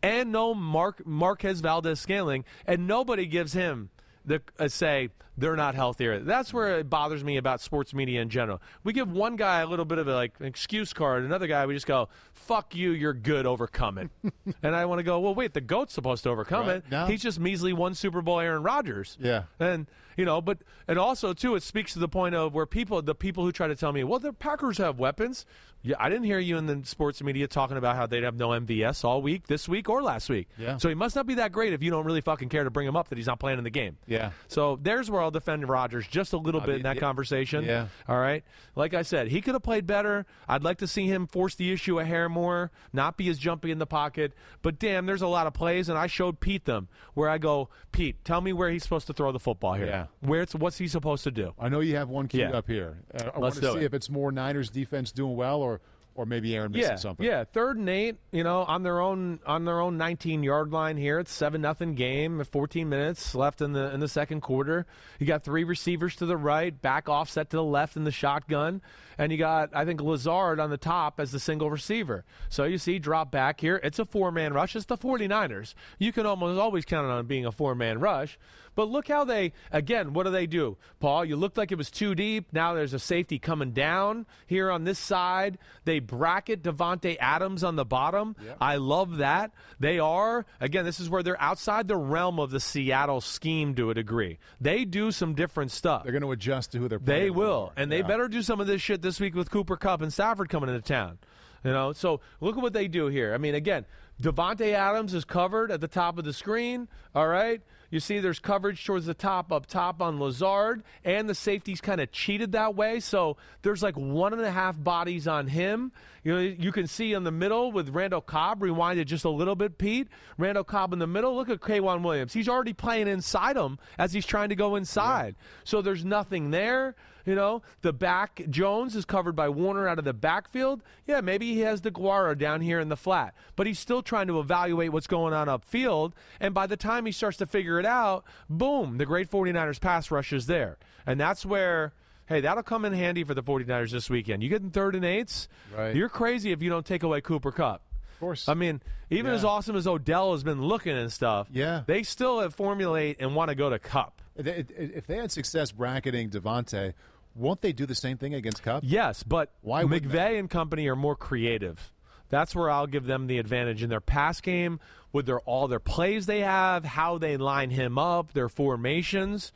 Speaker 3: and no Mark Marquez Valdes-Scantling, and nobody gives him the uh, say they're not healthier. That's where it bothers me about sports media in general. We give one guy a little bit of a, like an excuse card, another guy we just go, "Fuck you, you're good, overcome it." and I want to go, "Well, wait, the goat's supposed to overcome
Speaker 4: Right.
Speaker 3: it.
Speaker 4: No.
Speaker 3: He's just measly one Super Bowl Aaron Rodgers."
Speaker 4: Yeah.
Speaker 3: And you know, but and also too, it speaks to the point of where people, the people who try to tell me, well, the Packers have weapons. Yeah, I didn't hear you in the sports media talking about how they'd have no MVS all week, this week or last week.
Speaker 4: Yeah.
Speaker 3: So he must not be that great if you don't really fucking care to bring him up that he's not playing in the game.
Speaker 4: Yeah.
Speaker 3: So there's where I'll defend Rodgers just a little
Speaker 4: I
Speaker 3: bit
Speaker 4: mean,
Speaker 3: in that
Speaker 4: yeah.
Speaker 3: conversation.
Speaker 4: Yeah.
Speaker 3: All right. Like I said, he could have played better. I'd like to see him force the issue a hair more, not be as jumpy in the pocket. But damn, there's a lot of plays, and I showed Pete them where I go, Pete, tell me where he's supposed to throw the football here.
Speaker 4: Yeah.
Speaker 3: Where it's what's he supposed to do?
Speaker 4: I know you have one queued
Speaker 3: Yeah.
Speaker 4: up here. Uh, I want
Speaker 3: Let's
Speaker 4: to see
Speaker 3: it.
Speaker 4: if it's more Niners defense doing well or or maybe Aaron missing
Speaker 3: yeah,
Speaker 4: something.
Speaker 3: Yeah, third and eight, you know, on their own on their own 19 yard line here. It's seven nothing game. 14 minutes left in the in the second quarter. You got three receivers to the right, back offset to the left in the shotgun, and you got I think Lazard on the top as the single receiver. So you see drop back here. It's a four man rush. It's the 49ers. You can almost always count on being a four man rush. But look how they again. What do they do, Paul? You looked like it was too deep. Now there's a safety coming down here on this side. They bracket Davante Adams on the bottom. I love that. They are again. This is where they're outside the realm of the Seattle scheme to a degree. They do some different stuff.
Speaker 4: They're going to adjust to who they're playing.
Speaker 3: They will, and they better do some of this shit this week with Cooper Kupp and Stafford coming into town. You know, so look at what they do here. I mean, again, Davante Adams is covered at the top of the screen. All right, You see, there's coverage towards the top, up top on Lazard, and the safety's kind of cheated that way. So there's like one and a half bodies on him. You know, you can see in the middle with Randall Cobb rewinded just a little bit. Pete Randall Cobb in the middle. Look at K'Waun Williams. He's already playing inside him as he's trying to go inside. Yeah. So there's nothing there. You know, the back Jones is covered by Warner out of the backfield. Yeah, maybe he has DeGuara down here in the flat, but he's still trying to evaluate what's going on upfield. And by the time he starts to figure it out, boom, the great 49ers pass rush is there. And that's where hey, that'll come in handy for the 49ers this weekend. You get in third and eights,
Speaker 4: right.
Speaker 3: you're crazy if you don't take away Cooper Kupp.
Speaker 4: Of course.
Speaker 3: I mean, even
Speaker 4: yeah.
Speaker 3: as awesome as Odell has been looking and stuff,
Speaker 4: yeah.
Speaker 3: they still have formulate and want to go to Kupp.
Speaker 4: If they had success bracketing Davante, won't they do the same thing against Kupp?
Speaker 3: Yes, but
Speaker 4: Why
Speaker 3: McVay and company are more creative. That's where I'll give them the advantage in their pass game with their all their plays they have, how they line him up, their formations.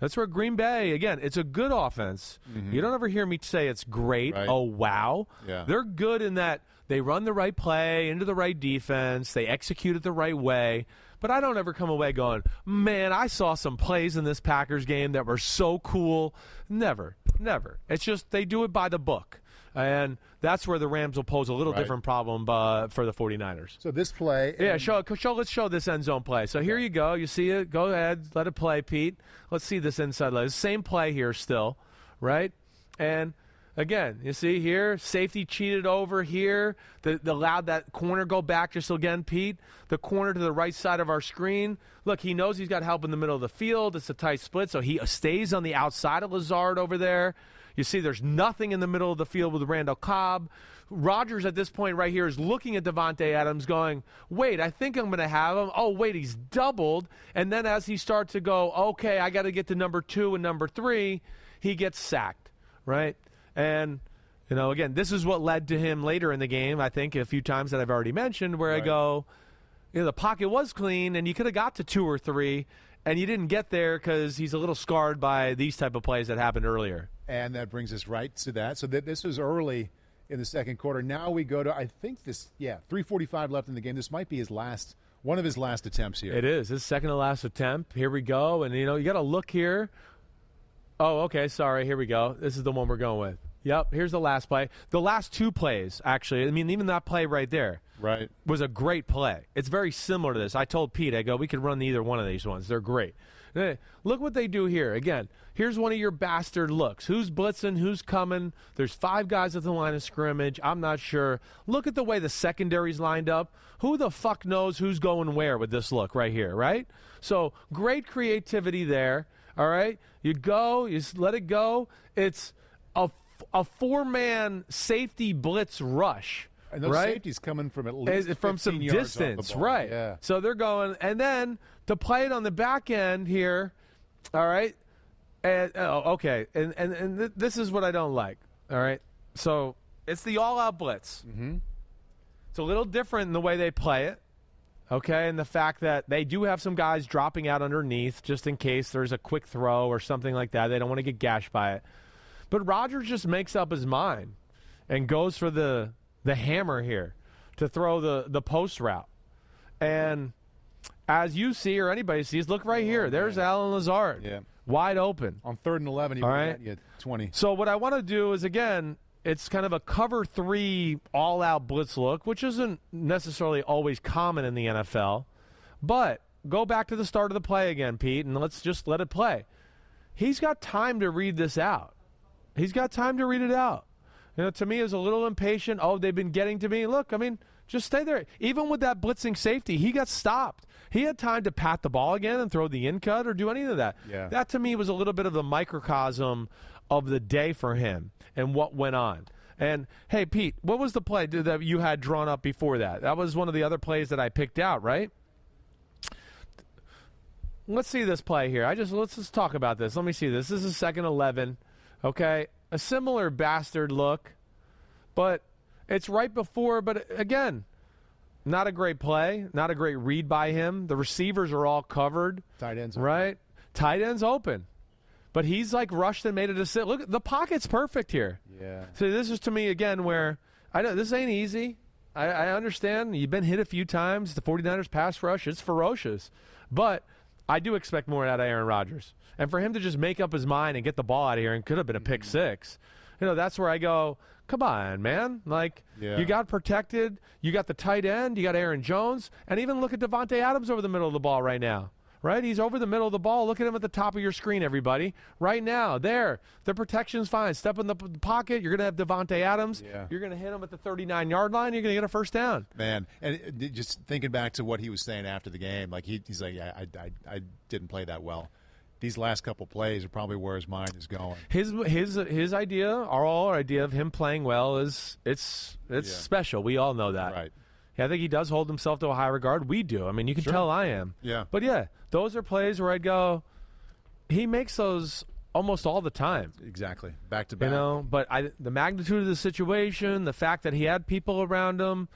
Speaker 3: That's where Green Bay again. It's a good offense. Mm-hmm. You don't ever hear me say it's great.
Speaker 4: Right.
Speaker 3: Oh wow,
Speaker 4: yeah.
Speaker 3: they're good in that they run the right play into the right defense. They execute it the right way. But I don't ever come away going, man, I saw some plays in this Packers game that were so cool. Never, never. It's just they do it by the book. And that's where the Rams will pose a little
Speaker 4: right.
Speaker 3: different problem uh, for the 49ers.
Speaker 4: So this play.
Speaker 3: Yeah, show, show, let's show this end zone play. So here you go. You see it. Go ahead. Let it play, Pete. Let's see this inside leg. Same play here still, right? And Again, you see here, safety cheated over here. The, allowed that corner go back just again, Pete. The corner to the right side of our screen. Look, he knows he's got help in the middle of the field. It's a tight split, so he stays on the outside of Lazard over there. You see, there's nothing in the middle of the field with Randall Cobb. Rodgers at this point right here is looking at Davante Adams, going, "Wait, I think I'm going to have him. Oh, wait, he's doubled." And then as he starts to go, "Okay, I got to get to number two and number three, he gets sacked. Right? And you know, again, this is what led to him later in the game. I think a few times that I've already mentioned, where
Speaker 4: right.
Speaker 3: I go, you know, the pocket was clean, and you could have got to two or three, and you didn't get there because he's a little scarred by these type of plays that happened earlier.
Speaker 4: And that brings us right to that. So th- this was early in the second quarter. Now we go to I think this yeah, 345 left in the game. This might be his last one of his last attempts here.
Speaker 3: It is. His second to last attempt. Here we go. And you know, you got to look here. Oh, okay, sorry. Here we go. This is the one we're going with. Yep, here's the last play. The last two plays, actually, I mean, even that play right there
Speaker 4: right.
Speaker 3: was a great play. It's very similar to this. I told Pete, I go, we could run either one of these ones. They're great. Hey, look what they do here. Again, here's one of your bastard looks. Who's blitzing? Who's coming? There's five guys at the line of scrimmage. I'm not sure. Look at the way the secondary's lined up. Who the fuck knows who's going where with this look right here, right? So great creativity there. All right, you go, you let it go. It's a a four man safety blitz rush.
Speaker 4: And those
Speaker 3: right?
Speaker 4: safeties coming from at least
Speaker 3: from some distance, right?
Speaker 4: Yeah.
Speaker 3: So they're going, and then to play it on the back end here, all right. And oh, okay, and and and th- this is what I don't like. All right, so it's the all-out blitz.
Speaker 4: Mm-hmm.
Speaker 3: It's a little different in the way they play it. Okay, and the fact that they do have some guys dropping out underneath just in case there's a quick throw or something like that. They don't want to get gashed by it. But Rodgers just makes up his mind and goes for the the hammer here to throw the the post route. And as you see or anybody sees, look right oh, here. There's Allen Lazard.
Speaker 4: Yeah.
Speaker 3: Wide open.
Speaker 4: On third and 11,
Speaker 3: All right.
Speaker 4: you 20.
Speaker 3: So what I want to do is, again, it's kind of a cover three all-out blitz look, which isn't necessarily always common in the NFL. But go back to the start of the play again, Pete, and let's just let it play. He's got time to read this out. He's got time to read it out. You know, to me, is a little impatient. Oh, they've been getting to me. Look, I mean, just stay there. Even with that blitzing safety, he got stopped. He had time to pat the ball again and throw the in cut or do any of that.
Speaker 4: Yeah.
Speaker 3: That to me was a little bit of the microcosm of the day for him and what went on. And hey, Pete, what was the play that you had drawn up before that? That was one of the other plays that I picked out, right? Let's see this play here. I just let's just talk about this. Let me see this. This is second eleven. Okay, a similar bastard look, but it's right before. But again, not a great play, not a great read by him. The receivers are all covered.
Speaker 4: Tight ends,
Speaker 3: right? Tight ends open, but he's like rushed and made a decision. Look, the pocket's perfect here.
Speaker 4: Yeah.
Speaker 3: So this is to me again where I know this ain't easy. I, I understand you've been hit a few times. The 49ers pass rush is ferocious, but I do expect more out of Aaron Rodgers. And for him to just make up his mind and get the ball out of here and could have been a pick mm-hmm. six, you know, that's where I go, come on, man. Like,
Speaker 4: Yeah.
Speaker 3: you got protected, you got the tight end, you got Aaron Jones, and even look at Davante Adams over the middle of the ball right now. Right? He's over the middle of the ball. Look at him at the top of your screen, everybody. Right now, there. The protection's fine. Step in the p- pocket. You're going to have Davante Adams.
Speaker 4: Yeah.
Speaker 3: You're going to hit him at the 39 yard line. You're going to get a first down.
Speaker 4: Man, and uh, it- just thinking back to what he was saying after the game, like he, he's like, yeah, I, I, I didn't play that well. These last couple plays are probably where his mind is going.
Speaker 3: His his his idea, our all idea of him playing well is it's it's
Speaker 4: Yeah.
Speaker 3: special. We all know that.
Speaker 4: Right.
Speaker 3: Yeah, I think he does hold himself to a high regard. We do. I mean, you can tell I am.
Speaker 4: Yeah.
Speaker 3: But yeah, those are plays where I'd go. He makes those almost all the time.
Speaker 4: Exactly. Back to back.
Speaker 3: You know, but I, the magnitude of the situation, the fact that he had people around him,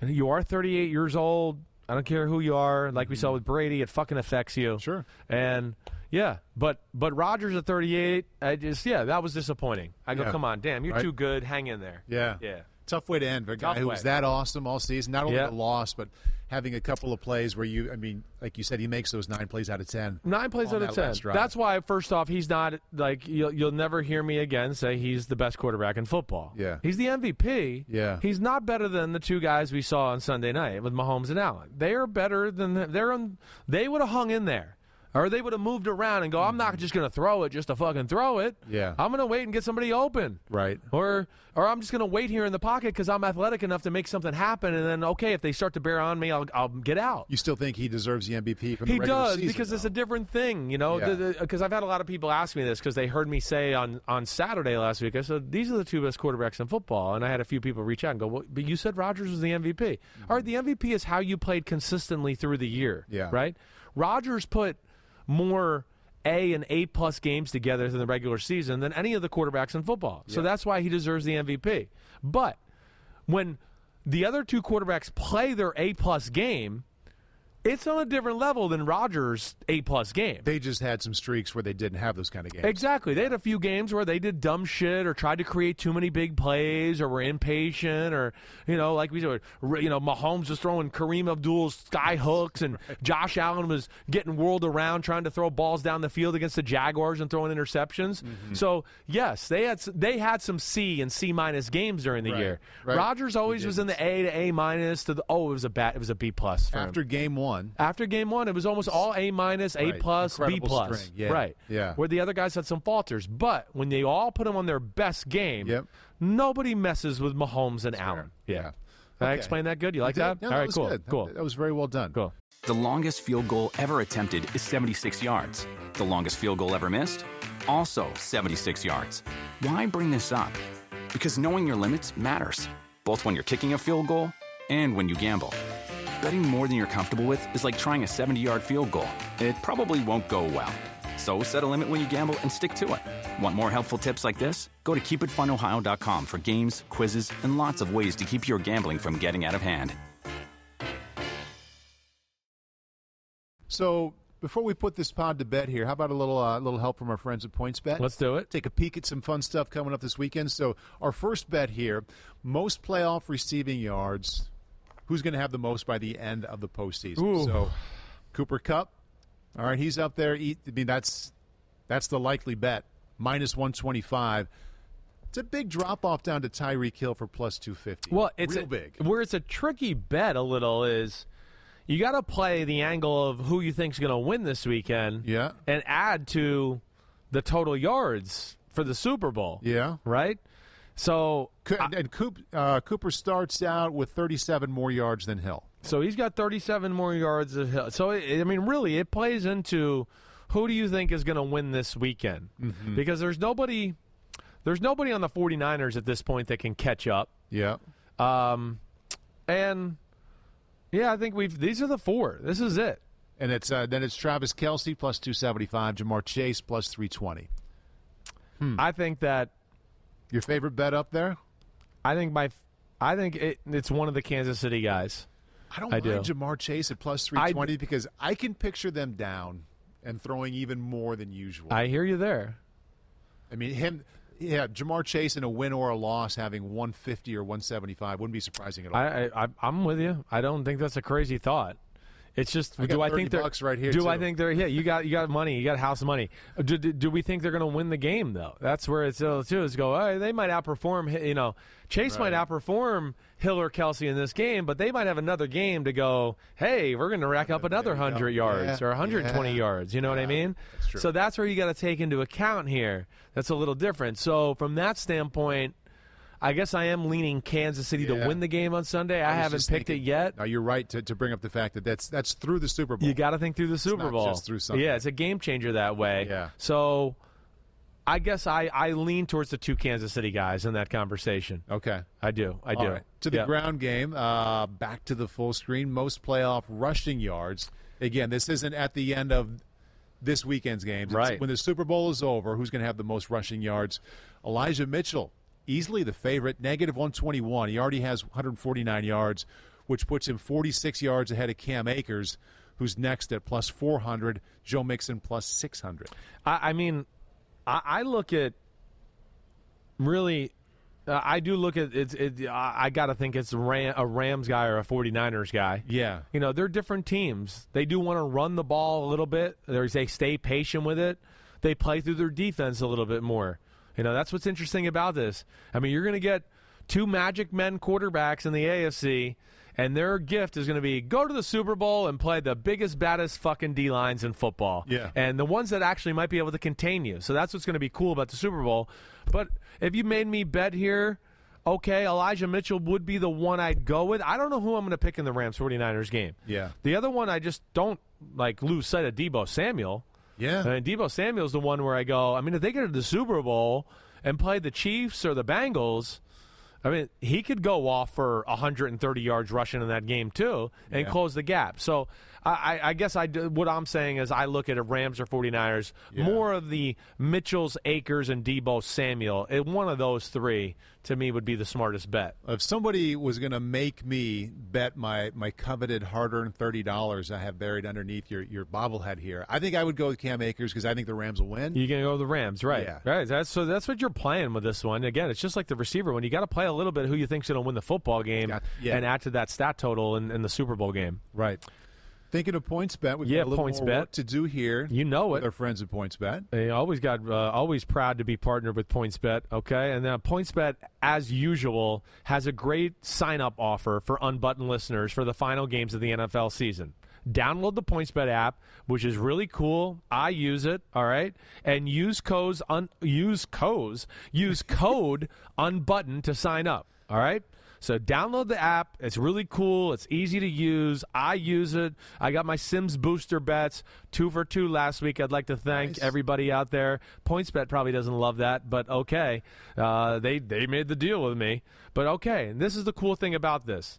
Speaker 3: and you are 38 years old. I don't care who you are. Like we saw with Brady, it fucking affects you.
Speaker 4: Mm-hmm. Sure.
Speaker 3: And yeah, but but Rodgers at 38, I just yeah, that was disappointing. I go,
Speaker 4: Yeah.
Speaker 3: come on, damn, you're
Speaker 4: Right.
Speaker 3: too good. Hang in there.
Speaker 4: Yeah.
Speaker 3: Yeah.
Speaker 4: Tough way to end for a guy
Speaker 3: Tough
Speaker 4: who
Speaker 3: way.
Speaker 4: was that awesome all season. Not only
Speaker 3: Yeah.
Speaker 4: the loss, but having a couple of plays where you, I mean, like you said, he makes those nine plays out of ten.
Speaker 3: Nine plays out of ten. That's why, first off, he's not like you'll, you'll never hear me again say he's the best quarterback in football.
Speaker 4: Yeah.
Speaker 3: he's the MVP.
Speaker 4: Yeah.
Speaker 3: he's not better than the two guys we saw on Sunday night with Mahomes and Allen. They are better than they're. On, they would have hung in there. Or they would have moved around and go, I'm not just going to throw it just to fucking throw it.
Speaker 4: Mm-hmm. Yeah.
Speaker 3: I'm going to wait and get somebody open.
Speaker 4: Right.
Speaker 3: Or or I'm just going to wait here in the pocket because I'm athletic enough to make something happen. And then, okay, if they start to bear on me, I'll, I'll get out.
Speaker 4: You still think he deserves the MVP from the
Speaker 3: He
Speaker 4: regular
Speaker 3: does
Speaker 4: season,
Speaker 3: because it's a different thing, you know.
Speaker 4: Yeah.
Speaker 3: Because I've had a lot of people ask me this because they heard me say on on Saturday last week. I said these are the two best quarterbacks in football, and I had a few people reach out and go, well, "But you said Rodgers was the MVP. All right, the MVP is how you played consistently through the year.
Speaker 4: Yeah.
Speaker 3: right. Rodgers put more A and A plus games together than the regular season than any of the quarterbacks in football. So that's why he deserves the MVP. But when the other two quarterbacks play their A plus game, it's on a different level than Rodgers' A plus game.
Speaker 4: They just had some streaks where they didn't have those kind of games.
Speaker 3: Exactly. They had a few games where they did dumb shit or tried to create too many big plays or were impatient or, you know, like we said, you know, Mahomes was throwing Kareem Abdul's sky hooks and Josh Allen was getting whirled around trying to throw balls down the field against the Jaguars and throwing interceptions.
Speaker 4: Mm-hmm.
Speaker 3: So, yes, they had they had some C and C minus games during the
Speaker 4: Right,
Speaker 3: year.
Speaker 4: right.
Speaker 3: Rodgers always was in the A to A minus to the oh, it was a bat, it was a B plus for him.
Speaker 4: After game one,
Speaker 3: After game one, it was almost all A minus, A
Speaker 4: Right.
Speaker 3: plus, B plus.
Speaker 4: Yeah.
Speaker 3: Right.
Speaker 4: Yeah.
Speaker 3: Where the other guys had some falters. But when they all put them on their best game,
Speaker 4: Yep.
Speaker 3: nobody messes with Mahomes and Allen. Yeah.
Speaker 4: Yeah.
Speaker 3: Did I
Speaker 4: Okay.
Speaker 3: explain that good? You like
Speaker 4: Did-
Speaker 3: that?
Speaker 4: No,
Speaker 3: all
Speaker 4: that
Speaker 3: right,
Speaker 4: was
Speaker 3: cool.
Speaker 4: good.
Speaker 3: Cool.
Speaker 4: That, that was very well done.
Speaker 3: Cool.
Speaker 5: The longest field goal ever attempted is 76 yards. The longest field goal ever missed? Also 76 yards. Why bring this up? Because knowing your limits matters, both when you're kicking a field goal and when you gamble. Betting more than you're comfortable with is like trying a 70 yard field goal. It probably won't go well. So set a limit when you gamble and stick to it. Want more helpful tips like this? Go to keepitfunohio.com for games, quizzes, and lots of ways to keep your gambling from getting out of hand.
Speaker 4: So before we put this pod to bed here, how about a little uh, little help from our friends at PointsBet?
Speaker 3: Let's do it.
Speaker 4: Take a peek at some fun stuff coming up this weekend. So our first bet here: most playoff receiving yards. Who's going to have the most by the end of the postseason?
Speaker 3: Ooh.
Speaker 4: So Cooper Kupp. All right, he's up there. I mean, that's that's the likely bet. Minus one twenty five. It's a big drop off down to Tyreek Hill for plus two fifty.
Speaker 3: Well, it's
Speaker 4: real
Speaker 3: a,
Speaker 4: big.
Speaker 3: Where it's a tricky bet a little is you got to play the angle of who you think's going to win this weekend.
Speaker 4: Yeah.
Speaker 3: And add to the total yards for the Super Bowl.
Speaker 4: Yeah.
Speaker 3: Right? So
Speaker 4: Co- and Coop, uh, Cooper starts out with 37 more yards than Hill.
Speaker 3: So he's got 37 more yards of hill. So I mean, really, it plays into who do you think is going to win this weekend?
Speaker 4: Mm-hmm.
Speaker 3: Because there's nobody, there's nobody on the 49ers at this point that can catch up.
Speaker 4: Yeah.
Speaker 3: Um, and yeah, I think we've. These are the four. This is it.
Speaker 4: And it's uh, then it's Travis Kelce plus 275, Ja'Marr Chase plus 320. Hmm.
Speaker 3: I think that.
Speaker 4: Your favorite bet up there?
Speaker 3: I think my. I think it, it's one of the Kansas City guys.
Speaker 4: I don't
Speaker 3: I
Speaker 4: mind
Speaker 3: do.
Speaker 4: Ja'Marr Chase at plus 320 because I can picture them down and throwing even more than usual.
Speaker 3: I hear you there.
Speaker 4: I mean, him, yeah, Ja'Marr Chase in a win or a loss having 150 or 175 wouldn't be surprising at all.
Speaker 3: I, I I'm with you. I don't think that's a crazy thought. It's just
Speaker 4: I
Speaker 3: do I think they're
Speaker 4: bucks right here,
Speaker 3: Do I think they're yeah? You got you got money. You got house money. Do, do, do we think they're going to win the game though? That's where it's uh, too. Is go. Oh, they might outperform. You know, Chase might outperform Hill or Kelce in this game, but they might have another game to go. Hey, we're going to rack up another hundred yards
Speaker 4: Yeah,
Speaker 3: or 120
Speaker 4: yeah.
Speaker 3: yards. You know what I mean?
Speaker 4: that's true.
Speaker 3: So that's where you got to take into account here. That's a little different. So from that standpoint. I guess I am leaning Kansas City to win the game on Sunday. I,
Speaker 4: was
Speaker 3: haven't picked
Speaker 4: thinking-
Speaker 3: it yet.
Speaker 4: No, you're right to, to bring up the fact that that's that's through the Super Bowl.
Speaker 3: You got to think through the Super Bowl.
Speaker 4: just through Sunday.
Speaker 3: Yeah, it's a game changer that way.
Speaker 4: Yeah.
Speaker 3: So I guess I, I lean towards the two Kansas City guys in that conversation.
Speaker 4: okay.
Speaker 3: I do. I do.
Speaker 4: Right. To the
Speaker 3: Yeah.
Speaker 4: ground game, uh, back to the full screen. Most playoff rushing yards. Again, this isn't at the end of this weekend's games. It's
Speaker 3: Right.
Speaker 4: when the Super Bowl is over, who's going to have the most rushing yards? Elijah Mitchell, easily the favorite, negative 121. He already has 149 yards, which puts him 46 yards ahead of Cam Akers, who's next at plus 400. Joe Mixon plus 600.
Speaker 3: I, I mean, I, I look at really. Uh, I do look at it's. It, I, I got to think it's Ram, a Rams guy or a 49ers guy.
Speaker 4: Yeah.
Speaker 3: You know, they're different teams. They do want to run the ball a little bit. They stay patient with it. They play through their defense a little bit more. You know, that's what's interesting about this. I mean, you're going to get two magic men quarterbacks in the AFC, and their gift is going to be go to the Super Bowl and play the biggest, baddest fucking D lines in football.
Speaker 4: Yeah.
Speaker 3: And the ones that actually might be able to contain you. So that's what's going to be cool about the Super Bowl. But if you made me bet here, okay, Elijah Mitchell would be the one I'd go with. I don't know who I'm going to pick in the Rams 49ers game.
Speaker 4: Yeah.
Speaker 3: The other one, I just don't like lose sight of Deebo Samuel.
Speaker 4: Yeah.
Speaker 3: And Deebo Samuel's the one where I go, I mean, if they get to the Super Bowl and play the Chiefs or the Bengals, I mean, he could go off for 130 yards rushing in that game too and
Speaker 4: Yeah.
Speaker 3: close the gap. So I, I- guess I do, what I'm saying is I look at a Rams or 49ers,
Speaker 4: Yeah.
Speaker 3: more of the Mitchells, Akers, and Deebo Samuel. And one of those three to me would be the smartest bet.
Speaker 4: If somebody was going to make me bet my, my coveted hard earned thirty dollars I have buried underneath your, your bobblehead here, I think I would go with Cam Akers because I think the Rams will win.
Speaker 3: You're going to go with the Rams, right?
Speaker 4: Yeah.
Speaker 3: Right. That's so. That's what you're playing with this one. Again, it's just like the receiver one. You got to play a little bit who you think's going to win the football game,
Speaker 4: yeah.
Speaker 3: and add to that stat total in, in the Super Bowl game.
Speaker 4: Right. Thinking of points bet, we've
Speaker 3: Yeah,
Speaker 4: got a little
Speaker 3: points
Speaker 4: more
Speaker 3: bet.
Speaker 4: work to do here.
Speaker 3: You know it.
Speaker 4: our friends at Points Bet.
Speaker 3: They always got uh, always proud to be partnered with PointsBet. Okay, and now PointsBet, as usual, has a great sign up offer for unbuttoned listeners for the final games of the NFL season. Download the PointsBet app, which is really cool. I use it. All right, and use codes un, use codes use code unbutton to sign up. All right. So download the app. It's really cool. It's easy to use. I use it. I got my Simms booster bets, two for two last week. I'd like to thank
Speaker 4: Nice.
Speaker 3: everybody out there. PointsBet probably doesn't love that, but okay. Uh, they they made the deal with me, but okay. And this is the cool thing about this.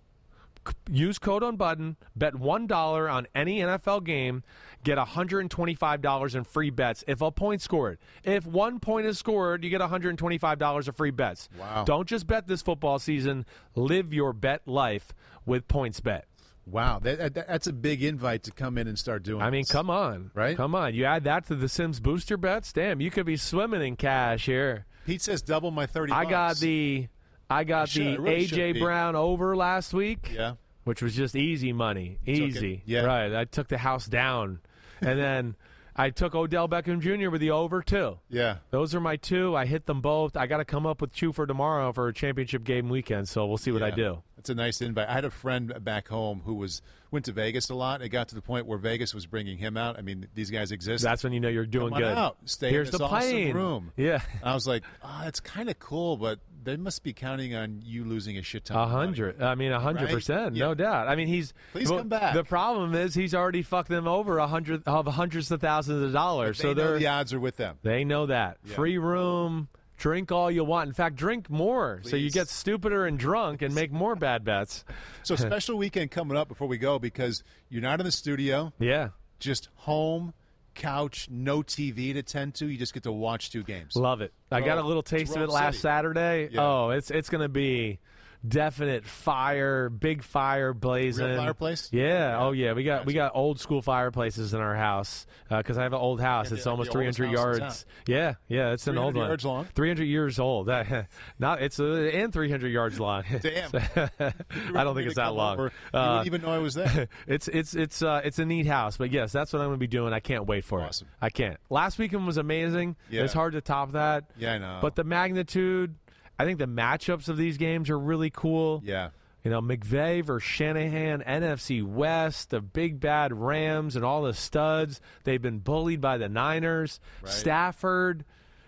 Speaker 3: Use code unbutton, bet $1 on any NFL game, get $125 in free bets if a point scored. If one point is scored, you get $125 of free bets.
Speaker 4: Wow.
Speaker 3: Don't just bet this football season, live your bet life with points bet.
Speaker 4: Wow, that, that, that's a big invite to come in and start doing.
Speaker 3: I mean,
Speaker 4: this.
Speaker 3: come on.
Speaker 4: Right?
Speaker 3: Come on. You add that to the Simms booster bets, damn, you could be swimming in cash here.
Speaker 4: Pete says double my thirty.
Speaker 3: I got the I got
Speaker 4: should-
Speaker 3: the
Speaker 4: really
Speaker 3: AJ. Brown over last week.
Speaker 4: Yeah.
Speaker 3: Which was just easy money. Easy.
Speaker 4: Yeah.
Speaker 3: Right. I took the house down. And then I took Odell Beckham Jr. with the over too.
Speaker 4: Yeah.
Speaker 3: Those are my two. I hit them both. I got to come up with two for tomorrow for a championship game weekend. So we'll see what I do.
Speaker 4: That's a nice invite. I had a friend back home who was went to Vegas a lot. It got to the point where Vegas was bringing him out. I mean, these guys exist.
Speaker 3: That's when you know you're doing
Speaker 4: Come
Speaker 3: good.
Speaker 4: out. Stay
Speaker 3: Here's
Speaker 4: in this
Speaker 3: the plane.
Speaker 4: awesome room.
Speaker 3: Yeah.
Speaker 4: I was like, ah, oh, it's kind of cool, but they must be counting on you losing a shit ton.
Speaker 3: A
Speaker 4: of money.
Speaker 3: hundred. I mean, a hundred percent, no doubt. I mean, he's
Speaker 4: Please
Speaker 3: well,
Speaker 4: come back.
Speaker 3: The problem is he's already fucked them over a hundred of hundreds of thousands of dollars.
Speaker 4: They
Speaker 3: so
Speaker 4: know
Speaker 3: they're
Speaker 4: the odds are with them.
Speaker 3: they know that
Speaker 4: Yeah.
Speaker 3: free room. Drink all you want. In fact, drink more so you get stupider and drunk and make more bad bets.
Speaker 4: So special weekend coming up before we go because you're not in the studio,
Speaker 3: Yeah.
Speaker 4: just home, couch, no TV to tend to. You just get to watch two games.
Speaker 3: Love it. I
Speaker 4: Bro,
Speaker 3: got a little taste of it last
Speaker 4: City.
Speaker 3: Saturday.
Speaker 4: Yeah.
Speaker 3: Oh, it's it's going to be definite fire, big fire blazing.
Speaker 4: Real fireplace?
Speaker 3: Yeah. Oh yeah. We got we got old school fireplaces in our house because I have an old house.
Speaker 4: Yeah,
Speaker 3: it's
Speaker 4: the-
Speaker 3: almost
Speaker 4: the
Speaker 3: 300 yards. Yeah. Yeah. It's an old
Speaker 4: 300
Speaker 3: one.
Speaker 4: yards long?
Speaker 3: 300 years old. Not it's uh, and 300 yards long.
Speaker 4: Damn.
Speaker 3: I don't think it's that long.
Speaker 4: you
Speaker 3: Uh,
Speaker 4: wouldn't even know I was there.
Speaker 3: it's it's it's uh, it's a neat house, but yes, that's what I'm going to be doing. I can't wait for
Speaker 4: Awesome.
Speaker 3: it. I can't. Last weekend was amazing.
Speaker 4: Yeah.
Speaker 3: It's hard to top that.
Speaker 4: Yeah, I know.
Speaker 3: But the magnitude, I think the matchups of these games are really cool.
Speaker 4: yeah.
Speaker 3: You know, McVay versus Shanahan, NFC West, the big bad Rams, and all the studs. They've been bullied by the Niners. Stafford.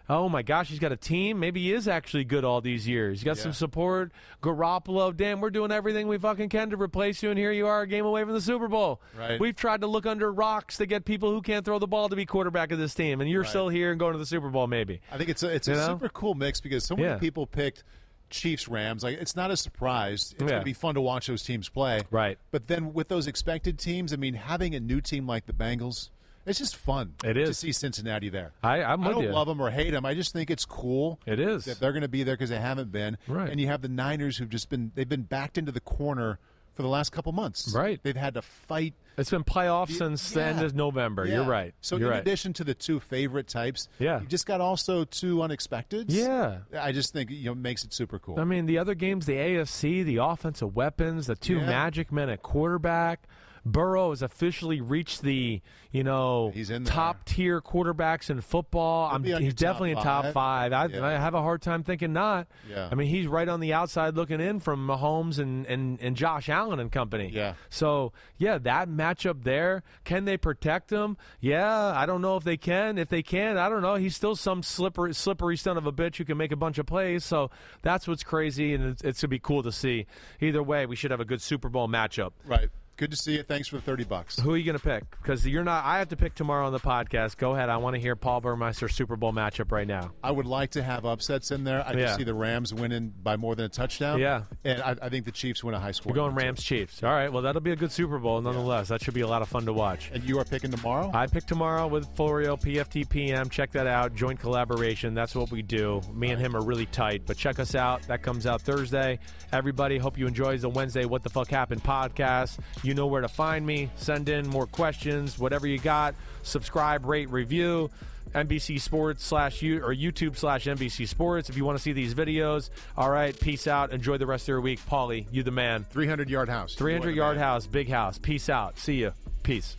Speaker 3: Oh my gosh, he's got a team. Maybe he is actually good all these years. He's got some support. Garoppolo, damn, we're doing everything we fucking can to replace you, and here you are, a game away from the Super Bowl.
Speaker 4: Right.
Speaker 3: We've tried to look under rocks to get people who can't throw the ball to be quarterback of this team, and you're still here and going to the Super Bowl, maybe.
Speaker 4: I think it's a, it's
Speaker 3: You
Speaker 4: a
Speaker 3: know?
Speaker 4: super cool mix because so many
Speaker 3: Yeah.
Speaker 4: people picked Chiefs Rams. Like it's not a surprise. It's
Speaker 3: Yeah.
Speaker 4: going to be fun to watch those teams play.
Speaker 3: Right.
Speaker 4: But then with those expected teams, I mean, having a new team like the Bengals, it's just fun.
Speaker 3: It
Speaker 4: to see Cincinnati there.
Speaker 3: I, I'm
Speaker 4: I don't
Speaker 3: you.
Speaker 4: love them or hate them. I just think it's cool.
Speaker 3: It is.
Speaker 4: that they're going to be there because they haven't been.
Speaker 3: Right.
Speaker 4: And you have the Niners who've just been they've been backed into the corner for the last couple months.
Speaker 3: Right.
Speaker 4: They've had to fight.
Speaker 3: It's been playoffs since the end of November.
Speaker 4: Yeah.
Speaker 3: You're right.
Speaker 4: So
Speaker 3: You're
Speaker 4: in
Speaker 3: right.
Speaker 4: addition to the two favorite types,
Speaker 3: Yeah.
Speaker 4: you just got also two unexpected.
Speaker 3: Yeah.
Speaker 4: I just think you know makes it super cool.
Speaker 3: I mean, the other games, the AFC, the offensive weapons, the two
Speaker 4: Yeah.
Speaker 3: magic men at quarterback. Burrow has officially reached the you know
Speaker 4: He's in
Speaker 3: top tier quarterbacks in football. I'm, he's
Speaker 4: your top
Speaker 3: definitely in top
Speaker 4: five.
Speaker 3: five. I,
Speaker 4: Yeah.
Speaker 3: I have a hard time thinking not.
Speaker 4: Yeah.
Speaker 3: I mean, he's right on the outside looking in from Mahomes and, and, and Josh Allen and company.
Speaker 4: Yeah.
Speaker 3: So yeah, that matchup there. Can they protect him? Yeah, I don't know if they can. If they can, I don't know. He's still some slippery, slippery son of a bitch who can make a bunch of plays. So that's what's crazy, and it's, it's gonna be cool to see. Either way, we should have a good Super Bowl matchup.
Speaker 4: right. Good to see you. Thanks for the thirty bucks.
Speaker 3: Who are you going to pick? Because you're not. I have to pick tomorrow on the podcast. Go ahead. I want to hear Paul Burmeister Super Bowl matchup right now.
Speaker 4: I would like to have upsets in there. I
Speaker 3: Yeah.
Speaker 4: just see the Rams winning by more than a touchdown.
Speaker 3: Yeah.
Speaker 4: and I, I think the Chiefs win a high score.
Speaker 3: We're going Rams Chiefs. All right. Well, that'll be a good Super Bowl nonetheless. That should be a lot of fun to watch.
Speaker 4: And you are picking tomorrow.
Speaker 3: I pick tomorrow with Florio, PFT PM. Check that out. Joint collaboration. That's what we do. Me and him are really tight. But check us out. That comes out Thursday. Everybody, hope you enjoy the Wednesday What the Fuck Happened podcast. You know where to find me. Send in more questions, whatever you got. Subscribe, rate, review. NBC Sports slash you or YouTube slash NBC Sports if you want to see these videos. All right, peace out. Enjoy the rest of your week. Paulie, you the man.
Speaker 4: Three hundred yard house.
Speaker 3: 300
Speaker 4: You are the
Speaker 3: yard
Speaker 4: man.
Speaker 3: house, big house. Peace out. See you. Peace.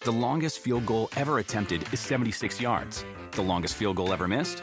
Speaker 5: The longest field goal ever attempted is 76 yards. The longest field goal ever missed?